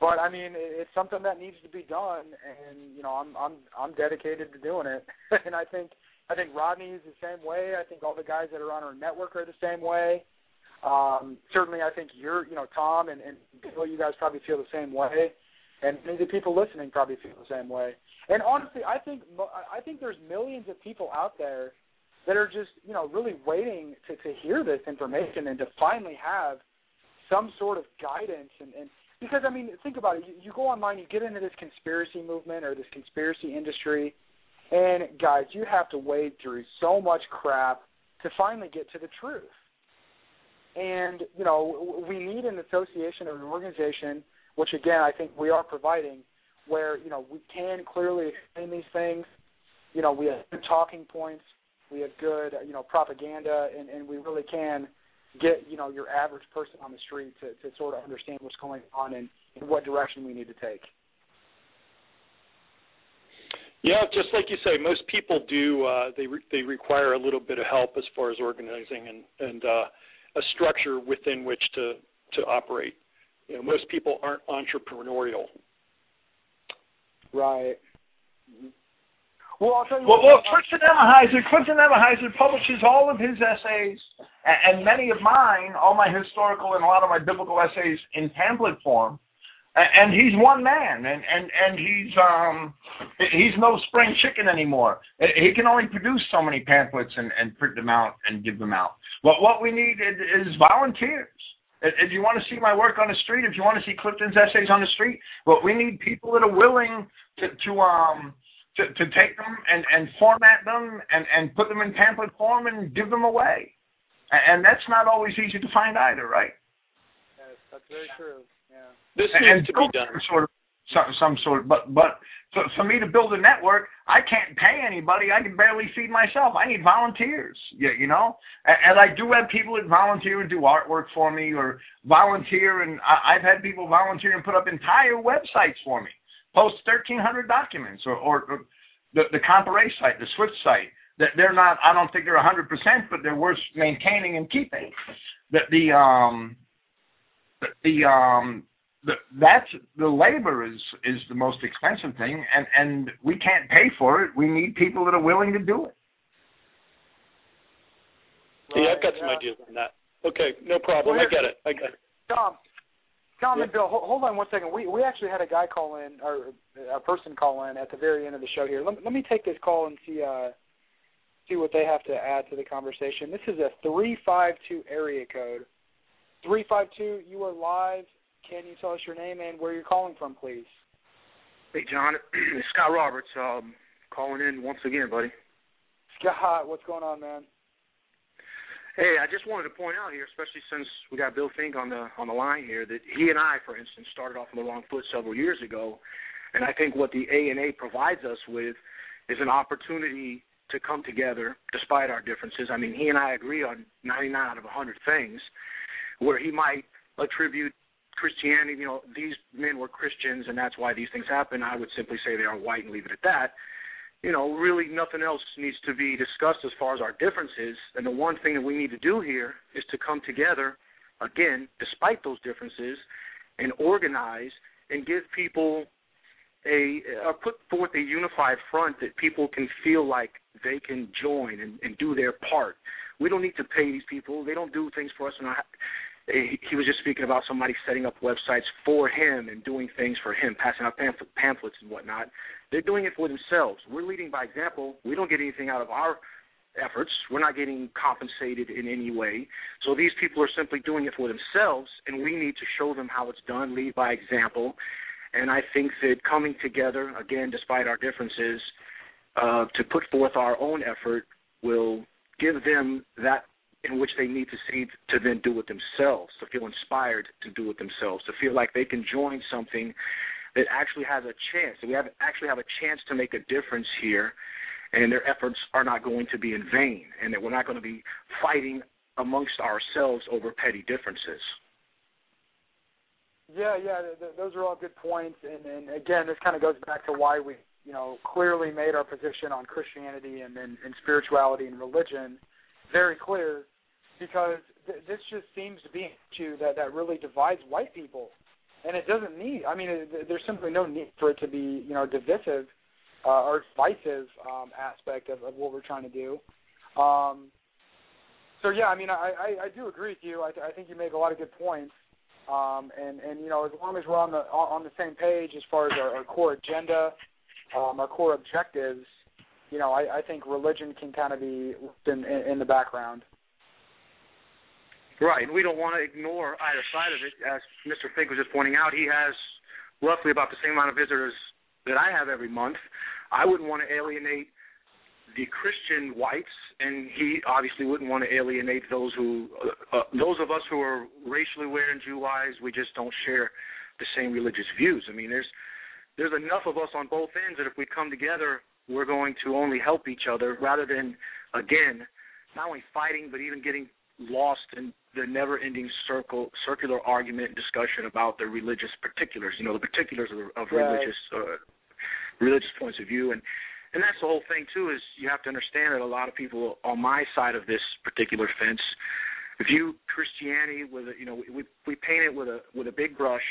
but I mean, it, it's something that needs to be done, and you know, I'm I'm I'm dedicated to doing it. and I think I think Rodney is the same way. I think all the guys that are on our network are the same way. Um, certainly, I think you're, you know, Tom and, and Bill, you guys probably feel the same way, and the people listening probably feel the same way. And honestly, I think I think there's millions of people out there that are just you know really waiting to to hear this information and to finally have some sort of guidance. And and because I mean think about it. You, you go online you get into this conspiracy movement or this conspiracy industry and guys you have to wade through so much crap to finally get to the truth. And you know we need an association or an organization which again I think we are providing where you know we can clearly explain these things. You know, we have good talking points, we have good you know propaganda, and, and we really can get you know your average person on the street to, to sort of understand what's going on and, and what direction we need to take. Yeah, just like you say, most people do. Uh, they re- they require a little bit of help as far as organizing and and uh, a structure within which to to operate. You know, most people aren't entrepreneurial. Right. Mhm. Well, I'll tell you Well, what. well Clifton Emahiser, Clifton Emahiser publishes all of his essays and, and many of mine, all my historical and a lot of my biblical essays in pamphlet form. A- And he's one man, and and and he's um he's no spring chicken anymore. He can only produce so many pamphlets and and print them out and give them out. What what we need is is volunteers. If if you want to see my work on the street, if you want to see Clifton's essays on the street, but we need people that are willing to to um to, to take them and, and format them and, and put them in pamphlet form and give them away. A- And that's not always easy to find either, right? Yes, that's very true. Yeah. This needs and to be done. Sort of, some, some sort but but for, for me to build a network, I can't pay anybody. I can barely feed myself. I need volunteers. Yeah, you know, and, and I do have people that volunteer and do artwork for me, or volunteer, and I, I've had people volunteer and put up entire websites for me, post thirteen hundred documents, or, or, or the the Comparet site, the Swift site. That they're not. I don't think they're hundred percent, but they're worth maintaining and keeping. The the um the um the, that's the labor is is the most expensive thing, and and we can't pay for it. We need people that are willing to do it. yeah, I've got Right, some yeah. ideas on that. Okay, no problem. Well, I get it. I get it. Tom, Tom Yeah. and Bill, hold, hold on one second. We we actually had a guy call in, or a person call in at the very end of the show here. Let, let me take this call and see uh see what they have to add to the conversation. This is a three five two area code. Three five two. You are live. Can you tell us your name and where you're calling from, please? Hey, John. It's Scott Roberts. Um, calling in once again, buddy. Scott, what's going on, man? Hey, I just wanted to point out here, especially since we got Bill Finck on the on the line here, that he and I, for instance, started off on the wrong foot several years ago, and I think what the A and A provides us with is an opportunity to come together despite our differences. I mean, he and I agree on 99 out of 100 things, where he might attribute Christianity, you know, these men were Christians and that's why these things happen. I would simply say they are white and leave it at that. You know, really nothing else needs to be discussed as far as our differences. And the one thing that we need to do here is to come together, again, despite those differences, and organize and give people a uh, put forth a unified front that people can feel like they can join and, and do their part. We don't need to pay these people. They don't do things for us. And he was just speaking about somebody setting up websites for him and doing things for him, passing out pamphlet, pamphlets and whatnot. They're doing it for themselves. We're leading by example. We don't get anything out of our efforts. We're not getting compensated in any way. So these people are simply doing it for themselves, and we need to show them how it's done, lead by example. And I think that coming together, again, despite our differences, uh, to put forth our own effort will give them that in which they need to see to then do it themselves, to feel inspired to do it themselves, to feel like they can join something that actually has a chance, that we have actually have a chance to make a difference here, and their efforts are not going to be in vain, and that we're not going to be fighting amongst ourselves over petty differences. Yeah, yeah, th- th- those are all good points, and, and again, this kind of goes back to why we, you know, clearly made our position on Christianity and and, and spirituality and religion very clear, because th- this just seems to be an issue that that really divides white people, and it doesn't need. I mean, it, there's simply no need for it to be, you know, divisive uh, or divisive um, aspect of, of what we're trying to do. Um, so yeah, I mean, I, I, I do agree with you. I, th- I think you make a lot of good points. Um, and and you know, as long as we're on the on the same page as far as our, our core agenda, um, our core objectives, you know, I, I think religion can kind of be in, in, in the background. Right, and we don't want to ignore either side of it. As Mr. Finck was just pointing out, he has roughly about the same amount of visitors that I have every month. I wouldn't want to alienate the Christian whites, and he obviously wouldn't want to alienate those who, uh, uh, those of us who are racially aware and Jew-wise. We just don't share the same religious views. I mean, there's there's enough of us on both ends that if we come together, we're going to only help each other rather than, again, not only fighting but even getting lost in the never-ending circle, circular argument and discussion about the religious particulars. You know, the particulars of, of Right. religious uh, religious points of view, and and that's the whole thing too. Is you have to understand that a lot of people on my side of this particular fence view Christianity with a, you know we we paint it with a with a big brush,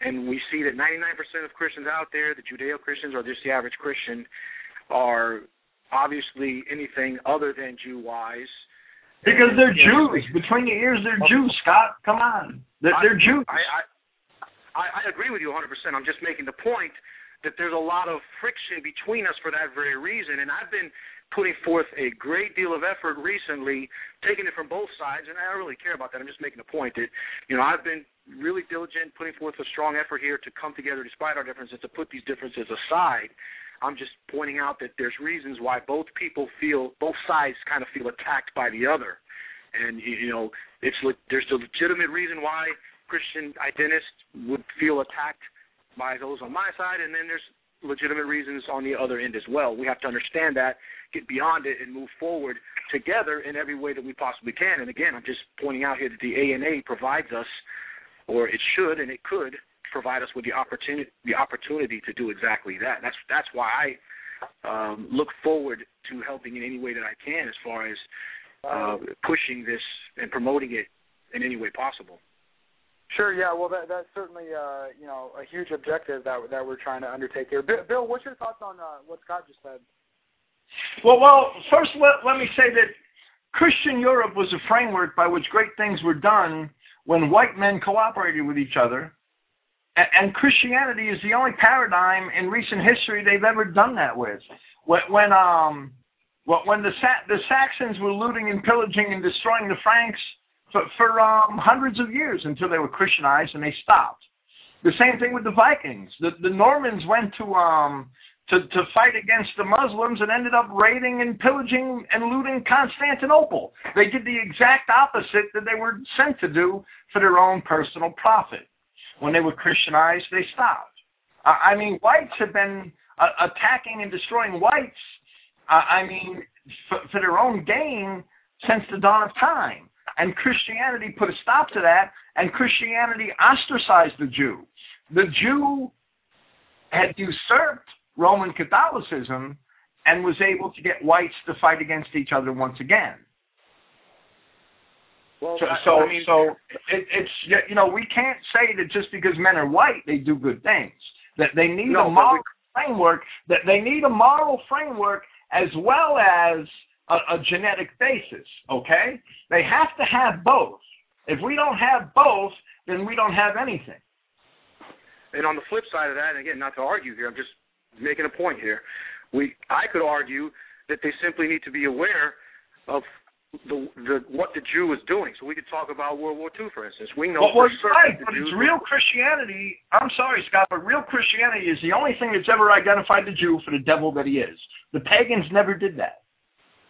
and we see that 99% of Christians out there, the Judeo Christians or just the average Christian, are obviously anything other than Jew wise. Because they're Jews. Between the ears, they're Jews. Scott, come on, they're, they're Jews. I, I I agree with you 100%. I'm just making the point that there's a lot of friction between us for that very reason. And I've been putting forth a great deal of effort recently, taking it from both sides, and I don't really care about that. I'm just making a point that, you know, I've been really diligent, putting forth a strong effort here to come together despite our differences, to put these differences aside. I'm just pointing out that there's reasons why both people feel, both sides kind of feel attacked by the other, and you know, it's there's a legitimate reason why Christian identists would feel attacked by those on my side, and then there's legitimate reasons on the other end as well. We have to understand that, get beyond it, and move forward together in every way that we possibly can. And again, I'm just pointing out here that the ANA provides us, or it should, and it could provide us with the opportunity the opportunity to do exactly that. That's that's why I um, look forward to helping in any way that I can as far as uh, pushing this and promoting it in any way possible. Sure. Yeah. Well, that that's certainly uh, you know a huge objective that that we're trying to undertake here. Bill, what's your thoughts on uh, what Scott just said? Well, well, first let let me say that Christian Europe was a framework by which great things were done when white men cooperated with each other and Christianity is the only paradigm in recent history they've ever done that with. When, um, when the Sa- the Saxons were looting and pillaging and destroying the Franks for, for um, hundreds of years until they were Christianized and they stopped. The same thing with the Vikings. The the Normans went to um to to fight against the Muslims and ended up raiding and pillaging and looting Constantinople. They did the exact opposite that they were sent to do for their own personal profit when they were Christianized, they stopped. I mean, whites have been uh, attacking and destroying whites. Uh, I mean, for their own gain since the dawn of time. And Christianity put a stop to that, and Christianity ostracized the Jew. The Jew had usurped Roman Catholicism and was able to get whites to fight against each other once again. Well, so, so, I mean, so it, it's you know we can't say that just because men are white they do good things. That they need no, a moral we, framework. That they need a moral framework as well as a, a genetic basis. Okay, they have to have both. If we don't have both, then we don't have anything. And on the flip side of that, and again, not to argue here, I'm just making a point here. We, I could argue that they simply need to be aware of the, the what the Jew is doing. So we could talk about World War II, for instance. We know well, for certain right, but Jews it's real Christianity. I'm sorry, Scott, but real Christianity is the only thing that's ever identified the Jew for the devil that he is. The pagans never did that.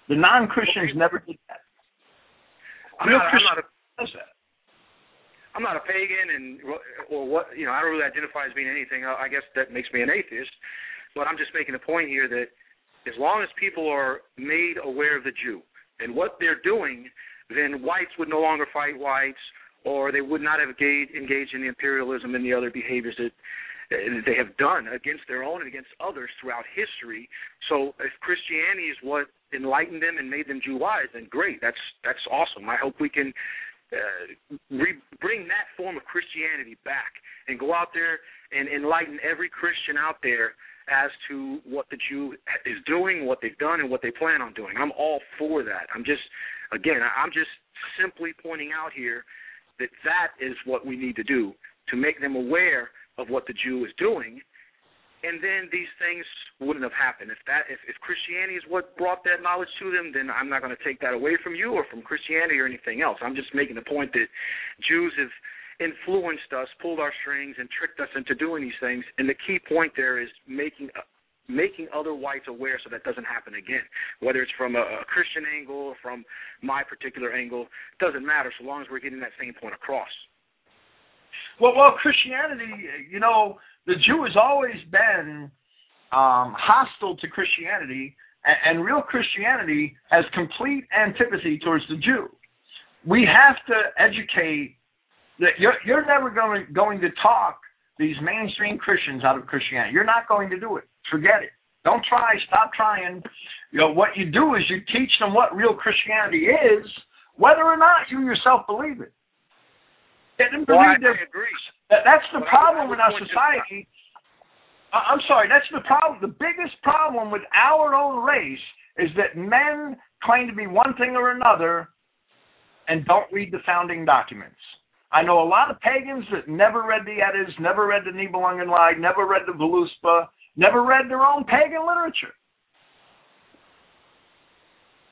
The non-Christians okay. never did that. Real I'm not, Christian I'm not a, does that. I'm not a pagan, and or what you know. I don't really identify as being anything. I guess that makes me an atheist. But I'm just making a point here that as long as people are made aware of the Jew, and what they're doing, then whites would no longer fight whites, or they would not have engaged, engaged in the imperialism and the other behaviors that, that they have done against their own and against others throughout history. So if Christianity is what enlightened them and made them Jew wise, then great. That's that's awesome. I hope we can uh, re- bring that form of Christianity back and go out there and enlighten every Christian out there as to what the Jew is doing, what they've done, and what they plan on doing. I'm all for that. I'm just, again, I'm just simply pointing out here that that is what we need to do to make them aware of what the Jew is doing, and then these things wouldn't have happened. If that, if, if Christianity is what brought that knowledge to them, then I'm not going to take that away from you or from Christianity or anything else. I'm just making the point that Jews have influenced us, pulled our strings, and tricked us into doing these things. And the key point there is making uh, making other whites aware so that doesn't happen again. Whether it's from a, a Christian angle or from my particular angle, it doesn't matter so long as we're getting that same point across. Well, well, Christianity, you know, the Jew has always been um, hostile to Christianity, and, and real Christianity has complete antipathy towards the Jew. We have to educate that you're you're never going going to talk these mainstream Christians out of Christianity. You're not going to do it. Forget it. Don't try. Stop trying. You know what you do is you teach them what real Christianity is, whether or not you yourself believe it. Get them to Well, I, agree. that, that's the But problem in our society. I'm sorry, that's the problem. The biggest problem with our own race is that men claim to be one thing or another and don't read the founding documents. I know a lot of pagans that never read the Eddas, never read the Nibelungenlied, never read the Voluspa, never read their own pagan literature.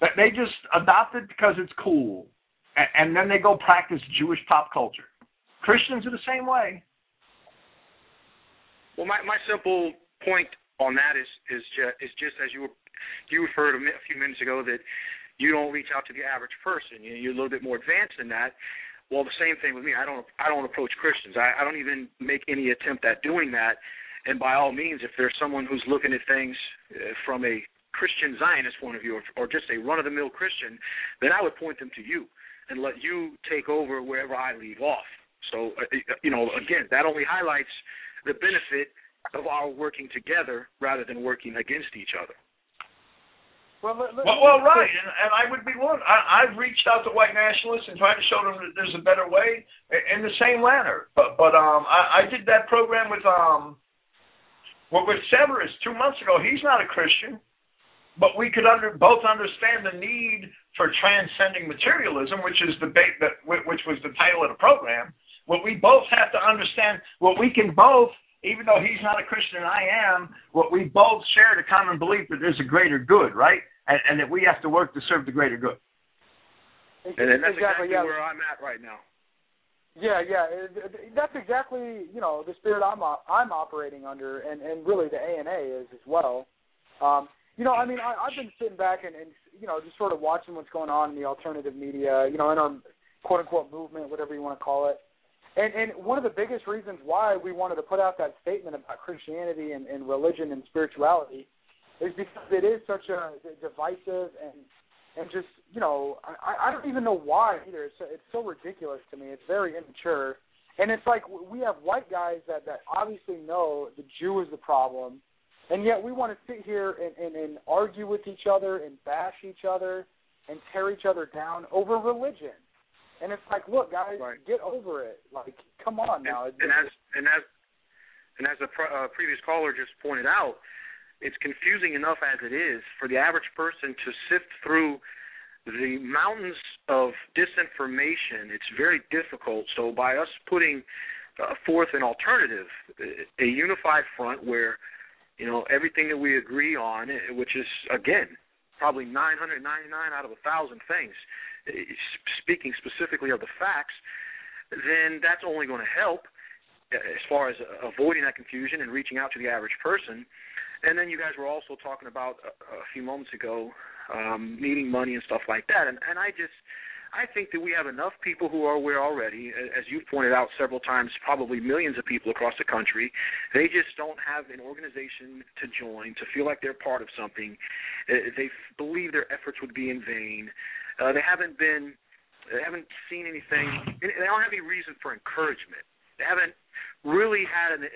That they just adopt it because it's cool, and, then they go practice Jewish pop culture. Christians are the same way. Well, my my simple point on that is is just, is just as you were you referred a, a few minutes ago that you don't reach out to the average person. You, you're a little bit more advanced than that. Well, the same thing with me. I don't I don't approach Christians. I, I don't even make any attempt at doing that. And by all means, if there's someone who's looking at things uh, from a Christian Zionist point of view, or, or just a run-of-the-mill Christian, then I would point them to you and let you take over wherever I leave off. So, uh, you know, again, that only highlights the benefit of our working together rather than working against each other. Well, let, let, Well, well right, and, and I would be one. I, I've reached out to white nationalists and tried to show them that there's a better way in the same manner. But but um, I, I did that program with um, well, with Severus two months ago. He's not a Christian, but we could under both understand the need for transcending materialism, which is the ba- that which was the title of the program. What we both have to understand, what we can both even though he's not a Christian and I am, what we both share the common belief that there's a greater good, right? And, and that we have to work to serve the greater good. And, and that's exactly, exactly yeah. where I'm at right now. Yeah, yeah, that's exactly you know the spirit I'm op- I'm operating under, and and really the A and A is as well. Um, you know, I mean, I, I've been sitting back and, and you know just sort of watching what's going on in the alternative media, you know, in our quote unquote movement, whatever you want to call it. And and one of the biggest reasons why we wanted to put out that statement about Christianity and, and religion and spirituality is because it is such a divisive and and just you know I, I don't even know why either. It's it's so ridiculous to me. It's very immature, and it's like we have white guys that that obviously know the Jew is the problem, and yet we want to sit here and, and and argue with each other and bash each other and tear each other down over religion. And it's like, look, guys, Right. get over it. Like, come on now. And, and as and as and as the pre- uh, previous caller just pointed out, it's confusing enough as it is for the average person to sift through the mountains of disinformation. It's very difficult. So by us putting uh, forth an alternative, a unified front where you know everything that we agree on, eh, which is again probably 999 out of a thousand things, eh, speaking specifically of the facts, then that's only going to help uh, as far as avoiding that confusion and reaching out to the average person. And then you guys were also talking about a, a few moments ago um, needing money and stuff like that. And, and I just, I think that we have enough people who are aware already, as you've pointed out several times, probably millions of people across the country. They just don't have an organization to join, to feel like they're part of something. Uh, They believe their efforts would be in vain. Uh, they haven't been, they haven't seen anything. They don't have any reason for encouragement. They haven't really had an,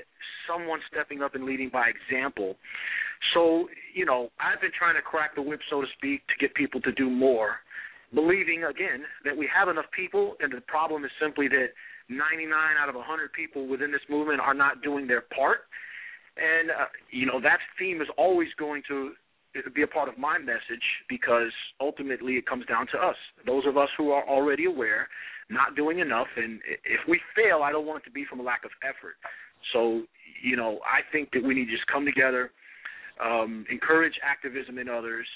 someone stepping up and leading by example. So, you know, I've been trying to crack the whip, so to speak, to get people to do more, believing, again, that we have enough people, and the problem is simply that 99 out of 100 people within this movement are not doing their part. And, uh, you know, that theme is always going to be a part of my message because ultimately it comes down to us, those of us who are already aware, not doing enough. And if we fail, I don't want it to be from a lack of effort. So, you know, I think that we need to just come together, um, encourage activism in others.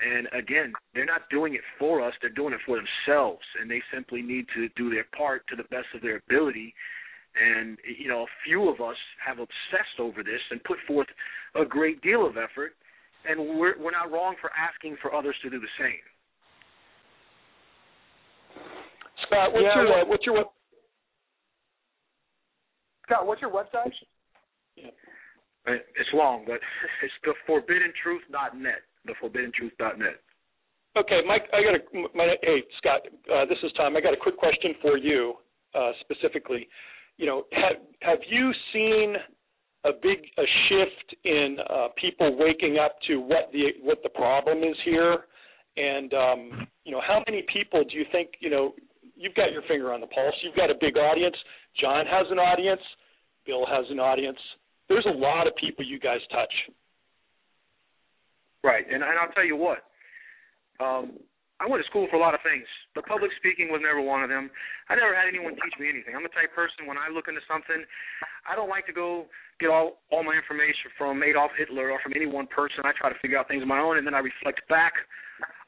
And again, they're not doing it for us, they're doing it for themselves. And they simply need to do their part to the best of their ability. And, you know, a few of us have obsessed over this and put forth a great deal of effort. And we're, we're not wrong for asking for others to do the same. Scott, what's Yeah, your well- what's your web- Scott, what's your website? Uh, It's long, but it's the forbiddentruth.net. The forbiddentruth.net. Okay, Mike, I got a my, hey Scott, uh, this is Tom. I got a quick question for you uh, specifically. You know, have have you seen a big a shift in uh, people waking up to what the what the problem is here, and um, you know how many people do you think you know you've got your finger on the pulse. You've got a big audience. John has an audience. Bill has an audience. There's a lot of people you guys touch. Right, and and I'll tell you what. Um, I went to school for a lot of things, but public speaking was never one of them. I never had anyone teach me anything. I'm the type person when I look into something, I don't like to go get all all my information from Adolf Hitler or from any one person. I try to figure out things on my own, and then I reflect back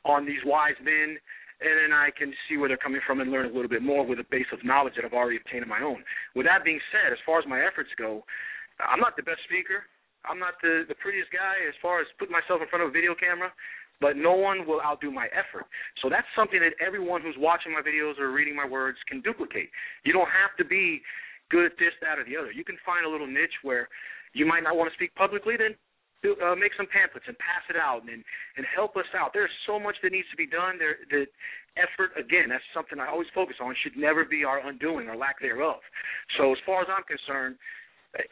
on these wise men, and then I can see where they're coming from and learn a little bit more with a base of knowledge that I've already obtained on my own. With that being said, as far as my efforts go, I'm not the best speaker. I'm not the the prettiest guy as far as putting myself in front of a video camera, but no one will outdo my effort. So that's something that everyone who's watching my videos or reading my words can duplicate. You don't have to be good at this, that, or the other. You can find a little niche where you might not want to speak publicly, then uh, make some pamphlets and pass it out and and help us out. There's so much that needs to be done. There, the effort again, that's something I always focus on. Should never be our undoing or lack thereof. So as far as I'm concerned,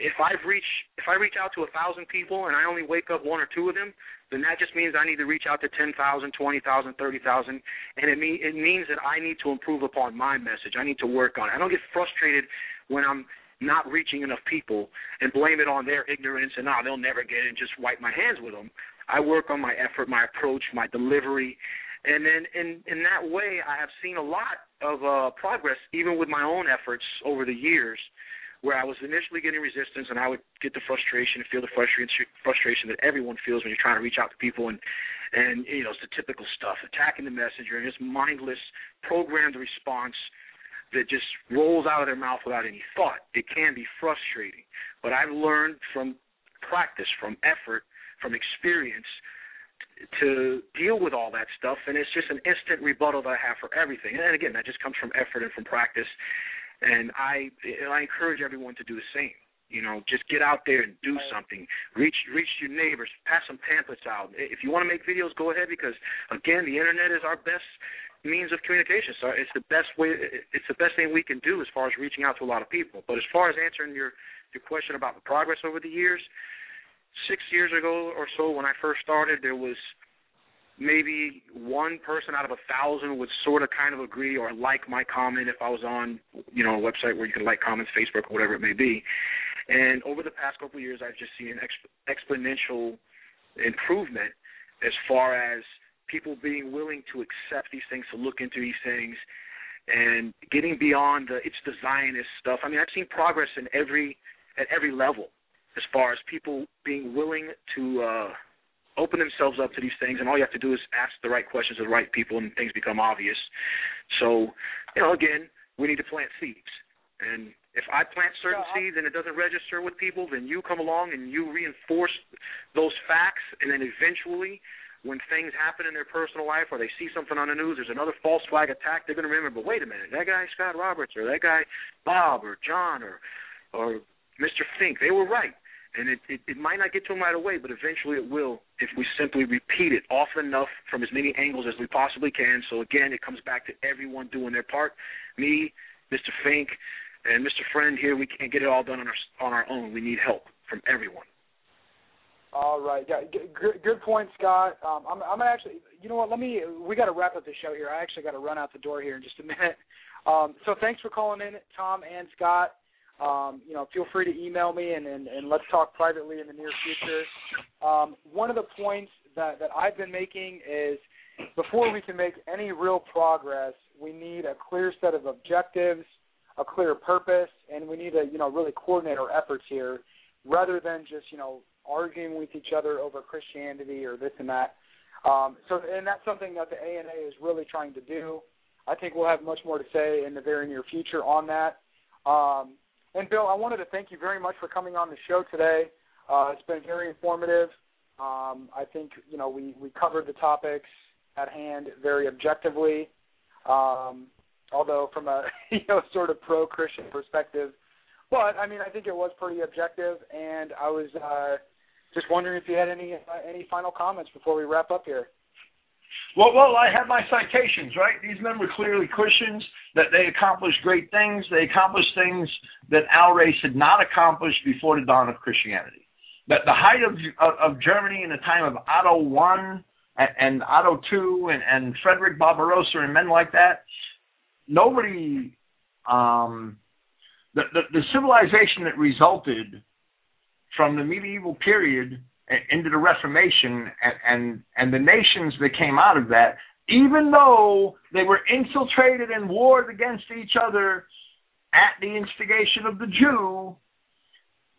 if I've reached if I reach out to a thousand people and I only wake up one or two of them, then that just means I need to reach out to ten thousand, twenty thousand, thirty thousand, and it mean it means that I need to improve upon my message. I need to work on it. I don't get frustrated when I'm not reaching enough people and blame it on their ignorance and ah, they'll never get it and just wipe my hands with them. I work on my effort, my approach, my delivery, and then in in that way, I have seen a lot of uh, progress even with my own efforts over the years where I was initially getting resistance, and I would get the frustration and feel the frustration frustration that everyone feels when you're trying to reach out to people, and and you know it's the typical stuff, attacking the messenger and this mindless programmed response that just rolls out of their mouth without any thought. It can be frustrating, but I've learned from practice, from effort, from experience to deal with all that stuff and it's just an instant rebuttal that I have for everything. And again, that just comes from effort and from practice and I I encourage everyone to do the same. You know, just get out there and do something. Reach reach your neighbors. Pass some pamphlets out. If you want to make videos, go ahead because again, the internet is our best means of communication. So it's the best way. It's the best thing we can do as far as reaching out to a lot of people. But as far as answering your your question about the progress over the years, six years ago or so when I first started, there was maybe one person out of a thousand would sort of kind of agree or like my comment if I was on, you know, a website where you can like comments, Facebook or whatever it may be. And over the past couple of years, I've just seen an exp- exponential improvement as far as people being willing to accept these things, to look into these things, and getting beyond the it's the Zionist stuff. I mean, I've seen progress in every at every level as far as people being willing to uh, open themselves up to these things, and all you have to do is ask the right questions to the right people, and things become obvious. So, you know, again, we need to plant seeds. And if I plant certain yeah, seeds and it doesn't register with people, then you come along and you reinforce those facts, and then eventually, when things happen in their personal life or they see something on the news, there's another false flag attack, they're going to remember, but wait a minute, that guy Scott Roberts or that guy Bob or John or or Mr. Finck, they were right and it, it, it might not get to them right away, but eventually it will if we simply repeat it often enough from as many angles as we possibly can. So again, it comes back to everyone doing their part. Me, Mr. Finck, and Mr. Friend here, we can't get it all done on our on our own. We need help from everyone. All right, yeah, good, good point, Scott. Um, I'm, I'm actually, you know what? Let me. We got to wrap up the show here. I actually got to run out the door here in just a minute. Um, so thanks for calling in, Tom and Scott um, you know, feel free to email me and, and, and let's talk privately in the near future. Um, one of the points that, that I've been making is before we can make any real progress, we need a clear set of objectives, a clear purpose, and we need to, you know, really coordinate our efforts here rather than just, you know, arguing with each other over Christianity or this and that. Um, so, and that's something that the ANA is really trying to do. I think we'll have much more to say in the very near future on that. Um, and Bill, I wanted to thank you very much for coming on the show today. Uh, it's been very informative. Um, I think you know we we covered the topics at hand very objectively, um, although from a you know sort of pro Christian perspective. But I mean, I think it was pretty objective, and I was uh, just wondering if you had any uh, any final comments before we wrap up here. Well, well, I have my citations, right? These men were clearly Christians, that they accomplished great things. They accomplished things that our race had not accomplished before the dawn of Christianity. That the height of, of, of Germany in the time of Otto I and, and Otto II and, and Frederick Barbarossa and men like that, nobody, um, the, the, the civilization that resulted from the medieval period into the Reformation and, and and the nations that came out of that, even though they were infiltrated and warred against each other at the instigation of the Jew,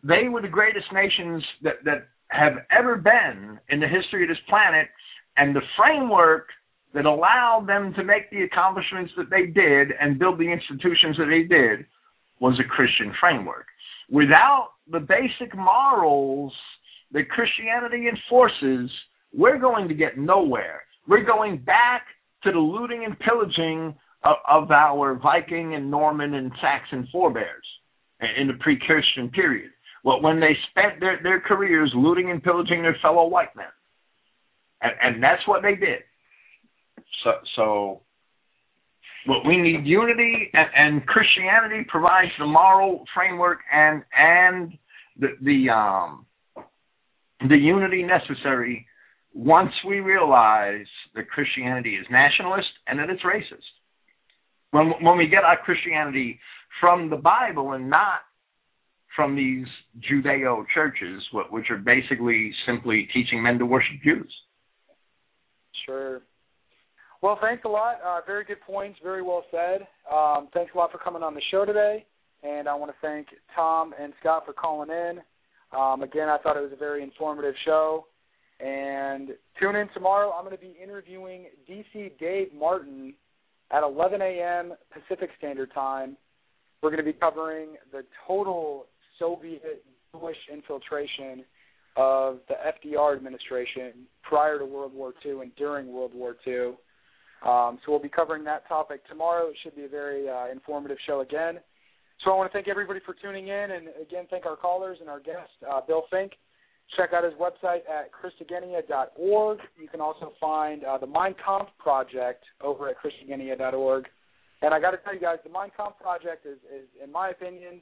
they were the greatest nations that that have ever been in the history of this planet, and the framework that allowed them to make the accomplishments that they did and build the institutions that they did was a Christian framework. Without the basic morals that Christianity enforces, we're going to get nowhere. We're going back to the looting and pillaging of, of our Viking and Norman and Saxon forebears in the pre-Christian period. Well, when they spent their, their careers looting and pillaging their fellow white men, and, and that's what they did. So, so what we need unity, and, and Christianity provides the moral framework and and the the um the unity necessary once we realize that Christianity is nationalist and that it's racist. When when we get our Christianity from the Bible and not from these Judeo churches, which are basically simply teaching men to worship Jews. Sure. Well, thanks a lot. Uh, very good points. Very well said. Um, thanks a lot for coming on the show today. And I want to thank Tom and Scott for calling in. Um, again, I thought it was a very informative show. And tune in tomorrow. I'm going to be interviewing DC Dave Martin at 11 a.m. Pacific Standard Time. We're going to be covering the total Soviet Jewish infiltration of the FDR administration prior to World War II and during World War II. Um, so we'll be covering that topic tomorrow. It should be a very uh, informative show again. So I want to thank everybody for tuning in, and again thank our callers and our guest, uh, Bill Finck. Check out his website at christogenea.org. You can also find uh, the Mein Kampf Project over at christogenea.org. And I got to tell you guys, the Mein Kampf Project is, is, in my opinion,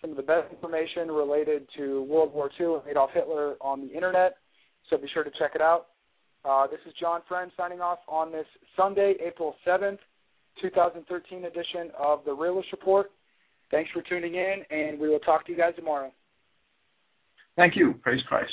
some of the best information related to World War II and Adolf Hitler on the internet. So be sure to check it out. Uh, this is John Friend signing off on this Sunday, April 7th, 2013 edition of the Realist Report. Thanks for tuning in, and we will talk to you guys tomorrow. Thank you. Praise Christ.